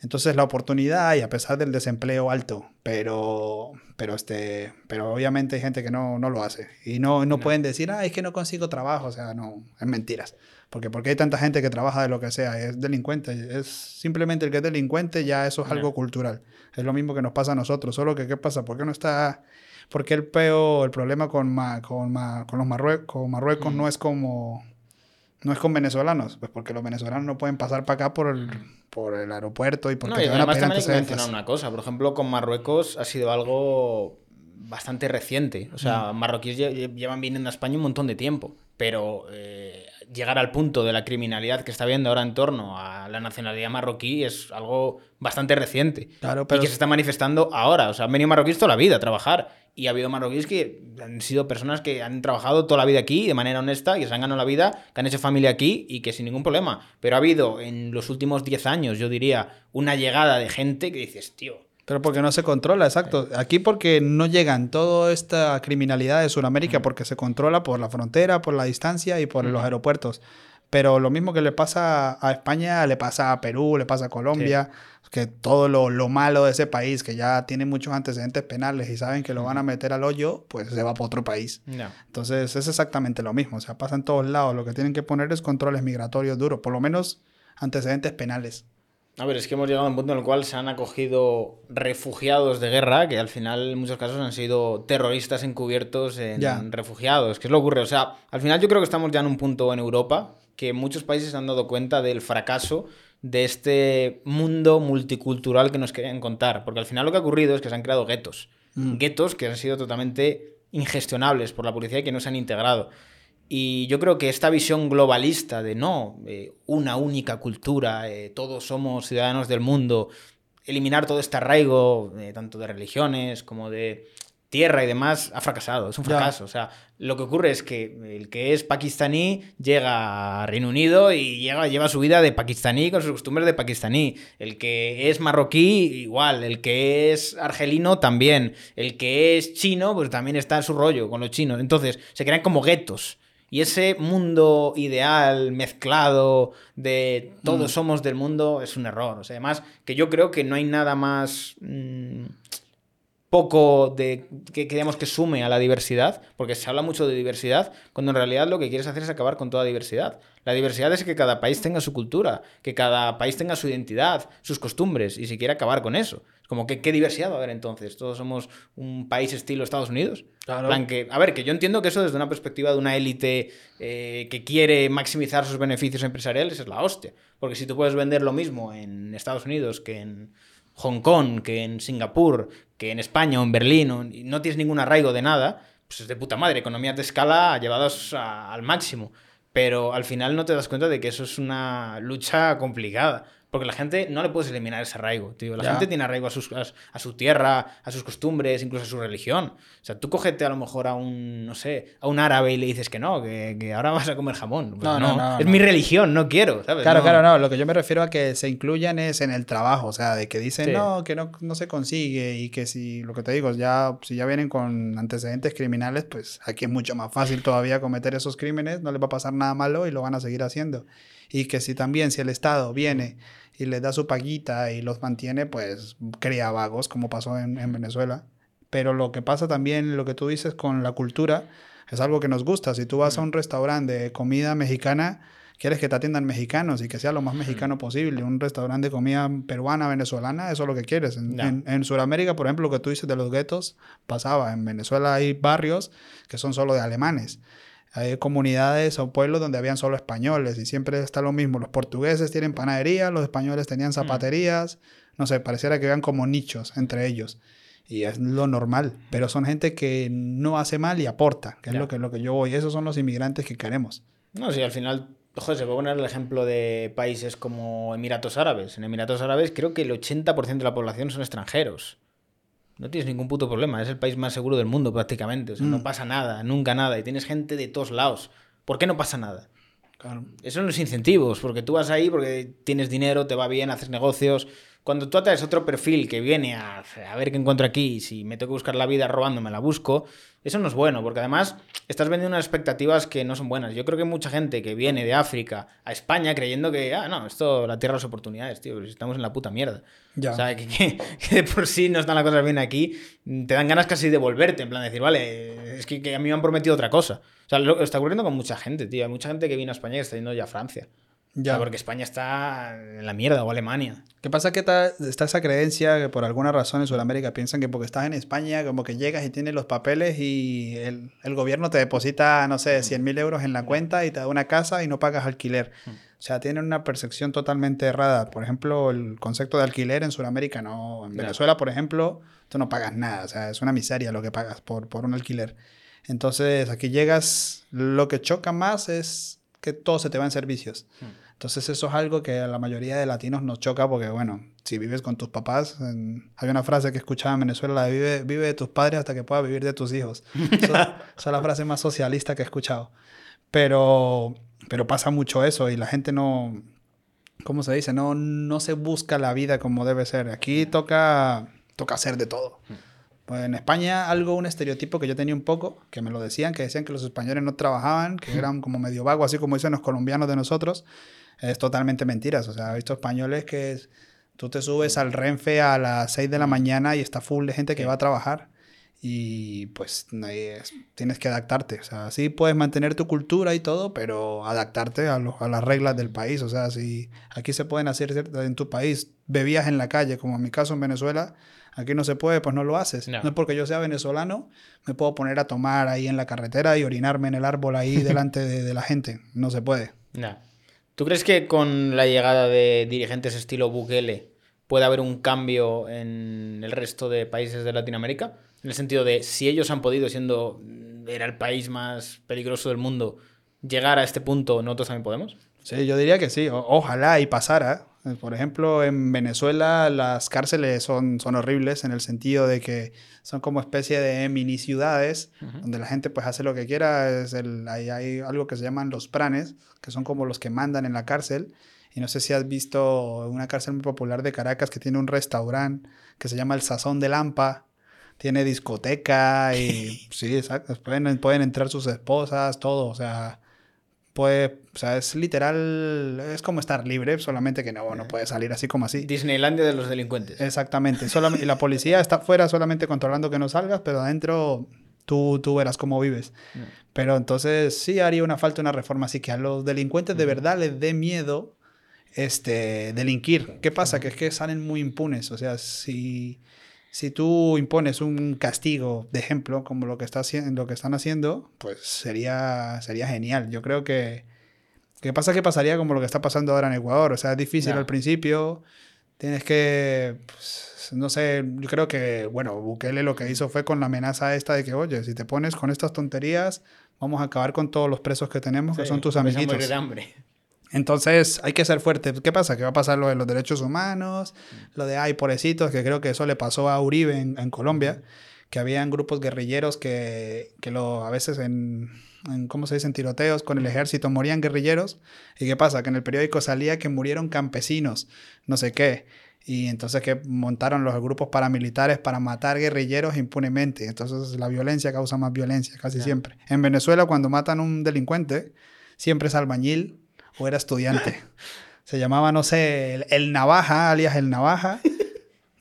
Entonces la oportunidad hay a pesar del desempleo alto, pero, pero, este, pero obviamente hay gente que no, no lo hace. Y no, no pueden decir, ah, es que no consigo trabajo, o sea, no, es mentiras. Porque porque hay tanta gente que trabaja de lo que sea, es delincuente, es simplemente el que es delincuente, ya eso es algo cultural. Es lo mismo que nos pasa a nosotros, solo que ¿qué pasa? ¿Por qué no está ¿Por qué el peo, el problema con, ma- con, ma- con los Marruecos, con Marruecos no es como no es con venezolanos? Pues porque los venezolanos no pueden pasar para acá por el, por el aeropuerto y porque No, y van a además pedir también hay que antecedentes. mencionar una cosa. Por ejemplo, con Marruecos ha sido algo bastante reciente. O sea, marroquíes lle- llevan viniendo a España un montón de tiempo. Pero eh, llegar al punto de la criminalidad que está habiendo ahora en torno a la nacionalidad marroquí es algo bastante reciente. Claro, pero- Y que se está manifestando ahora. O sea, han venido marroquíes toda la vida a trabajar. Y ha habido marroquíes que han sido personas que han trabajado toda la vida aquí de manera honesta y se han ganado la vida, que han hecho familia aquí y que sin ningún problema. Pero ha habido en los últimos 10 años, yo diría, una llegada de gente que dices, tío, Pero porque no se controla, exacto. Aquí porque no llegan toda esta criminalidad de Sudamérica porque se controla por la frontera, por la distancia y por los aeropuertos. Pero lo mismo que le pasa a España, le pasa a Perú, le pasa a Colombia, que todo lo, lo malo de ese país, que ya tiene muchos antecedentes penales y saben que lo van a meter al hoyo, pues se va para otro país. Ya. Entonces es exactamente lo mismo, o sea, pasa en todos lados. Lo que tienen que poner es controles migratorios duros, por lo menos antecedentes penales. A ver, es que hemos llegado a un punto en el cual se han acogido refugiados de guerra, que al final en muchos casos han sido terroristas encubiertos en refugiados. ¿Qué es lo que ocurre? O sea, al final yo creo que estamos ya en un punto en Europa que muchos países se han dado cuenta del fracaso de este mundo multicultural que nos querían contar. Porque al final lo que ha ocurrido es que se han creado guetos. Guetos que han sido totalmente ingestionables por la policía y que no se han integrado. Y yo creo que esta visión globalista de no, eh, una única cultura, eh, todos somos ciudadanos del mundo, eliminar todo este arraigo, eh, tanto de religiones como de tierra y demás, ha fracasado, es un Ya. fracaso. O sea, lo que ocurre es que el que es pakistaní llega a Reino Unido y llega, lleva su vida de pakistaní con sus costumbres de pakistaní. El que es marroquí, igual. El que es argelino, también. El que es chino, pues también está en su rollo con los chinos. Entonces, se crean como guetos. Y ese mundo ideal, mezclado, de todos somos del mundo, es un error. O sea, además, que yo creo que no hay nada más mm, poco de que queremos que sume a la diversidad, porque se habla mucho de diversidad, cuando en realidad lo que quieres hacer es acabar con toda diversidad. La diversidad es que cada país tenga su cultura, que cada país tenga su identidad, sus costumbres, y se quiere acabar con eso. Es como que qué diversidad va a haber entonces. Todos somos un país estilo Estados Unidos. Claro. plan que, a ver, que yo entiendo que eso desde una perspectiva de una élite eh, que quiere maximizar sus beneficios empresariales es la hostia. Porque si tú puedes vender lo mismo en Estados Unidos que en Hong Kong, que en Singapur, que en España o en Berlín, o- y no tienes ningún arraigo de nada, pues es de puta madre, economías de escala llevadas a- al máximo. Pero al final no te das cuenta de que eso es una lucha complicada. Porque la gente no le puedes eliminar ese arraigo, tío. La Ya. gente tiene arraigo a, sus, a, a su tierra, a sus costumbres, incluso a su religión. O sea, tú cógete a lo mejor a un, no sé, a un árabe y le dices que no, que, que ahora vas a comer jamón. Pues No, no, no, es no. mi religión, no quiero, ¿sabes? Claro, claro, no. Lo que yo me refiero a que se incluyan es en el trabajo, o sea, de que dicen Sí. no, que no, no se consigue y que si, lo que te digo, ya, si ya vienen con antecedentes criminales, pues aquí es mucho más fácil todavía cometer esos crímenes, no les va a pasar nada malo y lo van a seguir haciendo. Y que si también, si el Estado viene y les da su paguita y los mantiene, pues crea vagos, como pasó en, en Venezuela. Pero lo que pasa también, lo que tú dices con la cultura, es algo que nos gusta. Si tú vas a un restaurante de comida mexicana, quieres que te atiendan mexicanos y que sea lo más mexicano posible. Un restaurante de comida peruana, venezolana, eso es lo que quieres. En, en- en Sudamérica, por ejemplo, lo que tú dices de los guetos, pasaba. En Venezuela hay barrios que son solo de alemanes. Hay comunidades o pueblos donde habían solo españoles y siempre está lo mismo. Los portugueses tienen panadería, los españoles tenían zapaterías. No sé, pareciera que vean como nichos entre ellos. Y es lo normal. Pero son gente que no hace mal y aporta, que es lo que, lo que yo voy. Esos son los inmigrantes que queremos. No, sí, al final, joder, se puede poner el ejemplo de países como Emiratos Árabes. En Emiratos Árabes creo que el 80% de la población son extranjeros. No tienes ningún puto problema, es el país más seguro del mundo prácticamente. O sea, Mm. no pasa nada, nunca nada. Y tienes gente de todos lados. ¿Por qué no pasa nada? Claro. Esos son los incentivos, porque tú vas ahí porque tienes dinero, te va bien, haces negocios. Cuando tú atraes otro perfil que viene a, a ver qué encuentro aquí, si me tengo que buscar la vida robando, me la busco, eso no es bueno, porque además estás vendiendo unas expectativas que no son buenas. Yo creo que mucha gente que viene de África a España creyendo que, ah, no, esto, la tierra de las oportunidades, tío, pero si estamos en la puta mierda. Ya. O sea, que, que- que de por sí no están las cosas bien aquí, te dan ganas casi de volverte, en plan de decir, vale, es que, que a mí me han prometido otra cosa. O sea, lo está ocurriendo con mucha gente, tío. Hay mucha gente que viene a España y está yendo ya a Francia. Ya. O sea, porque España está en la mierda, o Alemania. ¿Qué pasa? Que está, está esa creencia que por alguna razón en Sudamérica piensan que porque estás en España, como que llegas y tienes los papeles y el, el gobierno te deposita, no sé, 100 mil euros en la cuenta y te da una casa y no pagas alquiler. O sea, tienen una percepción totalmente errada. Por ejemplo, el concepto de alquiler en Sudamérica no. En. Venezuela, por ejemplo, tú no pagas nada. O sea, es una miseria lo que pagas por, por un alquiler. Entonces, aquí llegas, lo que choca más es que todo se te va en servicios. Entonces eso es algo que a la mayoría de latinos nos choca porque, bueno, si vives con tus papás, en- hay una frase que escuchaba en Venezuela, la de vive, vive de tus padres hasta que puedas vivir de tus hijos. Esa es la frase más socialista que he escuchado. Pero, pero pasa mucho eso y la gente no, ¿cómo se dice? No, no se busca la vida como debe ser. Aquí toca, toca hacer de todo. Pues en España algo, un estereotipo que yo tenía un poco, que me lo decían, que decían que los españoles no trabajaban, que eran como medio vagos, así como dicen los colombianos de nosotros, es totalmente mentiras. O sea, he visto españoles que es- tú te subes al Renfe a las 6 de la mañana y está full de gente que va a trabajar y pues tienes que adaptarte. O sea, sí puedes mantener tu cultura y todo, pero adaptarte a, lo- a las reglas del país. O sea, si aquí se pueden hacer ciertas- en tu país, bebías en la calle, como en mi caso en Venezuela, aquí no se puede, pues no lo haces. No. No, es porque yo sea venezolano, me puedo poner a tomar ahí en la carretera y orinarme en el árbol ahí delante de, de la gente. No se puede. No. ¿Tú crees que con la llegada de dirigentes estilo Bukele puede haber un cambio en el resto de países de Latinoamérica? En el sentido de, si ellos han podido, siendo era el país más peligroso del mundo, llegar a este punto, ¿nosotros también podemos? Sí, yo diría que sí. Ojalá y pasara. Eh, Por ejemplo, en Venezuela las cárceles son, son horribles en el sentido de que son como especie de mini ciudades donde la gente pues hace lo que quiera. Es el, hay, hay algo que se llaman los pranes, que son como los que mandan en la cárcel. Y no sé si has visto una cárcel muy popular de Caracas que tiene un restaurante que se llama El Sazón de Lampa. Tiene discoteca y sí, exacto. Pueden, pueden entrar sus esposas, todo. O sea, puede, o sea, es literal, es como estar libre, solamente que no, no puede salir así como así. Disneylandia de los delincuentes. Exactamente. Y la policía está fuera solamente controlando que no salgas, pero adentro tú, tú verás cómo vives. Pero entonces sí haría una falta una reforma así que a los delincuentes de verdad les dé miedo este, delinquir. ¿Qué pasa? Que es que salen muy impunes. O sea, si, si tú impones un castigo, de ejemplo, como lo que, está haciendo, lo que están haciendo, pues sería, sería genial. Yo creo que... ¿Qué pasa? Que pasaría como lo que está pasando ahora en Ecuador. O sea, es difícil al principio. Tienes que, pues, no sé, yo creo que, bueno, Bukele lo que hizo fue con la amenaza esta de que, oye, si te pones con estas tonterías, vamos a acabar con todos los presos que tenemos, que son tus vais a amiguitos. morir de hambre. Entonces hay que ser fuerte. ¿Qué pasa? Que va a pasar lo de los derechos humanos, lo de, ay, pobrecitos, que creo que eso le pasó a Uribe en, en Colombia, que habían grupos guerrilleros que, que lo, a veces en, en, ¿cómo se dice?, en tiroteos con el ejército morían guerrilleros. ¿Y qué pasa? Que en el periódico salía que murieron campesinos, no sé qué. Y entonces que montaron los grupos paramilitares para matar guerrilleros impunemente. Entonces la violencia causa más violencia, casi siempre. En Venezuela, cuando matan a un delincuente, siempre es albañil o era estudiante. Se llamaba, no sé, el, el Navaja, alias el Navaja.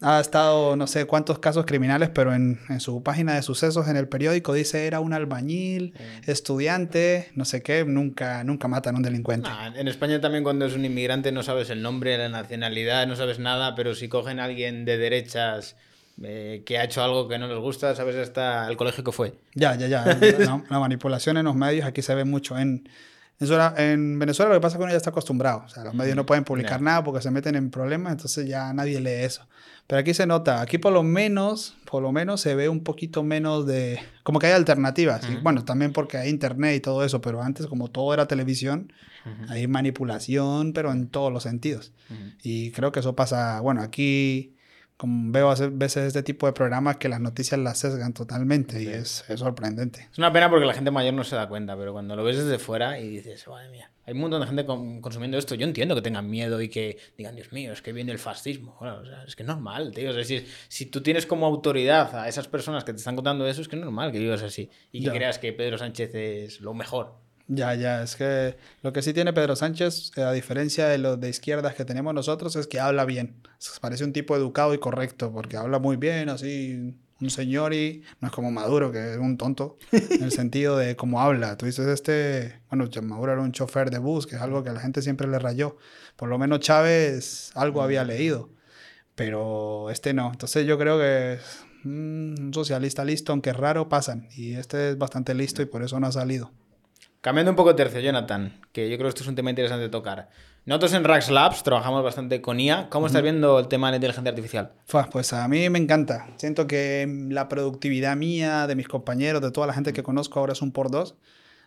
Ha estado no sé cuántos casos criminales, pero en, en su página de sucesos en el periódico dice era un albañil, estudiante, no sé qué, nunca, nunca matan a un delincuente. Nah, en España también cuando es un inmigrante no sabes el nombre, la nacionalidad, no sabes nada, pero si cogen a alguien de derechas eh, que ha hecho algo que no les gusta, sabes hasta el colegio que fue. Ya, ya, ya. La, la manipulación en los medios aquí se ve mucho. En, en, Venezuela lo que pasa es que uno ya está acostumbrado. O sea, los medios no pueden publicar Ya. nada porque se meten en problemas, entonces ya nadie lee eso. Pero aquí se nota, aquí por lo menos, por lo menos se ve un poquito menos de... Como que hay alternativas. y bueno, también porque hay internet y todo eso, pero antes como todo era televisión, hay manipulación, pero en todos los sentidos. Y creo que eso pasa, bueno, aquí como veo a veces este tipo de programas que las noticias las sesgan totalmente y es, es sorprendente. Es una pena porque la gente mayor no se da cuenta, pero cuando lo ves desde fuera y dices, madre mía, hay un montón de gente con- consumiendo esto. Yo entiendo que tengan miedo y que digan, Dios mío, es que viene el fascismo. Bueno, o sea, es que es normal, tío. O sea, si, si tú tienes como autoridad a esas personas que te están contando eso, es que es normal que vivas así y que creas que Pedro Sánchez es lo mejor. Ya, ya, es que lo que sí tiene Pedro Sánchez, eh, a diferencia de los de izquierdas que tenemos nosotros, es que habla bien. Parece un tipo educado y correcto, porque habla muy bien, así, un señor y no es como Maduro, que es un tonto, en el sentido de cómo habla. Tú dices, este, bueno, Maduro era un chofer de bus, que es algo que a la gente siempre le rayó. Por lo menos Chávez algo había leído, pero este no. Entonces yo creo que mm, un socialista listo, aunque raro, pasan. Y este es bastante listo y por eso no ha salido. Cambiando un poco de tercio, Jonathan, que yo creo que esto es un tema interesante de tocar. Nosotros en Rax Labs trabajamos bastante con IA. ¿Cómo estás viendo el tema de la inteligencia artificial? Pues a mí me encanta. Siento que la productividad mía, de mis compañeros, de toda la gente que conozco ahora es un por dos.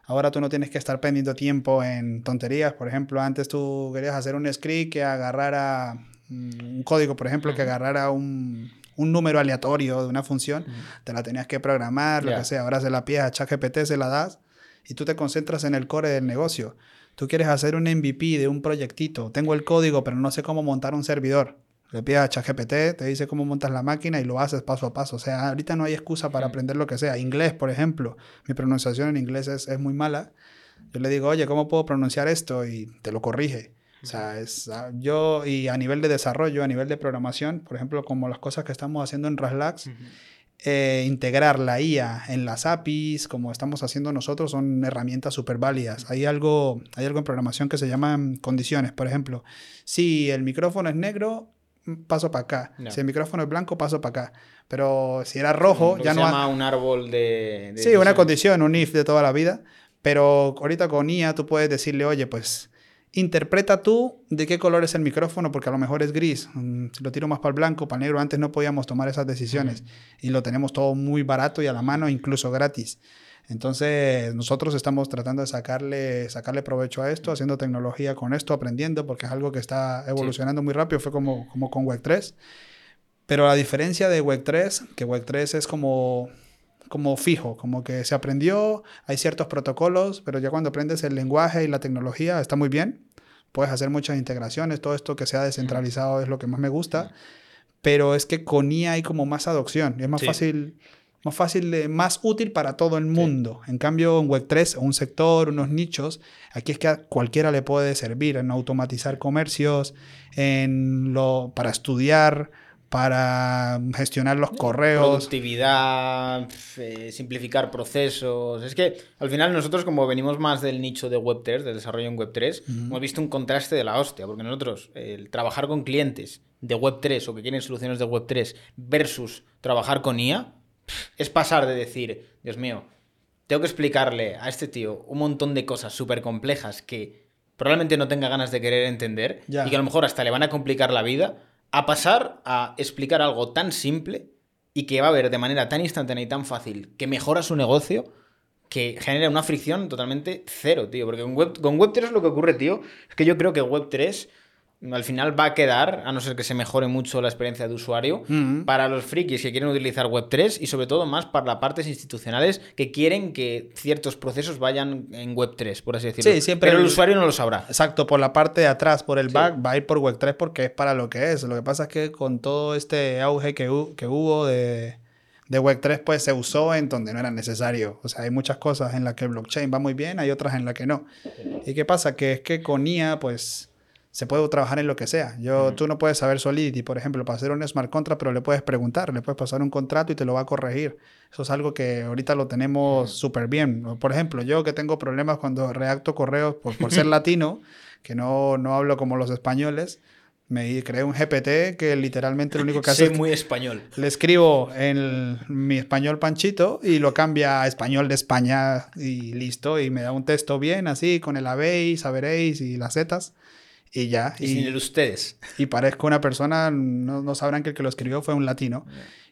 Ahora tú no tienes que estar perdiendo tiempo en tonterías. Por ejemplo, antes tú querías hacer un script que agarrara mm, un código, por ejemplo, que agarrara un, un número aleatorio de una función. Te la tenías que programar, lo que sea. Ahora se la pides a ChatGPT, se la das y tú te concentras en el core del negocio. Tú quieres hacer un MVP de un proyectito. Tengo el código, pero no sé cómo montar un servidor. Le pides a ChatGPT, te dice cómo montas la máquina y lo haces paso a paso. O sea, ahorita no hay excusa para aprender lo que sea. Inglés, por ejemplo. Mi pronunciación en inglés es, es muy mala. Yo le digo, oye, ¿cómo puedo pronunciar esto? Y te lo corrige. O sea, es, ah, yo, y a nivel de desarrollo, a nivel de programación, por ejemplo, como las cosas que estamos haciendo en Raslax, eh, integrar la IA en las APIs, como estamos haciendo nosotros, son herramientas súper válidas. Hay algo, hay algo en programación que se llaman condiciones. Por ejemplo, si el micrófono es negro, mm, paso para acá. Si el micrófono es blanco, paso para acá. Pero si era rojo, ya se no... ha- llama un árbol de... de Sí, una condición, un if de toda la vida. Pero ahorita con IA tú puedes decirle, oye, pues interpreta tú de qué color es el micrófono, porque a lo mejor es gris. Mm, Si lo tiro más para el blanco, para el negro, antes no podíamos tomar esas decisiones. Y lo tenemos todo muy barato y a la mano, incluso gratis. Entonces, nosotros estamos tratando de sacarle, sacarle provecho a esto, haciendo tecnología con esto, aprendiendo, porque es algo que está evolucionando muy rápido. Fue como, como con Web 3. Pero la diferencia de Web 3, que Web 3 es como, como fijo, como que se aprendió, hay ciertos protocolos, pero ya cuando aprendes el lenguaje y la tecnología está muy bien. Puedes hacer muchas integraciones, todo esto que sea descentralizado es lo que más me gusta. Pero es que con IA hay como más adopción, es más Sí. fácil, más fácil, de- más útil para todo el mundo. En cambio, en Web 3, un sector, unos nichos, aquí es que a cualquiera le puede servir en automatizar comercios, en lo, para estudiar, para gestionar los correos. Productividad, eh, simplificar procesos. Es que al final nosotros como venimos más del nicho de Web3, del desarrollo en Web3, hemos visto un contraste de la hostia, porque nosotros el trabajar con clientes de Web3 o que quieren soluciones de Web3 versus trabajar con IA es pasar de decir, Dios mío, tengo que explicarle a este tío un montón de cosas súper complejas que probablemente no tenga ganas de querer entender Ya. y que a lo mejor hasta le van a complicar la vida, a pasar a explicar algo tan simple y que va a ver de manera tan instantánea y tan fácil que mejora su negocio que genera una fricción totalmente cero, tío. Porque con Web, con Web3 lo que ocurre, tío, es que yo creo que Web3 al final va a quedar, a no ser que se mejore mucho la experiencia de usuario, para los frikis que quieren utilizar Web3 y sobre todo más para las partes institucionales que quieren que ciertos procesos vayan en Web3, por así decirlo. Sí, siempre Pero el el- usuario no lo sabrá. Exacto, por la parte de atrás, por el Sí. back, va a ir por Web 3 porque es para lo que es. Lo que pasa es que con todo este auge que, hu- que hubo de, de Web 3, pues se usó en donde no era necesario. O sea, hay muchas cosas en las que el blockchain va muy bien, hay otras en las que no. ¿Y qué pasa? Que es que con IA, pues se puede trabajar en lo que sea. Yo, Tú no puedes saber Solidity, por ejemplo, para hacer un smart contract, pero le puedes preguntar, le puedes pasar un contrato y te lo va a corregir. Eso es algo que ahorita lo tenemos súper bien. Por ejemplo, yo que tengo problemas cuando redacto correos por, por ser latino, que no, no hablo como los españoles, me creé un GPT que literalmente lo único que hace Soy es muy español. le escribo en mi español panchito y lo cambia a español de España y listo. Y me da un texto bien así, con el habéis, saberéis y las zetas. Y ya. Y sin el ustedes. y parezco una persona, no, no sabrán que el que lo escribió fue un latino.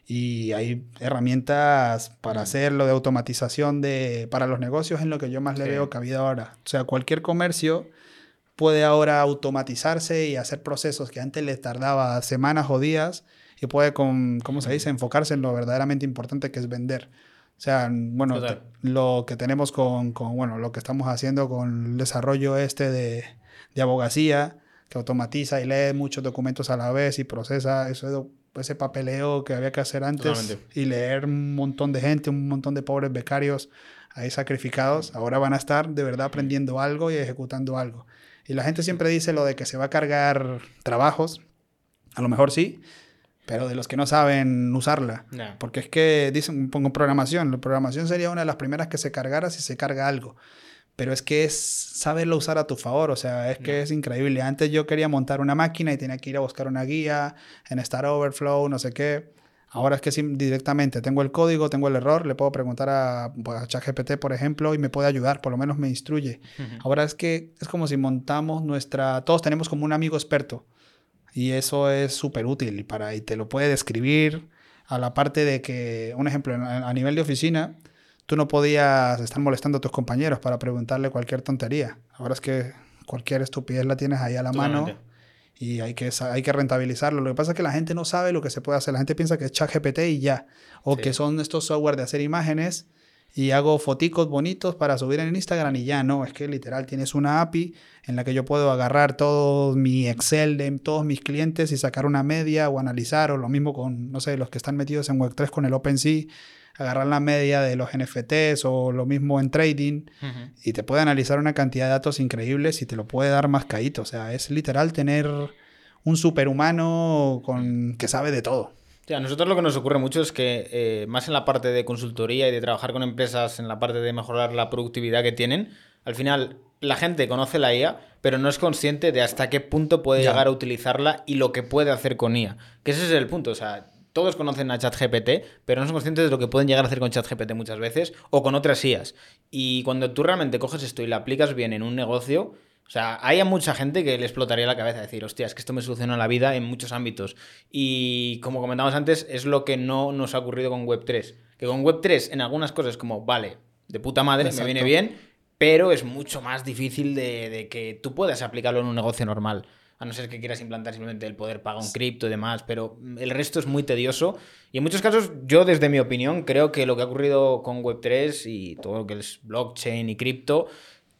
Y hay herramientas para hacerlo de automatización de, para los negocios en lo que yo más le Sí. veo cabida ahora. O sea, cualquier comercio puede ahora automatizarse y hacer procesos que antes les tardaba semanas o días. y puede, con, ¿cómo se dice?, enfocarse en lo verdaderamente importante que es vender. O sea, bueno, te- lo que tenemos con, con, bueno, lo que estamos haciendo con el desarrollo este de, de abogacía, que automatiza y lee muchos documentos a la vez y procesa eso, ese papeleo que había que hacer antes Totalmente. y leer un montón de gente, un montón de pobres becarios ahí sacrificados, ahora van a estar de verdad aprendiendo algo y ejecutando algo. Y la gente siempre dice lo de que se va a cargar trabajos, a lo mejor sí, pero de los que no saben usarla. Porque es que dicen, pongo programación, la programación sería una de las primeras que se cargara si se carga algo. Pero es que es saberlo usar a tu favor, o sea, es que es increíble. Antes yo quería montar una máquina y tenía que ir a buscar una guía en Star Overflow, no sé qué. Ahora es que directamente tengo el código, tengo el error, le puedo preguntar a, pues, a ChatGPT, por ejemplo, y me puede ayudar, por lo menos me instruye. Ahora es que es como si montamos nuestra... Todos tenemos como un amigo experto y eso es súper útil y, para, y te lo puede describir a la parte de que, un ejemplo, a nivel de oficina, tú no podías estar molestando a tus compañeros para preguntarle cualquier tontería. Ahora es que cualquier estupidez la tienes ahí a la mano y hay que, hay que rentabilizarlo. Lo que pasa es que la gente no sabe lo que se puede hacer. La gente piensa que es ChatGPT y ya. O que son estos software de hacer imágenes y hago foticos bonitos para subir en Instagram y ya. No, es que literal tienes una API en la que yo puedo agarrar todo mi Excel de todos mis clientes y sacar una media o analizar. O lo mismo con, no sé, los que están metidos en Web3 con el OpenSea. Agarrar la media de los NFTs o lo mismo en trading y te puede analizar una cantidad de datos increíbles y te lo puede dar más caído. O sea, es literal tener un superhumano con, que sabe de todo. Sí, a nosotros lo que nos ocurre mucho es que, eh, más en la parte de consultoría y de trabajar con empresas, en la parte de mejorar la productividad que tienen, al final la gente conoce la IA, pero no es consciente de hasta qué punto puede Ya. llegar a utilizarla y lo que puede hacer con IA. Que ese es el punto, o sea, todos conocen a ChatGPT, pero no son conscientes de lo que pueden llegar a hacer con ChatGPT muchas veces o con otras IAs. Y cuando tú realmente coges esto y lo aplicas bien en un negocio, o sea, hay a mucha gente que le explotaría la cabeza decir, hostia, es que esto me soluciona la vida en muchos ámbitos. Y como comentamos antes, es lo que no nos ha ocurrido con Web3. Que con Web3 en algunas cosas como, vale, de puta madre, Exacto. me viene bien, pero es mucho más difícil de, de que tú puedas aplicarlo en un negocio normal. A no ser que quieras implantar simplemente el poder pagar un cripto y demás, pero el resto es muy tedioso. Y en muchos casos, yo desde mi opinión, creo que lo que ha ocurrido con Web3 y todo lo que es blockchain y cripto,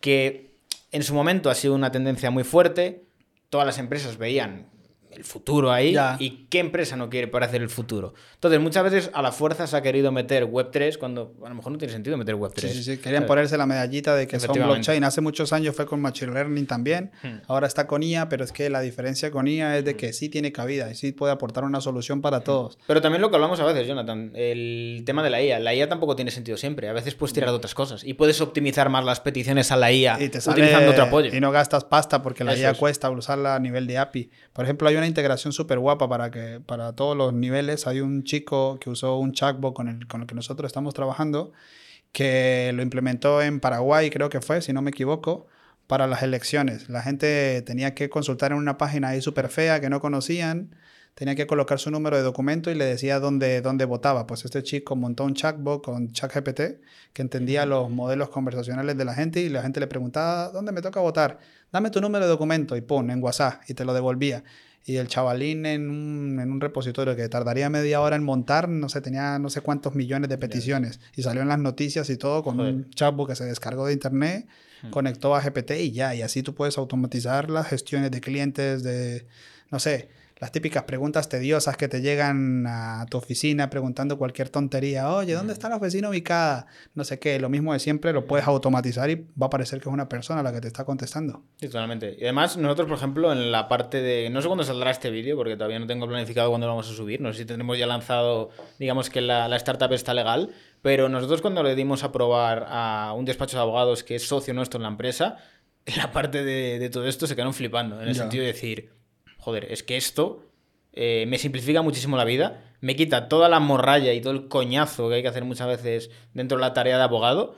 que en su momento ha sido una tendencia muy fuerte, todas las empresas veían el futuro ahí Ya. y qué empresa no quiere para hacer el futuro. Entonces, muchas veces a la fuerza se ha querido meter Web3 cuando a lo mejor no tiene sentido meter Web3. Sí, sí, sí. Querían ¿sabes? ponerse la medallita de que son blockchain. Hace muchos años fue con Machine Learning también. Ahora está con IA, pero es que la diferencia con IA es de que sí tiene cabida y sí puede aportar una solución para todos. Pero también lo que hablamos a veces, Jonathan, el tema de la IA. La IA tampoco tiene sentido siempre. A veces puedes tirar de otras cosas y puedes optimizar más las peticiones a la IA Y te sale- utilizando otro apoyo. Y no gastas pasta porque la Eso IA es. cuesta usarla a nivel de API. Por ejemplo, hay una integración súper guapa para, que, para todos los niveles. Hay un chico que usó un chatbot con el, con el que nosotros estamos trabajando que lo implementó en Paraguay, creo que fue, si no me equivoco, para las elecciones. La gente tenía que consultar en una página ahí súper fea que no conocían, tenía que colocar su número de documento y le decía dónde, dónde votaba. Pues este chico montó un chatbot con ChatGPT que entendía los modelos conversacionales de la gente y la gente le preguntaba, ¿dónde me toca votar? Dame tu número de documento y pon en WhatsApp y te lo devolvía. Y el chavalín en un, en un repositorio que tardaría media hora en montar, no sé, tenía no sé cuántos millones de peticiones. Y salió en las noticias y todo con un chatbot que se descargó de internet, conectó a GPT y ya. Y así tú puedes automatizar las gestiones de clientes, de, no sé, las típicas preguntas tediosas que te llegan a tu oficina preguntando cualquier tontería. Oye, ¿dónde está la oficina ubicada? No sé qué. Lo mismo de siempre lo puedes automatizar y va a parecer que es una persona la que te está contestando. Sí, totalmente. Y además, nosotros, por ejemplo, en la parte de. No sé cuándo saldrá este vídeo, porque todavía no tengo planificado cuándo lo vamos a subir. No sé si tendremos ya lanzado, digamos que la, la startup está legal. Pero nosotros, cuando le dimos a probar a un despacho de abogados que es socio nuestro en la empresa, la parte de, de todo esto se quedaron flipando. En el Ya. sentido de decir, joder, es que esto eh, me simplifica muchísimo la vida, me quita toda la morralla y todo el coñazo que hay que hacer muchas veces dentro de la tarea de abogado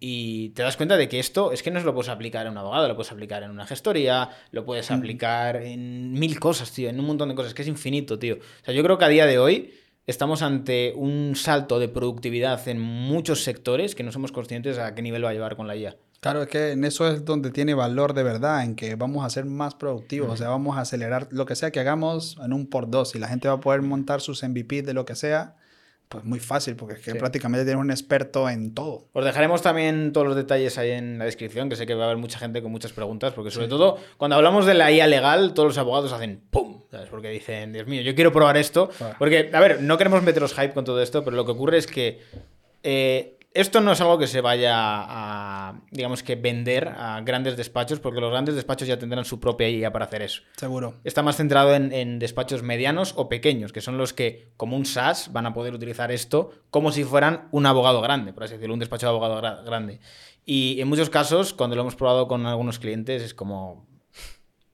y te das cuenta de que esto es que no se lo puedes aplicar en un abogado, lo puedes aplicar en una gestoría, lo puedes aplicar en mil cosas, tío, en un montón de cosas, que es infinito, tío. O sea, yo creo que a día de hoy estamos ante un salto de productividad en muchos sectores que no somos conscientes a qué nivel va a llevar con la IA. Claro, es que en eso es donde tiene valor de verdad, en que vamos a ser más productivos, o sea, vamos a acelerar lo que sea que hagamos en un por dos y la gente va a poder montar sus MVP de lo que sea, pues muy fácil, porque es que Sí. prácticamente tienes un experto en todo. Os dejaremos también todos los detalles ahí en la descripción, que sé que va a haber mucha gente con muchas preguntas, porque sobre todo cuando hablamos de la IA legal, todos los abogados hacen ¡pum! ¿sabes? Porque dicen, Dios mío, yo quiero probar esto. Claro. Porque, a ver, no queremos meteros hype con todo esto, pero lo que ocurre es que eh, esto no es algo que se vaya a, digamos que, vender a grandes despachos, porque los grandes despachos ya tendrán su propia IA para hacer eso. Seguro. Está más centrado en, en despachos medianos o pequeños, que son los que, como un SaaS, van a poder utilizar esto como si fueran un abogado grande, por así decirlo, un despacho de abogado gra- grande. Y en muchos casos, cuando lo hemos probado con algunos clientes, es como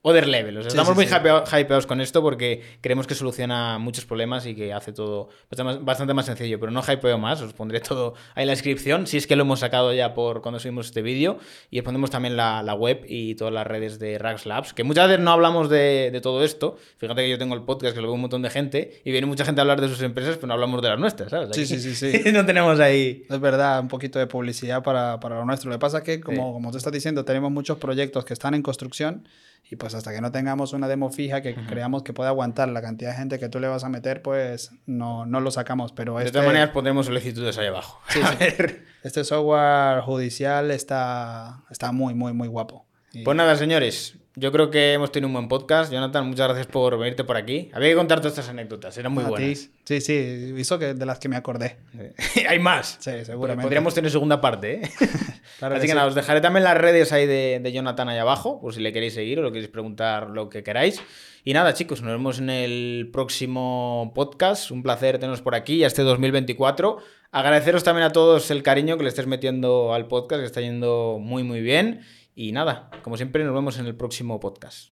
other level. O sea, Sí, estamos sí, muy sí. hypeados con esto porque creemos que soluciona muchos problemas y que hace todo bastante más- bastante más sencillo. Pero no hypeo más, os pondré todo ahí en la descripción, si es que lo hemos sacado ya por cuando subimos este vídeo. Y os pondremos también la, la web y todas las redes de Rags Labs, que muchas veces no hablamos de, de todo esto. Fíjate que yo tengo el podcast que lo ve un montón de gente y viene mucha gente a hablar de sus empresas, pero no hablamos de las nuestras, ¿sabes? Sí, Aquí sí, sí, sí. no tenemos ahí... Es verdad, un poquito de publicidad para, para lo nuestro. Lo que pasa es que, como, como tú estás diciendo, tenemos muchos proyectos que están en construcción y pues hasta que no tengamos una demo fija que creamos que pueda aguantar la cantidad de gente que tú le vas a meter, pues no, no lo sacamos. Pero De este, todas maneras pondremos solicitudes ahí abajo. A ver. este software judicial está, está muy, muy, muy guapo. Y- Pues nada, señores, yo creo que hemos tenido un buen podcast. Jonathan, muchas gracias por venirte por aquí. Había que contar todas estas anécdotas, eran muy a ti. buenas. Sí, sí, hizo que de las que me acordé. Hay más. Sí, seguramente. Podríamos tener segunda parte, ¿eh? Claro Así que que sí. nada, os dejaré también las redes ahí de, de Jonathan ahí abajo, por si le queréis seguir o lo queréis preguntar, lo que queráis. Y nada, chicos, nos vemos en el próximo podcast. Un placer teneros por aquí, este 2024. Agradeceros también a todos el cariño que le estés metiendo al podcast, que está yendo muy, muy bien. Y nada, como siempre, nos vemos en el próximo podcast.